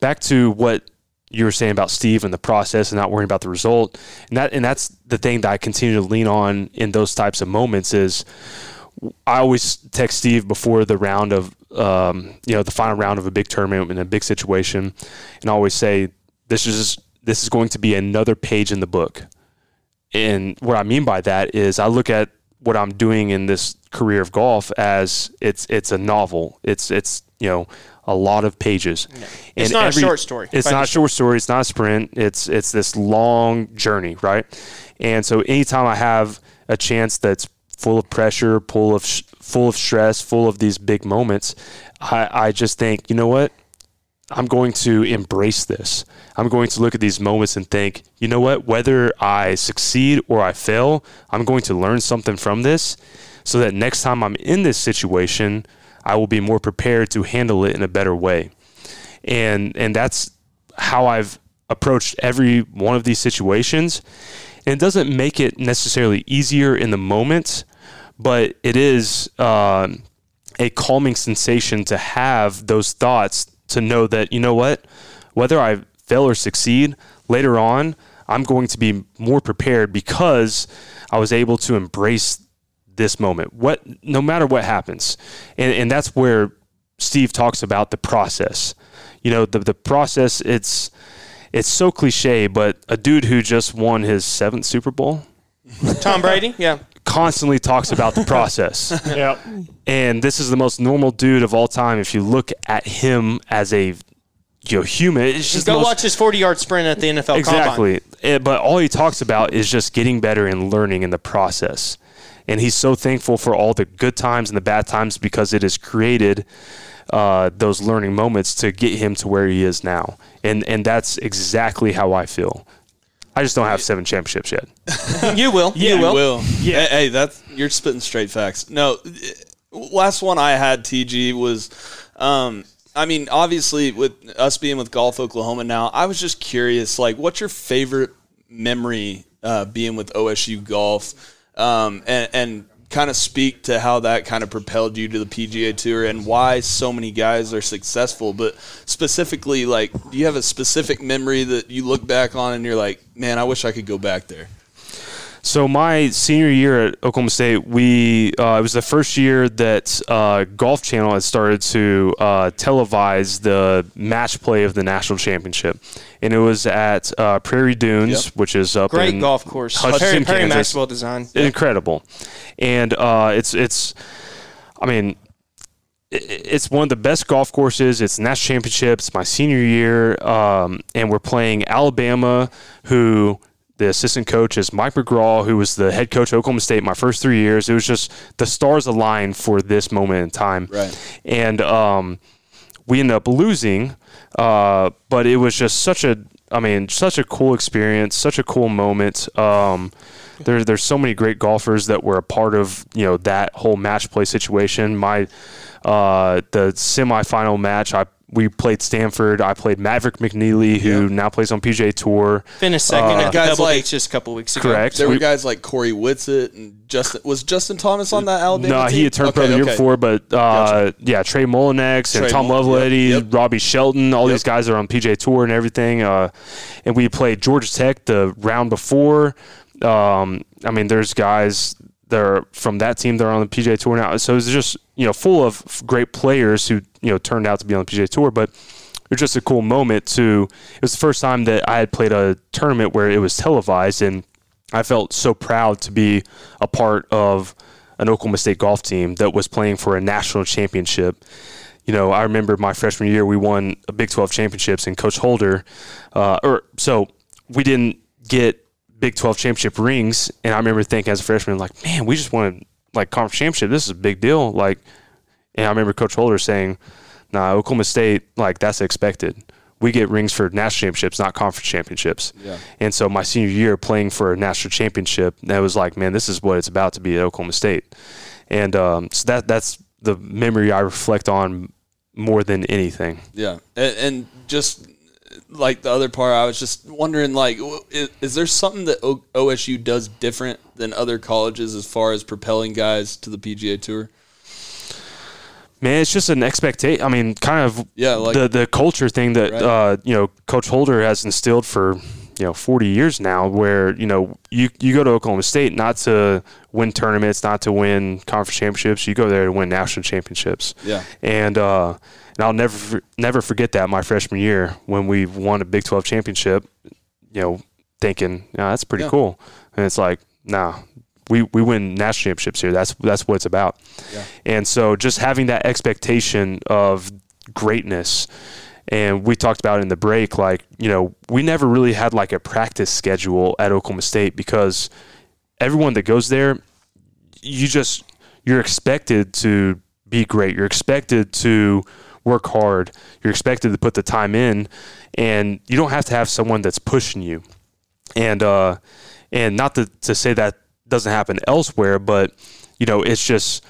back to what you were saying about Steve and the process and not worrying about the result, and that and that's the thing that I continue to lean on in those types of moments is I always text Steve before the round of, um, you know, the final round of a big tournament in a big situation, and I always say, "This is this is going to be another page in the book." And what I mean by that is, I look at what I'm doing in this career of golf as it's it's a novel. It's it's you know a lot of pages. It's not a short story, It's not a short story. It's not a sprint. It's it's this long journey, right? And so anytime I have a chance that's full of pressure, full of sh- full of stress, full of these big moments, I, I just think, you know what? I'm going to embrace this. I'm going to look at these moments and think, you know what? Whether I succeed or I fail, I'm going to learn something from this so that next time I'm in this situation, I will be more prepared to handle it in a better way. And and that's how I've approached every one of these situations. And it doesn't make it necessarily easier in the moment, but it is um, a calming sensation to have those thoughts to know that you know what whether i fail or succeed later on i'm going to be more prepared because i was able to embrace this moment. What no matter what happens. And, and that's where steve talks about the process. You know the, the process it's it's so cliche but a dude who just won his seventh super bowl. Tom Brady, yeah. Constantly talks about the process Yeah. and this is the most normal dude of all time. If you look at him as a you know, human, it's just Go most- watch his 40 yard sprint at the NFL Combine. exactly. Eh, but all he talks about is just getting better and learning in the process. and he's so thankful for all the good times and the bad times because it has created uh, those learning moments to get him to where he is now, and and that's exactly how I feel. I just don't have seven championships yet. you will. Yeah, you will. will. Yeah. Hey, hey, that's you're spitting straight facts. No, last one I had TG was, um, I mean, obviously with us being with Golf Oklahoma now, I was just curious, like, what's your favorite memory uh, being with OSU Golf, um, and, and kind of speak to how that kind of propelled you to the PGA Tour and why so many guys are successful. But specifically, like, do you have a specific memory that you look back on and you're like, man, I wish I could go back there? So my senior year at Oklahoma State, we uh, it was the first year that uh, Golf Channel had started to uh, televise the match play of the national championship, and it was at uh, Prairie Dunes, Yep. which is up Great in golf course. Hutchinson, Perry, Perry Maxwell design. incredible, and uh, it's it's, I mean, it's one of the best golf courses. It's national championships. My senior year, um, and we're playing Alabama, who the assistant coach is Mike McGraw, who was the head coach at Oklahoma State my first three years. It was just the stars aligned for this moment in time, Right. and um, we ended up losing, uh, but it was just such a, I mean, such a cool experience, such a cool moment. Um, there, there's so many great golfers that were a part of you know that whole match play situation. My, uh, the semifinal match, I we played Stanford. I played Maverick McNealy, who now plays on PGA Tour. Finished second Uh, at guys Pebble like- just a couple weeks ago. Correct. There We- were guys like Cory Whitsett and Justin. Was Justin Thomas on that Alabama No, team? he had turned pro Okay, the year before, but uh, Gotcha. yeah, Trey Mullinax and Tom Mull- Lovelady, yep, yep. Robbie Shelton, all Yep. these guys are on PGA Tour and everything. Uh, and we played Georgia Tech the round before. Um, I mean, there's guys that are from that team They're on the PGA Tour now. So it's just you know full of great players who you know turned out to be on the PGA Tour, but. It was just a cool moment to. It was the first time that I had played a tournament where it was televised, and I felt so proud to be a part of an Oklahoma State golf team that was playing for a national championship. You know, I remember my freshman year, we won a Big 12 championships, and Coach Holder, uh, or so we didn't get Big 12 championship rings. And I remember thinking as a freshman, like, man, we just won like conference championship. This is a big deal. Like, and I remember Coach Holder saying, nah, Oklahoma State, like, that's expected. We get rings for national championships, not conference championships. Yeah. And so my senior year playing for a national championship, that was like, man, this is what it's about to be at Oklahoma State. And um, so that that's the memory I reflect on more than anything. Yeah, and, and just like the other part, I was just wondering, like, is, is there something that o- OSU does different than other colleges as far as propelling guys to the PGA Tour? Man, it's just an expectation. I mean, kind of Yeah, like- the the culture thing that Right. uh, you know Coach Holder has instilled for you know 40 years now, where you know you you go to Oklahoma State not to win tournaments, not to win conference championships. You go there to win national championships. Yeah. and uh, and I'll never never forget that my freshman year when we won a Big 12 championship. You know, thinking, yeah, that's pretty Yeah. cool, and it's like, nah. We, we win national championships here. That's that's what it's about. Yeah. And so just having that expectation of greatness and we talked about in the break like, you know, we never really had like a practice schedule at Oklahoma State because everyone that goes there you just you're expected to be great. You're expected to work hard. You're expected to put the time in and you don't have to have someone that's pushing you. And uh and not to, to say that doesn't happen elsewhere, but you know, it's just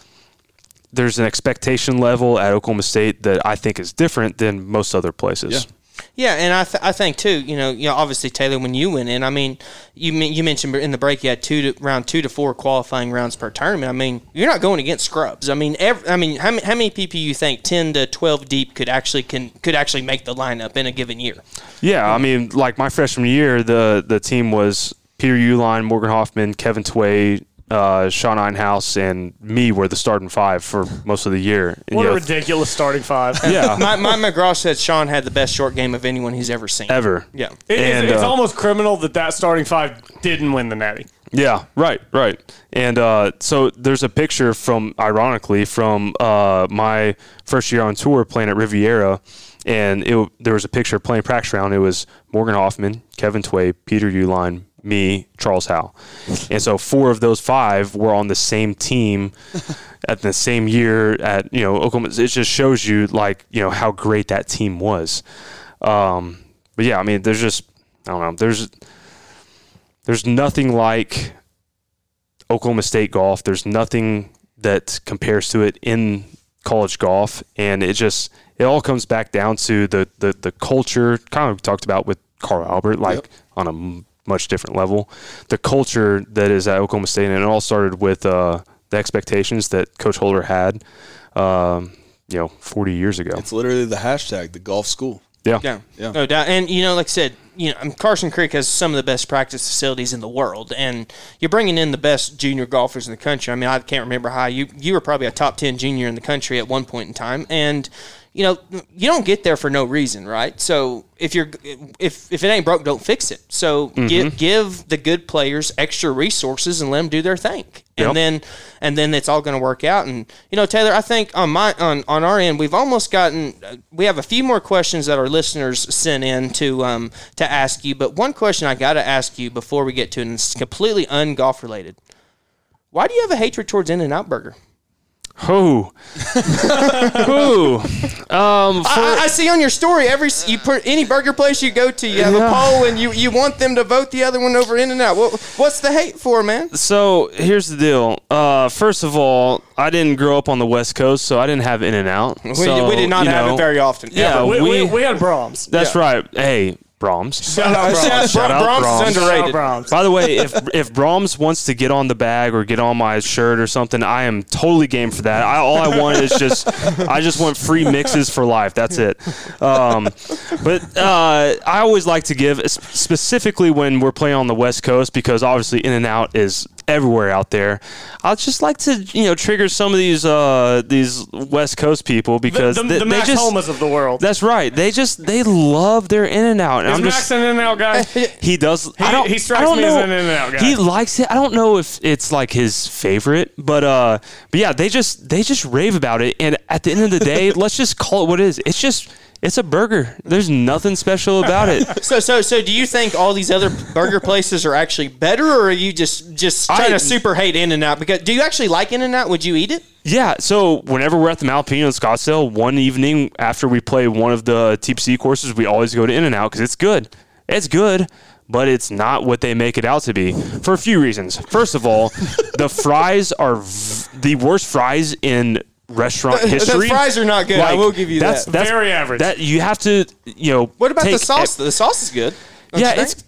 there's an expectation level at Oklahoma State that I think is different than most other places. Yeah, Yeah, and I, th- I think too. You know, you know, obviously Talor, when you went in, I mean, you men- you mentioned in the break you had two to round two to four qualifying rounds per tournament. I mean, you're not going against scrubs. I mean, ev I mean, how many, how many people you think ten to twelve deep could actually can could actually make the lineup in a given year? Yeah, I mean, like my freshman year, the the team was Peter Uihlein, Morgan Hoffman, Kevin Tway, uh, Sean Einhaus, and me were the starting five for most of the year. What you a know, ridiculous starting five. Yeah, My, my McGraw said Sean had the best short game of anyone he's ever seen. ever. Yeah. It- it's, And, it's uh, almost criminal that that starting five didn't win the Natty. Yeah, right, right. And uh, so there's a picture from, ironically, from uh, my first year on tour playing at Riviera, and it, there was a picture playing practice round. It was Morgan Hoffman, Kevin Tway, Peter Uihlein, me, Charles Howell. And so four of those five were on the same team at the same year at, you know, Oklahoma. It just shows you like, you know, how great that team was. Um, but yeah, I mean, there's just, I don't know, there's, there's nothing like Oklahoma State golf. There's nothing that compares to it in college golf. And it just, it all comes back down to the, the, the culture, kind of talked about with Carl Albert, like on a much different level. The culture that is at Oklahoma State, and it all started with uh, the expectations that Coach Holder had, um, you know, 40 years ago. It's literally the hashtag, the golf school. Yeah. Yeah, Yeah. no doubt. And you know, like I said, you know, um, Karsten Creek has some of the best practice facilities in the world, and you're bringing in the best junior golfers in the country. I mean, I can't remember how you you were probably a top ten junior in the country at one point in time, and you know, you don't get there for no reason, right? So if you're if if it ain't broke, don't fix it. So give give the good players extra resources and let them do their thing, and Yep. then and then it's all going to work out. And you know, Talor, I think on my on on our end, we've almost gotten. We have a few more questions that our listeners sent in to um to ask you, but one question I got to ask you before we get to it, and it's completely ungolf related. Why do you have a hatred towards In and Out Burger? Who? Who? Um, for, I, I see on your story every you put any burger place you go to, you have Yeah. a poll, and you, you want them to vote the other one over In and Out. What, what's the hate for, man? so here's the deal. Uh, first of all, I didn't grow up on the West Coast, so I didn't have In and Out. We, we did not have it very often. Yeah, we, we, we, we had Braum's. that's right. Hey, Braum's. Shout out Braum's. Shout out Braum's Braum's. is Shout out underrated. Braum's. By the way, if if Braum's wants to get on the bag or get on my shirt or something, I am totally game for that. I, all I want is just I just want free mixes for life. That's it. Um, but uh, I always like to give specifically when we're playing on the West Coast because obviously In and Out is everywhere out there. I'd just like to you know trigger some of these uh, these West Coast people because the, they, the they Max just Homas of the world. that's right. They just they love their In and Out. And Is I'm Max just an in and out guy? he does. I don't, he strikes I don't me as know. an in-and-out guy. He likes it. I don't know if it's like his favorite, but uh, but yeah, they just they just rave about it. And at the end of the day, let's just call it what it is. It's just it's a burger. There's nothing special about it. So, so, so, do you think all these other burger places are actually better, or are you just just trying I- to super hate In and Out? Because do you actually like In and Out? Would you eat it? Yeah. So whenever we're at the Malpino in Scottsdale, one evening after we play one of the TPC courses, we always go to In and Out because it's good. It's good. But it's not what they make it out to be for a few reasons. First of all, the fries are v- the worst fries in restaurant The- the history. fries are not good. I will give you that's, that. That's Very average. That you have to, you know. What about the sauce? e- the sauce is good. Yeah, it's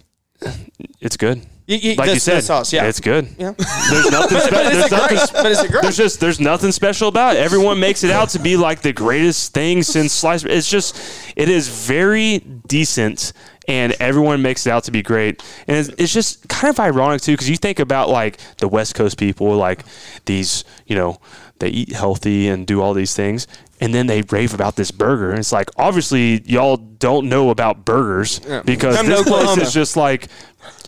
it's good. You- you- like the- you the said, sauce, yeah. it's good. Yeah. There's nothing. Spe- But there's it great? But is it great? There's just there's nothing special about it. Everyone makes it out to be like the greatest thing since sliced. It's just it is very decent, and everyone makes it out to be great. And it's, it's just kind of ironic too, because you think about like the West Coast people, like these, you know, they eat healthy and do all these things. And then they rave about this burger. And it's like, obviously, y'all don't know about burgers because Come this place is just like,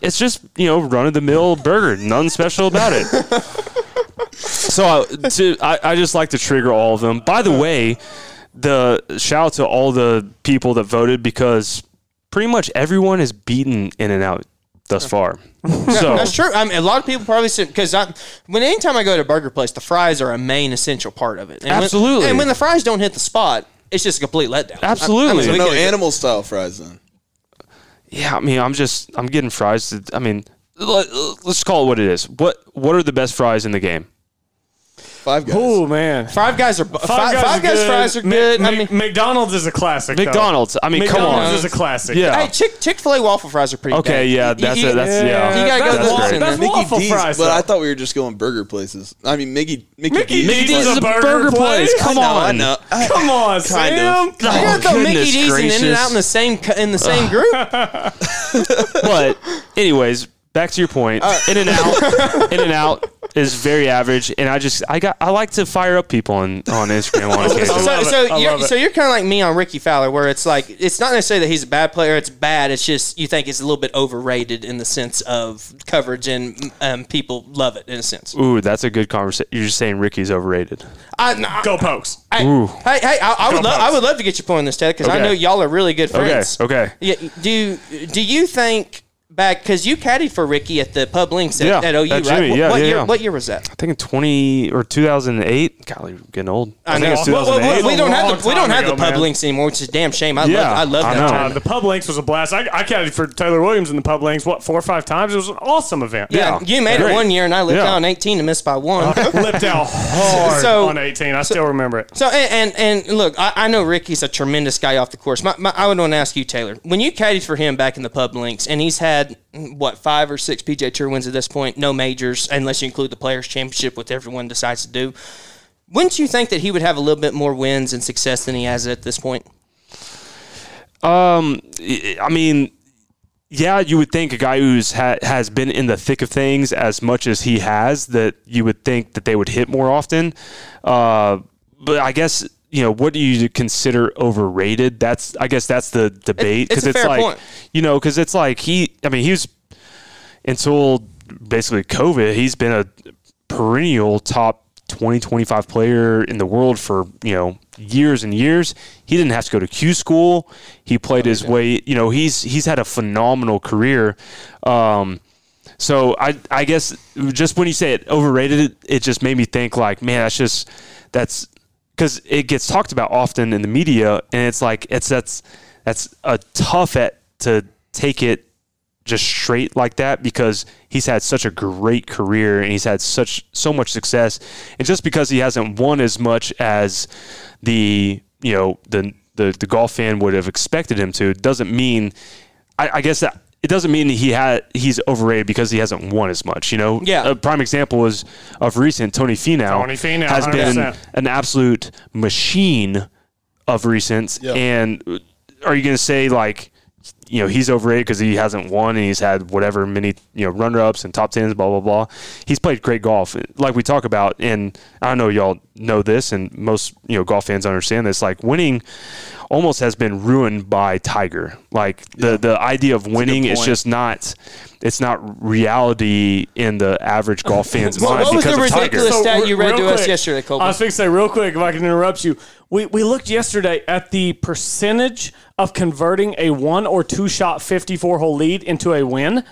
it's just, you know, run of the mill burger. Nothing special about it. So uh, to, I, I just like to trigger all of them. By the way, the shout out to all the people that voted because pretty much everyone is beaten in and out thus far. So That's true. I mean, a lot of people probably say because I, when anytime I go to a burger place, the fries are a main essential part of it. And when- Absolutely. and when the fries don't hit the spot, it's just a complete letdown. Absolutely. I, I mean, So no animal style fries then. yeah, I mean, I'm just I'm getting fries. To, I mean, let, let's call it what it is. What what are the best fries in the game? Five guys. Oh man. Five guys are five, five Guys guys, are good. fries are Mc- good. I Mc- mean, McDonald's is a classic. though. McDonald's. I mean, come McDonald's on. is a classic. Yeah. hey, Chick Chick Fil A waffle fries are pretty. Okay, dang. yeah, that's you- it. That's yeah. You gotta go that's to wa- those. that's Mickey waffle D's, fries. but though. I thought we were just going burger places. I mean, Mickey, Mickey, Mickey D's. D's D's is is a a burger, burger place. place. Come I know, on. Know. I- Come on, Kind Sam. of. You gotta throw oh, Mickey goodness D's and In and gracious. Out in the same cu- in the same group. but anyways, back to your point. Uh, in and out, in and out is very average, and I just I got I like to fire up people on on Instagram on occasion. So, so you're so you're kind of like me on Rickie Fowler, where it's like it's not necessarily that he's a bad player; it's bad. It's just you think it's a little bit overrated in the sense of coverage, and um, people love it in a sense. Ooh, that's a good conversation. You're just saying Rickie's overrated. I, no, Go pokes. Hey, Ooh. hey, hey, I, I would love, I would love to get your point on this, Ted, because I Okay. know y'all are really good Okay, friends. okay. Yeah, do do you think back because you caddied for Rickie at the Pub Links at, Yeah, at OU, at right? Jimmy, What- yeah, what, yeah, year, yeah. what year was that? I think in 20 or 2008. Golly, we're getting old. I, think know. it's Well, well, 2008. we don't have the we don't time have the Pub man. Links anymore, which is a damn shame. I Yeah, love I love I that know. Uh, the Pub Links was a blast. I, I caddied for Taylor Williams in the Pub Links, what, four or five times? It was an awesome event. Yeah, you made Great. it one year, and I lived Yeah. out on 18 and missed by one. Lipped out hard So- on 18. I still remember it. So and and, and look, I, I know Rickie's a tremendous guy off the course. My, my, I would want to ask you, Talor, when you caddied for him back in the pub links, and he's had mm, what five or six PGA Tour wins at this point, no majors, unless you include the Players Championship, which everyone decides to do. Wouldn't you think that he would have a little bit more wins and success than he has at this point? Um, I I mean, yeah, you would think a guy who's ha- has been in the thick of things as much as he has that you would think that they would hit more often. Uh, but I guess you know what do you consider overrated? That's I guess that's the debate it's a it's fair like point. you know because it's like he I mean he was until basically COVID he's been a perennial top 20 25 player in the world for you know years and years he didn't have to go to q school he played his way you know he's he's had a phenomenal career um so i i guess just when you say it overrated it, it just made me think like man that's just that's because it gets talked about often in the media and it's like it's that's that's a tough at to take it just straight like that because he's had such a great career and he's had such so much success. And just because he hasn't won as much as the you know the the, the golf fan would have expected him to doesn't mean I, I guess that it doesn't mean he had he's overrated because he hasn't won as much. You know, Yeah. A prime example is of recent Tony Finau. Tony Finau, has been 100%. an absolute machine of recent. And uh, are you going to say like, you know, he's overrated because he hasn't won and he's had whatever many you know runner ups and top tens, blah blah blah. He's played great golf, like we talk about, and I don't know y'all know this, and most you know golf fans understand this. Like winning almost has been ruined by Tiger. Like the the idea of winning is just not. It's not reality in the average golf fan's What- mind what was because the of Tiger. ridiculous- stat re- you read real to us yesterday, Colby. I was going to say real quick, if I can interrupt you. We, we looked yesterday at the percentage of converting a one or two shot 54 hole lead into a win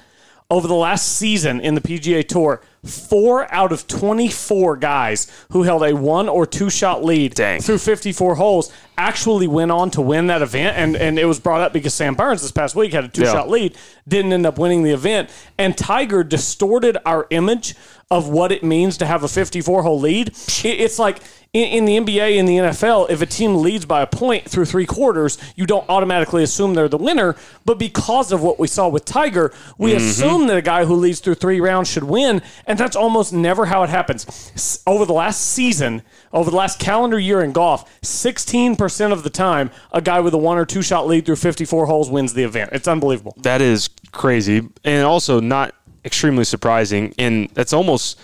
over the last season in the PGA Tour. Four out of 24 guys who held a one or two shot lead Dang. through 54 holes actually went on to win that event. And, and it was brought up because Sam Burns this past week had a two shot Yeah. lead, didn't end up winning the event. And Tiger distorted our image of what it means to have a 54 hole lead. It's like in, the NBA and the NFL, if a team leads by a point through three quarters, you don't automatically assume they're the winner. But because of what we saw with Tiger, we mm-hmm. assume that a guy who leads through three rounds should win. And that's almost never how it happens. S- Over the last season, over the last calendar year in golf, 16% of the time, a guy with a one or two shot lead through 54 holes wins the event. It's unbelievable. that is crazy and also not extremely surprising and that's almost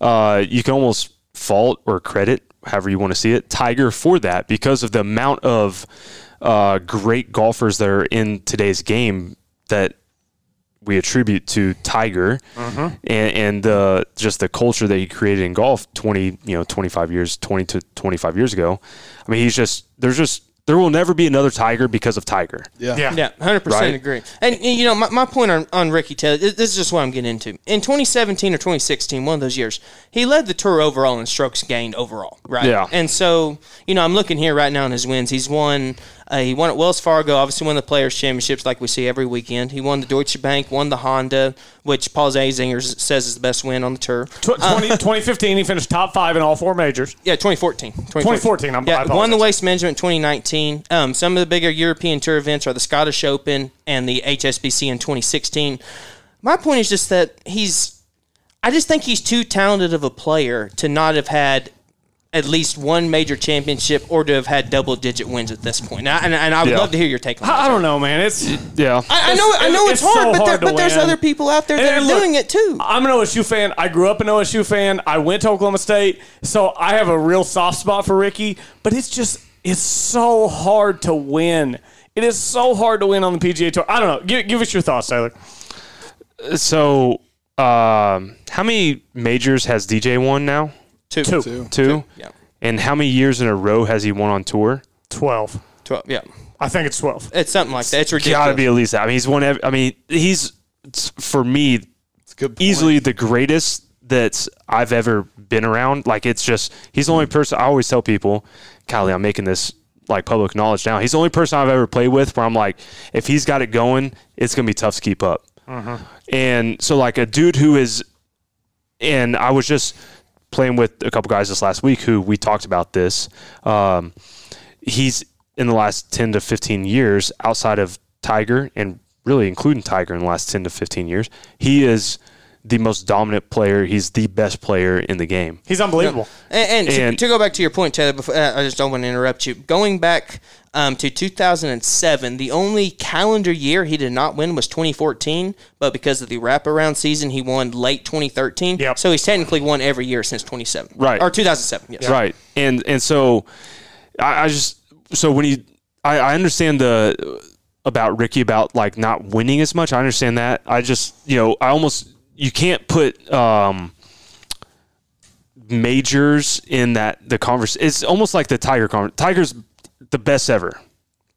uh, you can almost fault or credit however you want to see it tiger for that because of the amount of uh, great golfers that are in today's game that we attribute to Tiger and, and uh, just the culture that he created in golf 20, you know, 25 years, 20 to 25 years ago. I mean, he's just, there's just, there will never be another Tiger because of Tiger. Yeah. Yeah, hundred percent Right? agree. And and, you know, my, my point on, on Rickie Taylor, this this is just what I'm getting into. In 2017 or 2016, one of those years, he led the tour overall in strokes gained overall, right? Yeah. And so, you know, I'm looking here right now in his wins. He's won. Uh, he won at Wells Fargo. Obviously, won the Players Championships like we see every weekend. He won the Deutsche Bank, won the Honda, which Paul Azinger says is the best win on the tour. Tw- 20, 2015, he finished top five in all four majors. Yeah, 2014. 2014, I'm- I yeah, won the Waste Management 2019. Um, some of the bigger European Tour events are the Scottish Open and the HSBC in 2016. My point is just that he's. I just think he's too talented of a player to not have had at least one major championship or to have had double digit wins at this point. And I, and, and I would Yeah. love to hear your take on that. I, I don't know, man. It's Yeah. I, I know, I know it's, It's so hard, but, there, hard to but there's other people out there that And are look, doing it too. I'm an OSU fan. I grew up an OSU fan. I went to Oklahoma State, so I have a real soft spot for Rickie. But it's just it's so hard to win. It is so hard to win on the PGA Tour. I don't know. Give, give us your thoughts, Tyler. So, um, how many majors has DJ won now? Two. Two. Two. Yeah. And how many years in a row has he won on tour? Twelve. 12. Yeah. I think it's twelve. It's something like that. It's ridiculous. Got to be at least that. I mean, he's won. Every, I mean, he's it's, for me good easily the greatest that I've ever been around. Like it's just he's the only person I always tell people, Kylie, I'm making this like public knowledge now. He's the only person I've ever played with where I'm like, if he's got it going, it's gonna be tough to keep up. Mm-hmm. And so like a dude who is and I was just playing with a couple guys this last week who we talked about this. Um, he's in the last 10 to 15 years outside of Tiger and really including Tiger in the last 10 to 15 years, he is the most dominant player. He's the best player in the game. He's unbelievable. And, and, to- And- to, go back to your point, Talor, before, uh, I just don't want to interrupt you. Going back um, to 2007, the only calendar year he did not win was 2014, but because of the wraparound season, he won late 2013. Yep. So he's technically won every year since 27. Right. Or 2007, yes. Right. And and so I, I just so when he I, I understand the about Rickie about like not winning as much. I understand that. I just you know, I almost you can't put um majors in that the converse it's almost like the Tiger conference. Tiger's the best ever.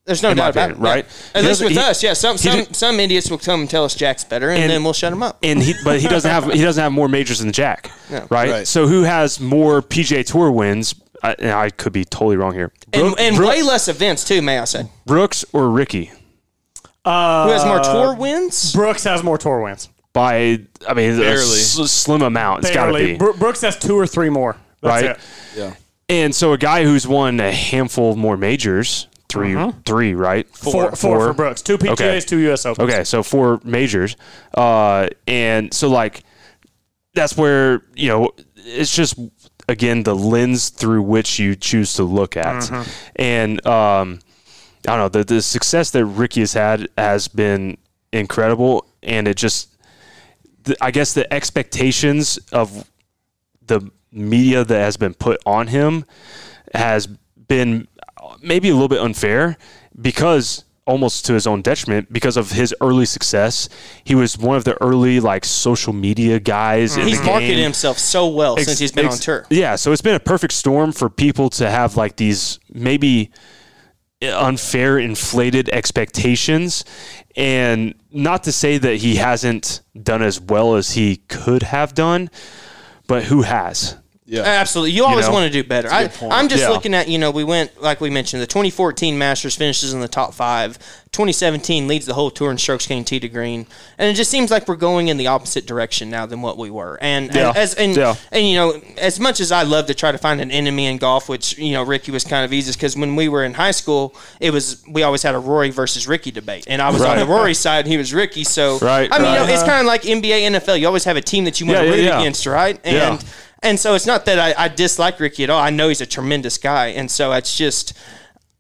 There's no In my doubt about it. opinion, right? At He least with he- us, yeah. Some some, didn't- some idiots will come and tell us Jack's better, and, And- then we'll shut him up. and he but he doesn't have he doesn't have more majors than Jack, Yeah. right? Right. So who has more PGA Tour wins? I, and I could be totally wrong here. And, Brook- and Brook- way less events, too, may I say. Brooks or Rickie Who has more tour wins? Brooks has more tour wins. By I mean a Barely. s- slim amount. It's got to be Bro- Brooks has two or three more. That's right. it. Yeah. And so a guy who's won a handful more majors, 3 three, right? Four, four for Brooks. Two PGAs, Okay. two US Opens. Okay, so four majors, uh, and so like that's where you know it's just again the lens through which you choose to look at, and um, I don't know the the success that Rickie has had has been incredible, and it just the, I guess the expectations of the media that has been put on him has been maybe a little bit unfair because almost to his own detriment because of his early success. He was one of the early like social media guys. in He's marketed himself so well Ex- since he's been ex- on tour. Yeah, so it's been a perfect storm for people to have like these maybe unfair inflated expectations and not to say that he hasn't done as well as he could have done, but who has? Yeah. Absolutely. You always know? want to do better. I, I'm just Yeah. looking at, you know, we went, like we mentioned, the 2014 Masters finishes in the top five. 2017 leads the whole tour in strokes gained tee to green. And it just seems like we're going in the opposite direction now than what we were. And, Yeah. as, and, Yeah. and, you know, as much as I love to try to find an enemy in golf, which, you know, Rickie was kind of easy, because when we were in high school, it was, we always had a Rory versus Rickie debate. And I was on the Rory side and he was Rickie. So, Right, I mean, you know, it's kind of like NBA, NFL. You always have a team that you want to root against, right? And, Yeah. And so it's not that I, I dislike Rickie at all. I know he's a tremendous guy. And so it's just,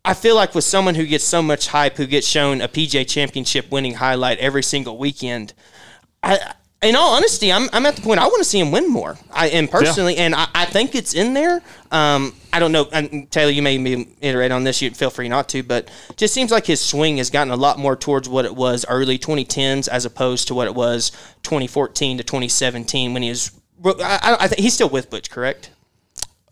I feel like with someone who gets so much hype, who gets shown a PJ championship winning highlight every single weekend, I, in all honesty, I'm, I'm at the point I want to see him win more. I am personally, and I, I think it's in there. Um, I don't know, and Talor, you may be iterate on this. You feel free not to, but just seems like his swing has gotten a lot more towards what it was early 2010s as opposed to what it was 2014 to 2017 when he was. I, I, I think he's still with Butch, correct?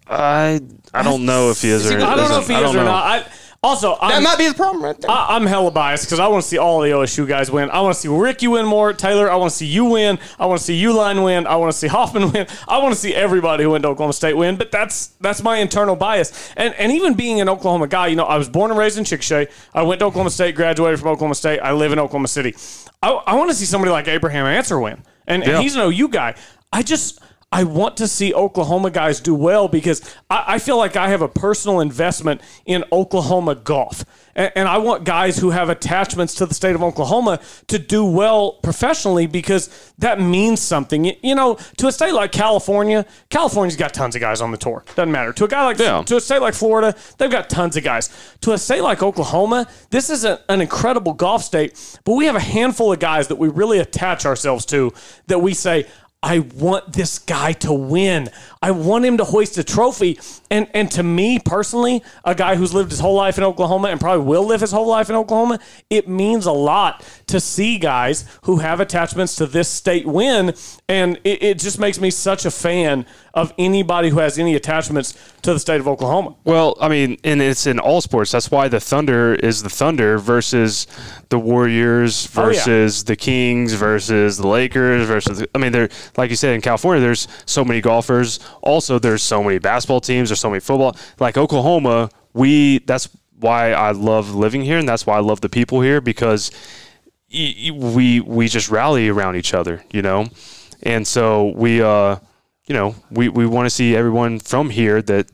I I don't know if he is or I don't know if isn't. he I is don't or know. not. I, also, That I'm, might be the problem right there. I, I'm hella biased because I want to see all the OSU guys win. I want to see Rickie win more. Talor, I want to see you win. I want to see Uihlein win. I want to see Hoffman win. I want to see everybody who went to Oklahoma State win. But that's that's my internal bias. And and even being an Oklahoma guy, you know, I was born and raised in Chickasha. I went to Oklahoma State, graduated from Oklahoma State. I live in Oklahoma City. I, I want to see somebody like Abraham Ancer win. And, and he's an OU guy. I just I want to see Oklahoma guys do well because I, I feel like I have a personal investment in Oklahoma golf. And, and I want guys who have attachments to the state of Oklahoma to do well professionally because that means something. You, you know, to a state like California, California's got tons of guys on the tour. Doesn't matter. To a guy like Yeah. to a state like Florida, they've got tons of guys. To a state like Oklahoma, this is a, an incredible golf state, but we have a handful of guys that we really attach ourselves to that we say, I want this guy to win. I want him to hoist a trophy. And and to me personally, a guy who's lived his whole life in Oklahoma and probably will live his whole life in Oklahoma, it means a lot to see guys who have attachments to this state win. And it, it just makes me such a fan of anybody who has any attachments to the state of Oklahoma. Well, I mean, and it's in all sports. That's why the Thunder is the Thunder versus the Warriors Oh, yeah. versus the Kings versus the Lakers versus. I mean, they're like you said in California. There's so many golfers. Also, there's so many basketball teams. There's so many football. Like Oklahoma, we. That's why I love living here, and that's why I love the people here because we we just rally around each other, you know, and so we uh you know we we want to see everyone from here that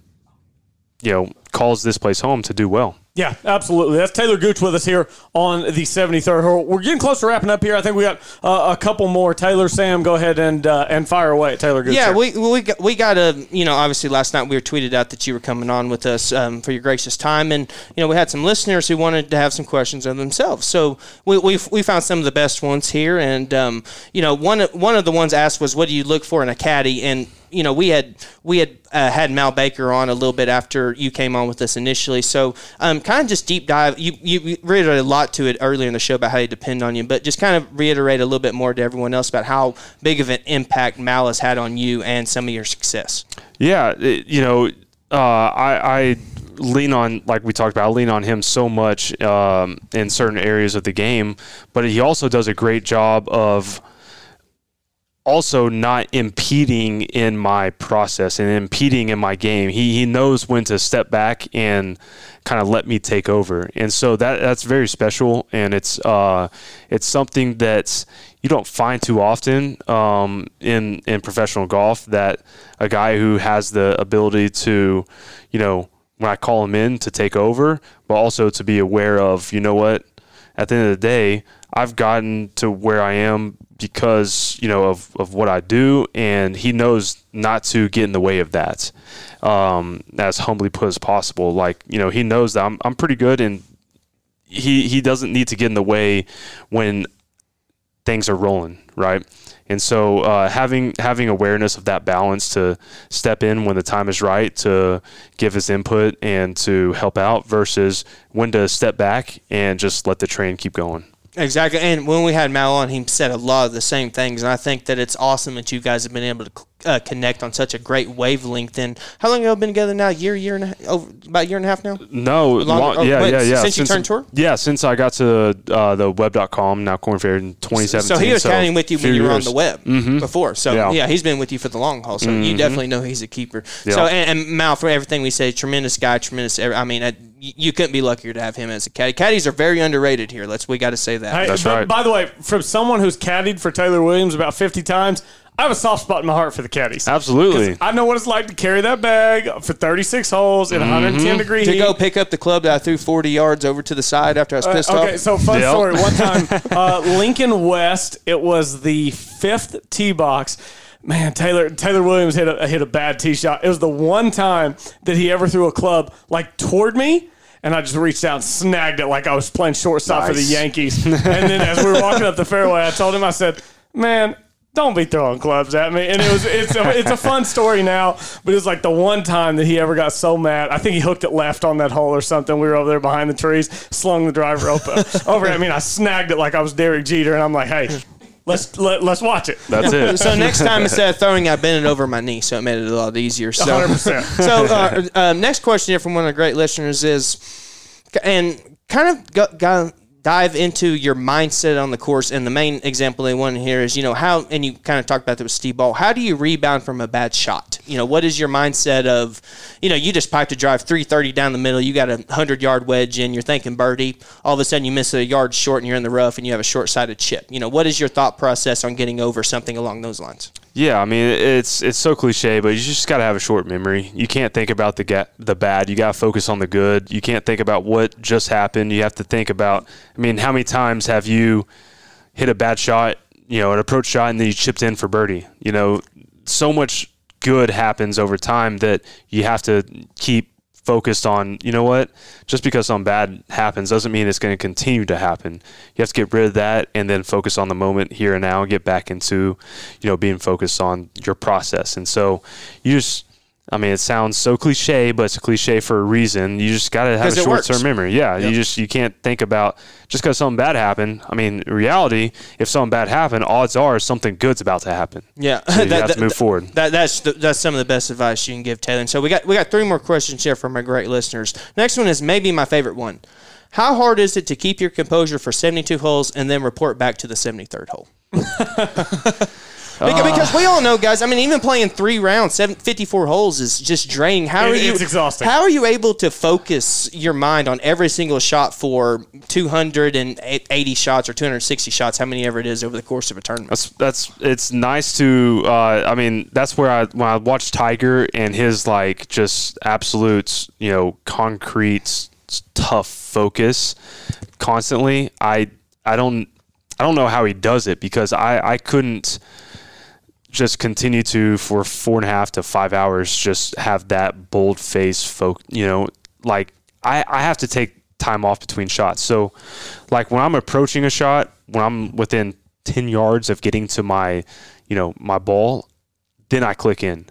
you know calls this place home to do well. Yeah, absolutely. That's Talor Gooch with us here on the 73rd hole. We're getting close to wrapping up here. I think we got uh, a couple more. Taylor, Sam, go ahead and uh, and fire away at Talor Gooch. Yeah, here. we we got, we got a you know obviously last night we were tweeted out that you were coming on with us um, for your gracious time, and you know we had some listeners who wanted to have some questions of themselves. So we we, we found some of the best ones here, and um, you know one of- one of the ones asked was what do you look for in a caddy, and you know we had we had uh, had Mal Baker on a little bit after you came on with us initially, so um, kind of just deep dive. You you reiterated a lot to it earlier in the show about how they depend on you, but just kind of reiterate a little bit more to everyone else about how big of an impact Mal has had on you and some of your success. Yeah, it- you know, uh, I, I lean on like we talked about. I lean on him so much um, in certain areas of the game, but he also does a great job of also not impeding in my process and impeding in my game. He he knows when to step back and kind of let me take over. And so that that's very special and it's uh it's something that's you don't find too often um, in in professional golf that a guy who has the ability to, you know, when I call him in to take over, but also to be aware of, you know what, at the end of the day, I've gotten to where I am because you know of, of what I do, and he knows not to get in the way of that, um, as humbly put as possible. Like you know, he knows that I'm I'm pretty good, and he he doesn't need to get in the way when things are rolling, right? And so uh, having having awareness of that balance to step in when the time is right to give his input and to help out versus when to step back and just let the train keep going. Exactly. And when we had Mal on, he said a lot of the same things. And I think that it's awesome that you guys have been able to uh, connect on such a great wavelength. And how long have you been together now? Year, year and a half, over, about a year and a half now? No, Longer- long, oh, yeah, wait, yeah, yeah. since you turned tour? Yeah, since I got to uh, the web.com, now Korn Ferry in 2017. So he was counting with you when you were on the web Mhm. before. So yeah. Yeah. he's been with you for the long haul. So you Mhm. definitely know he's a keeper. Yeah. So and, and Mal, for everything we say, tremendous guy, tremendous. I mean, uh, you you couldn't be luckier to have him as a caddy. Caddies are very underrated here. Let's we got to say that. Hey, but By the way, from someone who's caddied for Taylor Williams about 50 times, I have a soft spot in my heart for the caddies. Absolutely. I know what it's like to carry that bag for 36 holes in 110 degree to heat. go pick up the club that I threw 40 yards over to the side after I was Uh, pissed okay, off. Okay, so fun story. One time, uh, Lincoln West. It was the fifth tee box. Man, Taylor Taylor Williams hit a hit a bad tee shot. It was the one time that he ever threw a club like toward me. And I just reached out and snagged it like I was playing shortstop for the Yankees. and then as we were walking up the fairway, I told him, I said, "Man, don't be throwing clubs at me." And it was it's a, it's a fun story now, but it was like the one time that he ever got so mad. I think he hooked it left on that hole or something. We were over there behind the trees, slung the driver open over I mean, I snagged it like I was Derek Jeter. And I'm like, "Hey, let's let, let's watch it." That's it. so next time instead of throwing, I bent it over my knee, so it made it a lot easier. So, 100%. so uh, uh, next question here from one of the great listeners is, and kind of got, go, dive into your mindset on the course. And the main example they want to hear is, you know, how, and you kind of talked about that with Steve Ball. How do you rebound from a bad shot? You know, what is your mindset of, you know, you just piped a drive 330 down the middle, you got a 100 yard wedge in, you're thinking birdie. All of a sudden you miss a yard short and you're in the rough and you have a short sided chip. You know, what is your thought process on getting over something along those lines? Yeah, I mean it's it's so cliche, but you just got to have a short memory. You can't think about the ga- the bad. You got to focus on the good. You can't think about what just happened. You have to think about. I mean, how many times have you hit a bad shot, you know, an approach shot, and then you chipped in for birdie? You know, so much good happens over time that you have to keep focused on, you know what, just because something bad happens doesn't mean it's going to continue to happen. You have to get rid of that and then focus on the moment here and now and get back into, you know, being focused on your process. And so you just, I mean, it sounds so cliche, but it's a cliche for a reason. You just got to have a short term memory. Yeah, you just you can't think about just because something bad happened. I mean, reality, if something bad happened, odds are something good's about to happen. Yeah, So you have to move forward. That, that's the, that's some of the best advice you can give Taylor. And so we got we got three more questions here from our great listeners. Next one is maybe my favorite one. How hard is it to keep your composure for 72 holes and then report back to the 73rd hole? Because, because we all know, guys. I mean, even playing three rounds, seven, 54 holes is just draining. How are It- you? it's exhausting. How are you able to focus your mind on every single shot for 280 shots or 260 shots, how many ever it is over the course of a tournament? That's that's it's nice to. Uh, I mean, that's where I when I watch Tiger and his like just absolute you know concrete tough focus constantly. I I don't I don't know how he does it because I I couldn't just continue to for four and a half to five hours just have that bold face folk you know like I, I have to take time off between shots. So like when i'm approaching a shot when i'm within 10 yards of getting to my you know my ball then i click in.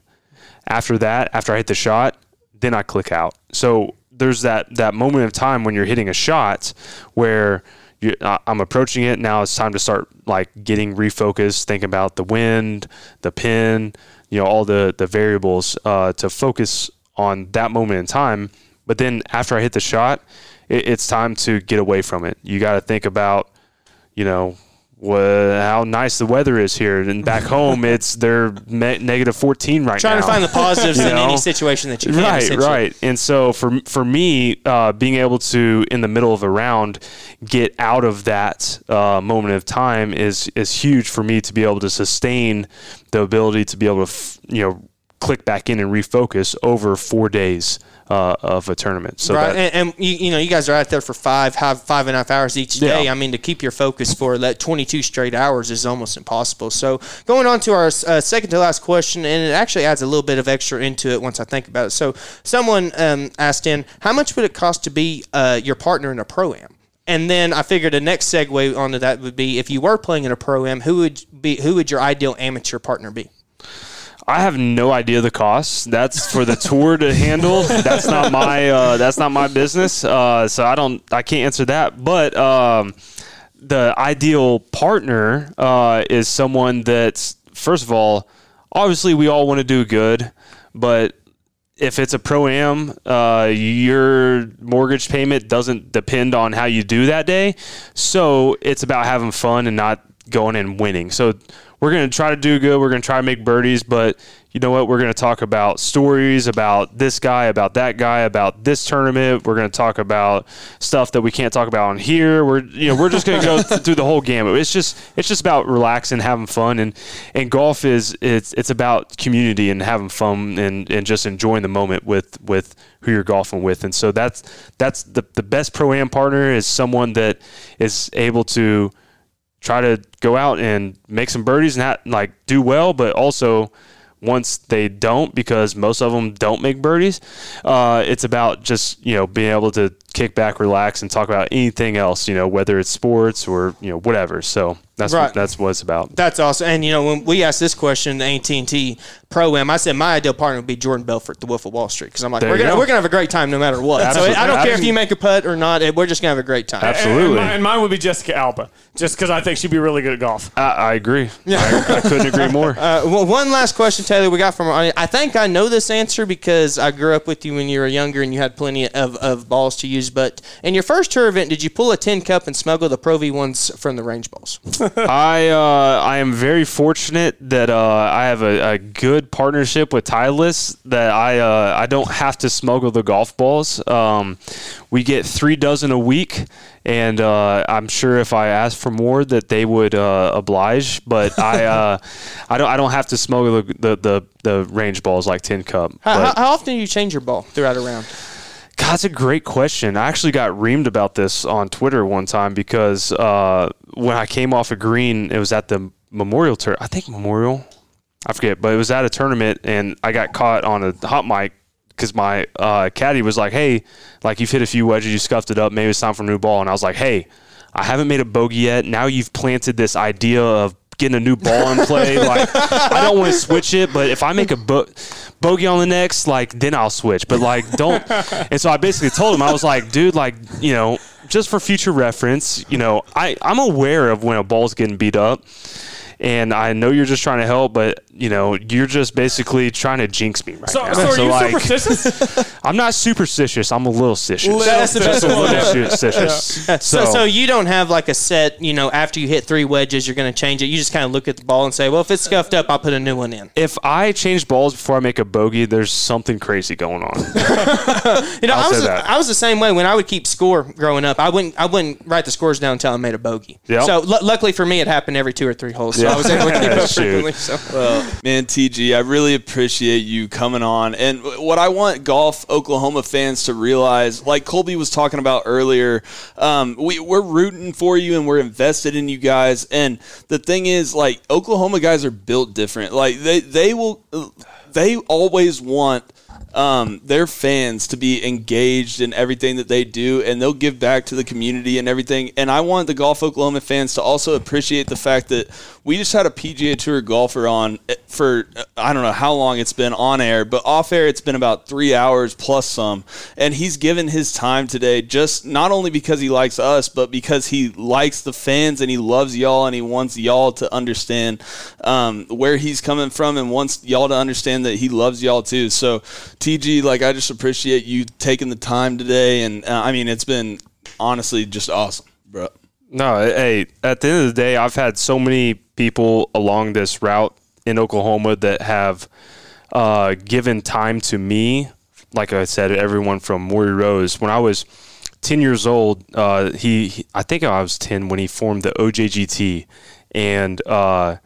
After that after i hit the shot then i click out. So there's that that moment of time when you're hitting a shot where you, uh, I'm approaching it now. It's time to start like getting refocused, Think about the wind, the pin, you know, all the the variables uh, to focus on that moment in time. But then after I hit the shot, it, it's time to get away from it. You got to think about, you know, wha how nice the weather is here, and back home it's they're me- negative 14 right Trying now. Trying to find the positives You in any situation that you can. Right, right. And so for for me, uh, being able to in the middle of a round get out of that uh, moment of time is is huge for me to be able to sustain the ability to be able to f- you know click back in and refocus over four days uh, of a tournament. So right, that, and, and you, you know, you guys are out there for five, have five and a half hours each day. Yeah. I mean, to keep your focus for that 22 straight hours is almost impossible. So, going on to our uh, second to last question, and it actually adds a little bit of extra into it once I think about it. So, someone um, asked in, how much would it cost to be uh, your partner in a pro am? And then I figured the next segue onto that would be if you were playing in a pro am, who would be who would your ideal amateur partner be? I have no idea the costs. That's for the tour to handle. That's not my uh, that's not my business. Uh, so I don't I can't answer that. But um, the ideal partner uh, is someone that's first of all, obviously we all want to do good, but if it's a pro am, uh, your mortgage payment doesn't depend on how you do that day. So it's about having fun and not going and winning. So we're going to try to do good. We're going to try to make birdies, but you know what? We're going to talk about stories about this guy, about that guy, about this tournament. We're going to talk about stuff that we can't talk about on here. We're you know we're just going to go th- through the whole gamut. It's just it's just about relaxing, having fun, and and golf is it's it's about community and having fun and, and just enjoying the moment with with who you're golfing with. And so that's that's the the best pro am partner is someone that is able to try to go out and make some birdies and ha- like do well, but also once they don't, because most of them don't make birdies, uh, it's about just you know being able to kick back, relax, and talk about anything else. You know, whether it's sports or you know whatever. So that's Right. what, that's what it's about. That's awesome. And you know, when we asked this question, the AT and T Pro Am, I said my ideal partner would be Jordan Belfort, the Wolf of Wall Street, because I'm like, There we're gonna go. we're gonna have a great time no matter what. Absolutely. So I don't care if you make a putt or not. We're just gonna have a great time. Absolutely. And, mine, and mine would be Jessica Alba, just because I think she'd be really good at golf. I, I agree. I, I couldn't agree more. Uh, well, one last question, Talor. We got from our, I think I know this answer because I grew up with you when you were younger and you had plenty of, of balls to use. But in your first tour event, did you pull a tin cup and smuggle the Pro V ones from the range balls? I uh, I am very fortunate that uh, I have a, a good partnership with Titleist that I uh, I don't have to smuggle the golf balls. Um, we get three dozen a week, and uh, I'm sure if I asked for more that they would uh, oblige. But I uh, I don't I don't have to smuggle the the, the, the range balls like Tin Cup. How, how often do you change your ball throughout a round? That's a great question. I actually got reamed about this on Twitter one time because uh, when I came off a green, it was at the Memorial Tour. I think Memorial. I forget, but it was at a tournament, and I got caught on a hot mic because my uh, caddy was like, "Hey, like you've hit a few wedges, you scuffed it up. Maybe it's time for a new ball." And I was like, "Hey, I haven't made a bogey yet. Now you've planted this idea of getting a new ball in play. like I don't want to switch it, but if I make a bo- bogey on the next, like then I'll switch. But like don't. And so I basically told him I was like, dude, like you know, just for future reference, you know, I I'm aware of when a ball's getting beat up. And I know you're just trying to help, but you know you're just basically trying to jinx me right So, now. so are you like, superstitious? I'm not superstitious. I'm a little stitious. That's the just best a one. little stitious. So, so you don't have like a set, you know, after you hit three wedges, you're going to change it. You just kind of look at the ball and say, well, if it's scuffed up, I'll put a new one in. if I change balls before I make a bogey, there's something crazy going on. You know, I'll I was say that. I was the same way when I would keep score growing up. I wouldn't I wouldn't write the scores down until I made a bogey. Yep. So lu luckily for me, it happened every two or three holes. So Yeah. I was able to keep up frequently. So. Man, TG, I really appreciate you coming on. And what I want golf Oklahoma fans to realize, like Colby was talking about earlier, um, we, we're rooting for you and we're invested in you guys. And the thing is, like, Oklahoma guys are built different. Like, they, they will, they always want um, their fans to be engaged in everything that they do and they'll give back to the community and everything. And I want the Golf Oklahoma fans to also appreciate the fact that we just had a PGA Tour golfer on for uh, I don't know how long it's been on air, but off air it's been about three hours plus some. And he's given his time today just not only because he likes us, but because he likes the fans and he loves y'all and he wants y'all to understand um, where he's coming from and wants y'all to understand that he loves y'all too. So, TG, like I just appreciate you taking the time today, and uh, I mean it's been honestly just awesome, bro. No, hey, at the end of the day, I've had so many people along this route in Oklahoma that have uh, given time to me. Like I said, everyone from Maury Rose. When I was 10 years old, uh, he, he- I think I was 10 when he formed the OJGT. And uh,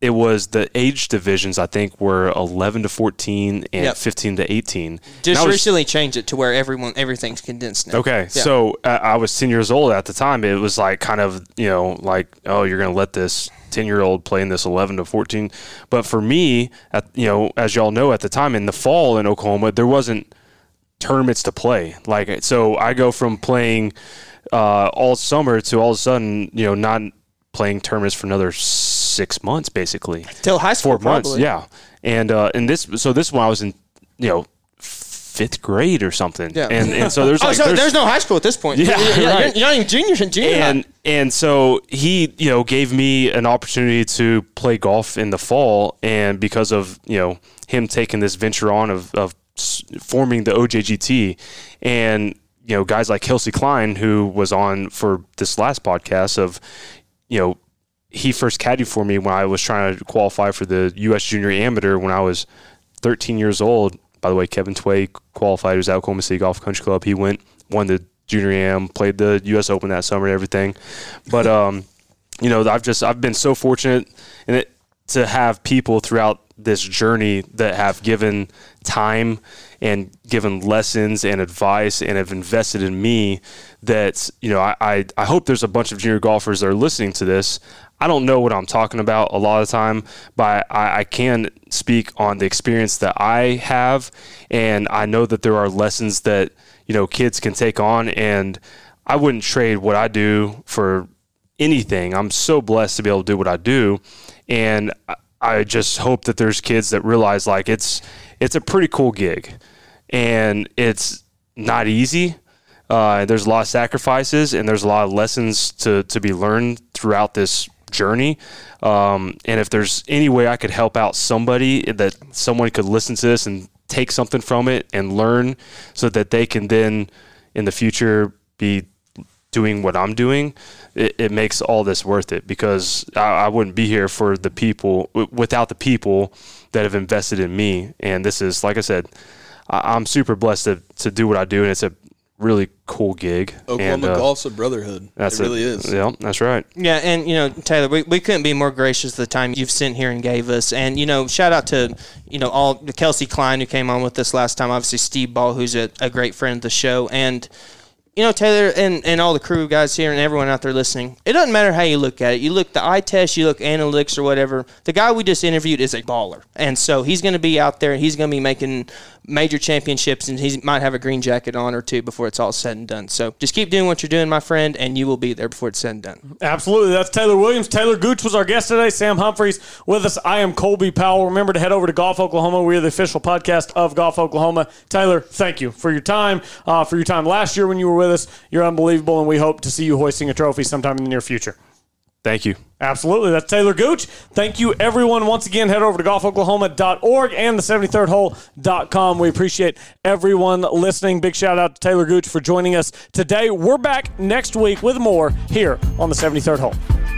it was the age divisions, I think, were 11 to 14 and Yep. 15 to 18. Just was- recently changed it to where everyone everything's condensed now. Okay, Yeah. so uh, I was 10 years old at the time. It was like kind of, you know, like, oh, you're going to let this 10 year old play in this 11 to 14. But for me, at, you know, as y'all know at the time in the fall in Oklahoma, there wasn't tournaments to play. Like, so I go from playing uh, all summer to all of a sudden, you know, not playing tournaments for another six months, basically till high school. four months. Yeah, and uh, and this so this one I was in you know fifth grade or something. Yeah. and and so there's Oh, like so there's, there's, no high school at this point. Yeah, you're, you're- right. you're not even junior. Junior. high. and and so he you know gave me an opportunity to play golf in the fall, and because of you know him taking this venture on of of forming the OJGT, and you know guys like Kelsey Klein who was on for this last podcast of you know he first caddied for me when I was trying to qualify for the U.S. Junior Amateur when I was 13 years old. By the way, Kevin Tway qualified. He was at Oklahoma City Golf Country Club. He went, won the Junior Am, played the U.S. Open that summer and everything. But um, you know, I've just I've been so fortunate in it to have people throughout this journey that have given time and given lessons and advice and have invested in me that you know I, I, I hope there's a bunch of junior golfers that are listening to this i don't know what i'm talking about a lot of the time but I, I can speak on the experience that i have and i know that there are lessons that you know kids can take on and i wouldn't trade what i do for anything. I'm so blessed to be able to do what I do, and I- just hope that there's kids that realize like it's it's a pretty cool gig, and it's not easy. Uh, there's a lot of sacrifices, and there's a lot of lessons to to be learned throughout this journey. Um, and if there's any way I could help out somebody that someone could listen to this and take something from it and learn, so that they can then in the future be doing what I'm doing, it, it makes all this worth it because I, I wouldn't be here for the people w- without the people that have invested in me. And this is, like I said, I, I'm super blessed to, to do what I do, and it's a really cool gig. Oklahoma and, uh, golf's a brotherhood. That's it really is. Yeah, that's right. Yeah, and you know, Talor, we, we couldn't be more gracious the time you've sent here and gave us. And you know, shout out to you know all the Kelsey Klein who came on with us last time. Obviously, Steve Ball, who's a, a great friend of the show, and you know, Taylor and, and all the crew guys here and everyone out there listening, it doesn't matter how you look at it. You look the eye test, you look analytics or whatever. The guy we just interviewed is a baller. And so he's going to be out there and he's going to be making major championships and he might have a green jacket on or two before it's all said and done. So just keep doing what you're doing, my friend, and you will be there before it's said and done. Absolutely. That's Taylor Williams. Talor Gooch was our guest today. Sam Humphreys with us. I am Colby Powell. Remember to head over to Golf Oklahoma. We are the official podcast of Golf Oklahoma. Talor, thank you for your time, uh, for your time last year when you were with us. You're unbelievable, and we hope to see you hoisting a trophy sometime in the near future. Thank you. Absolutely. That's Talor Gooch. Thank you, everyone. Once again, head over to golfoklahoma.org and the 73rdhole.com. We appreciate everyone listening. Big shout out to Talor Gooch for joining us today. We're back next week with more here on the 73rd Hole.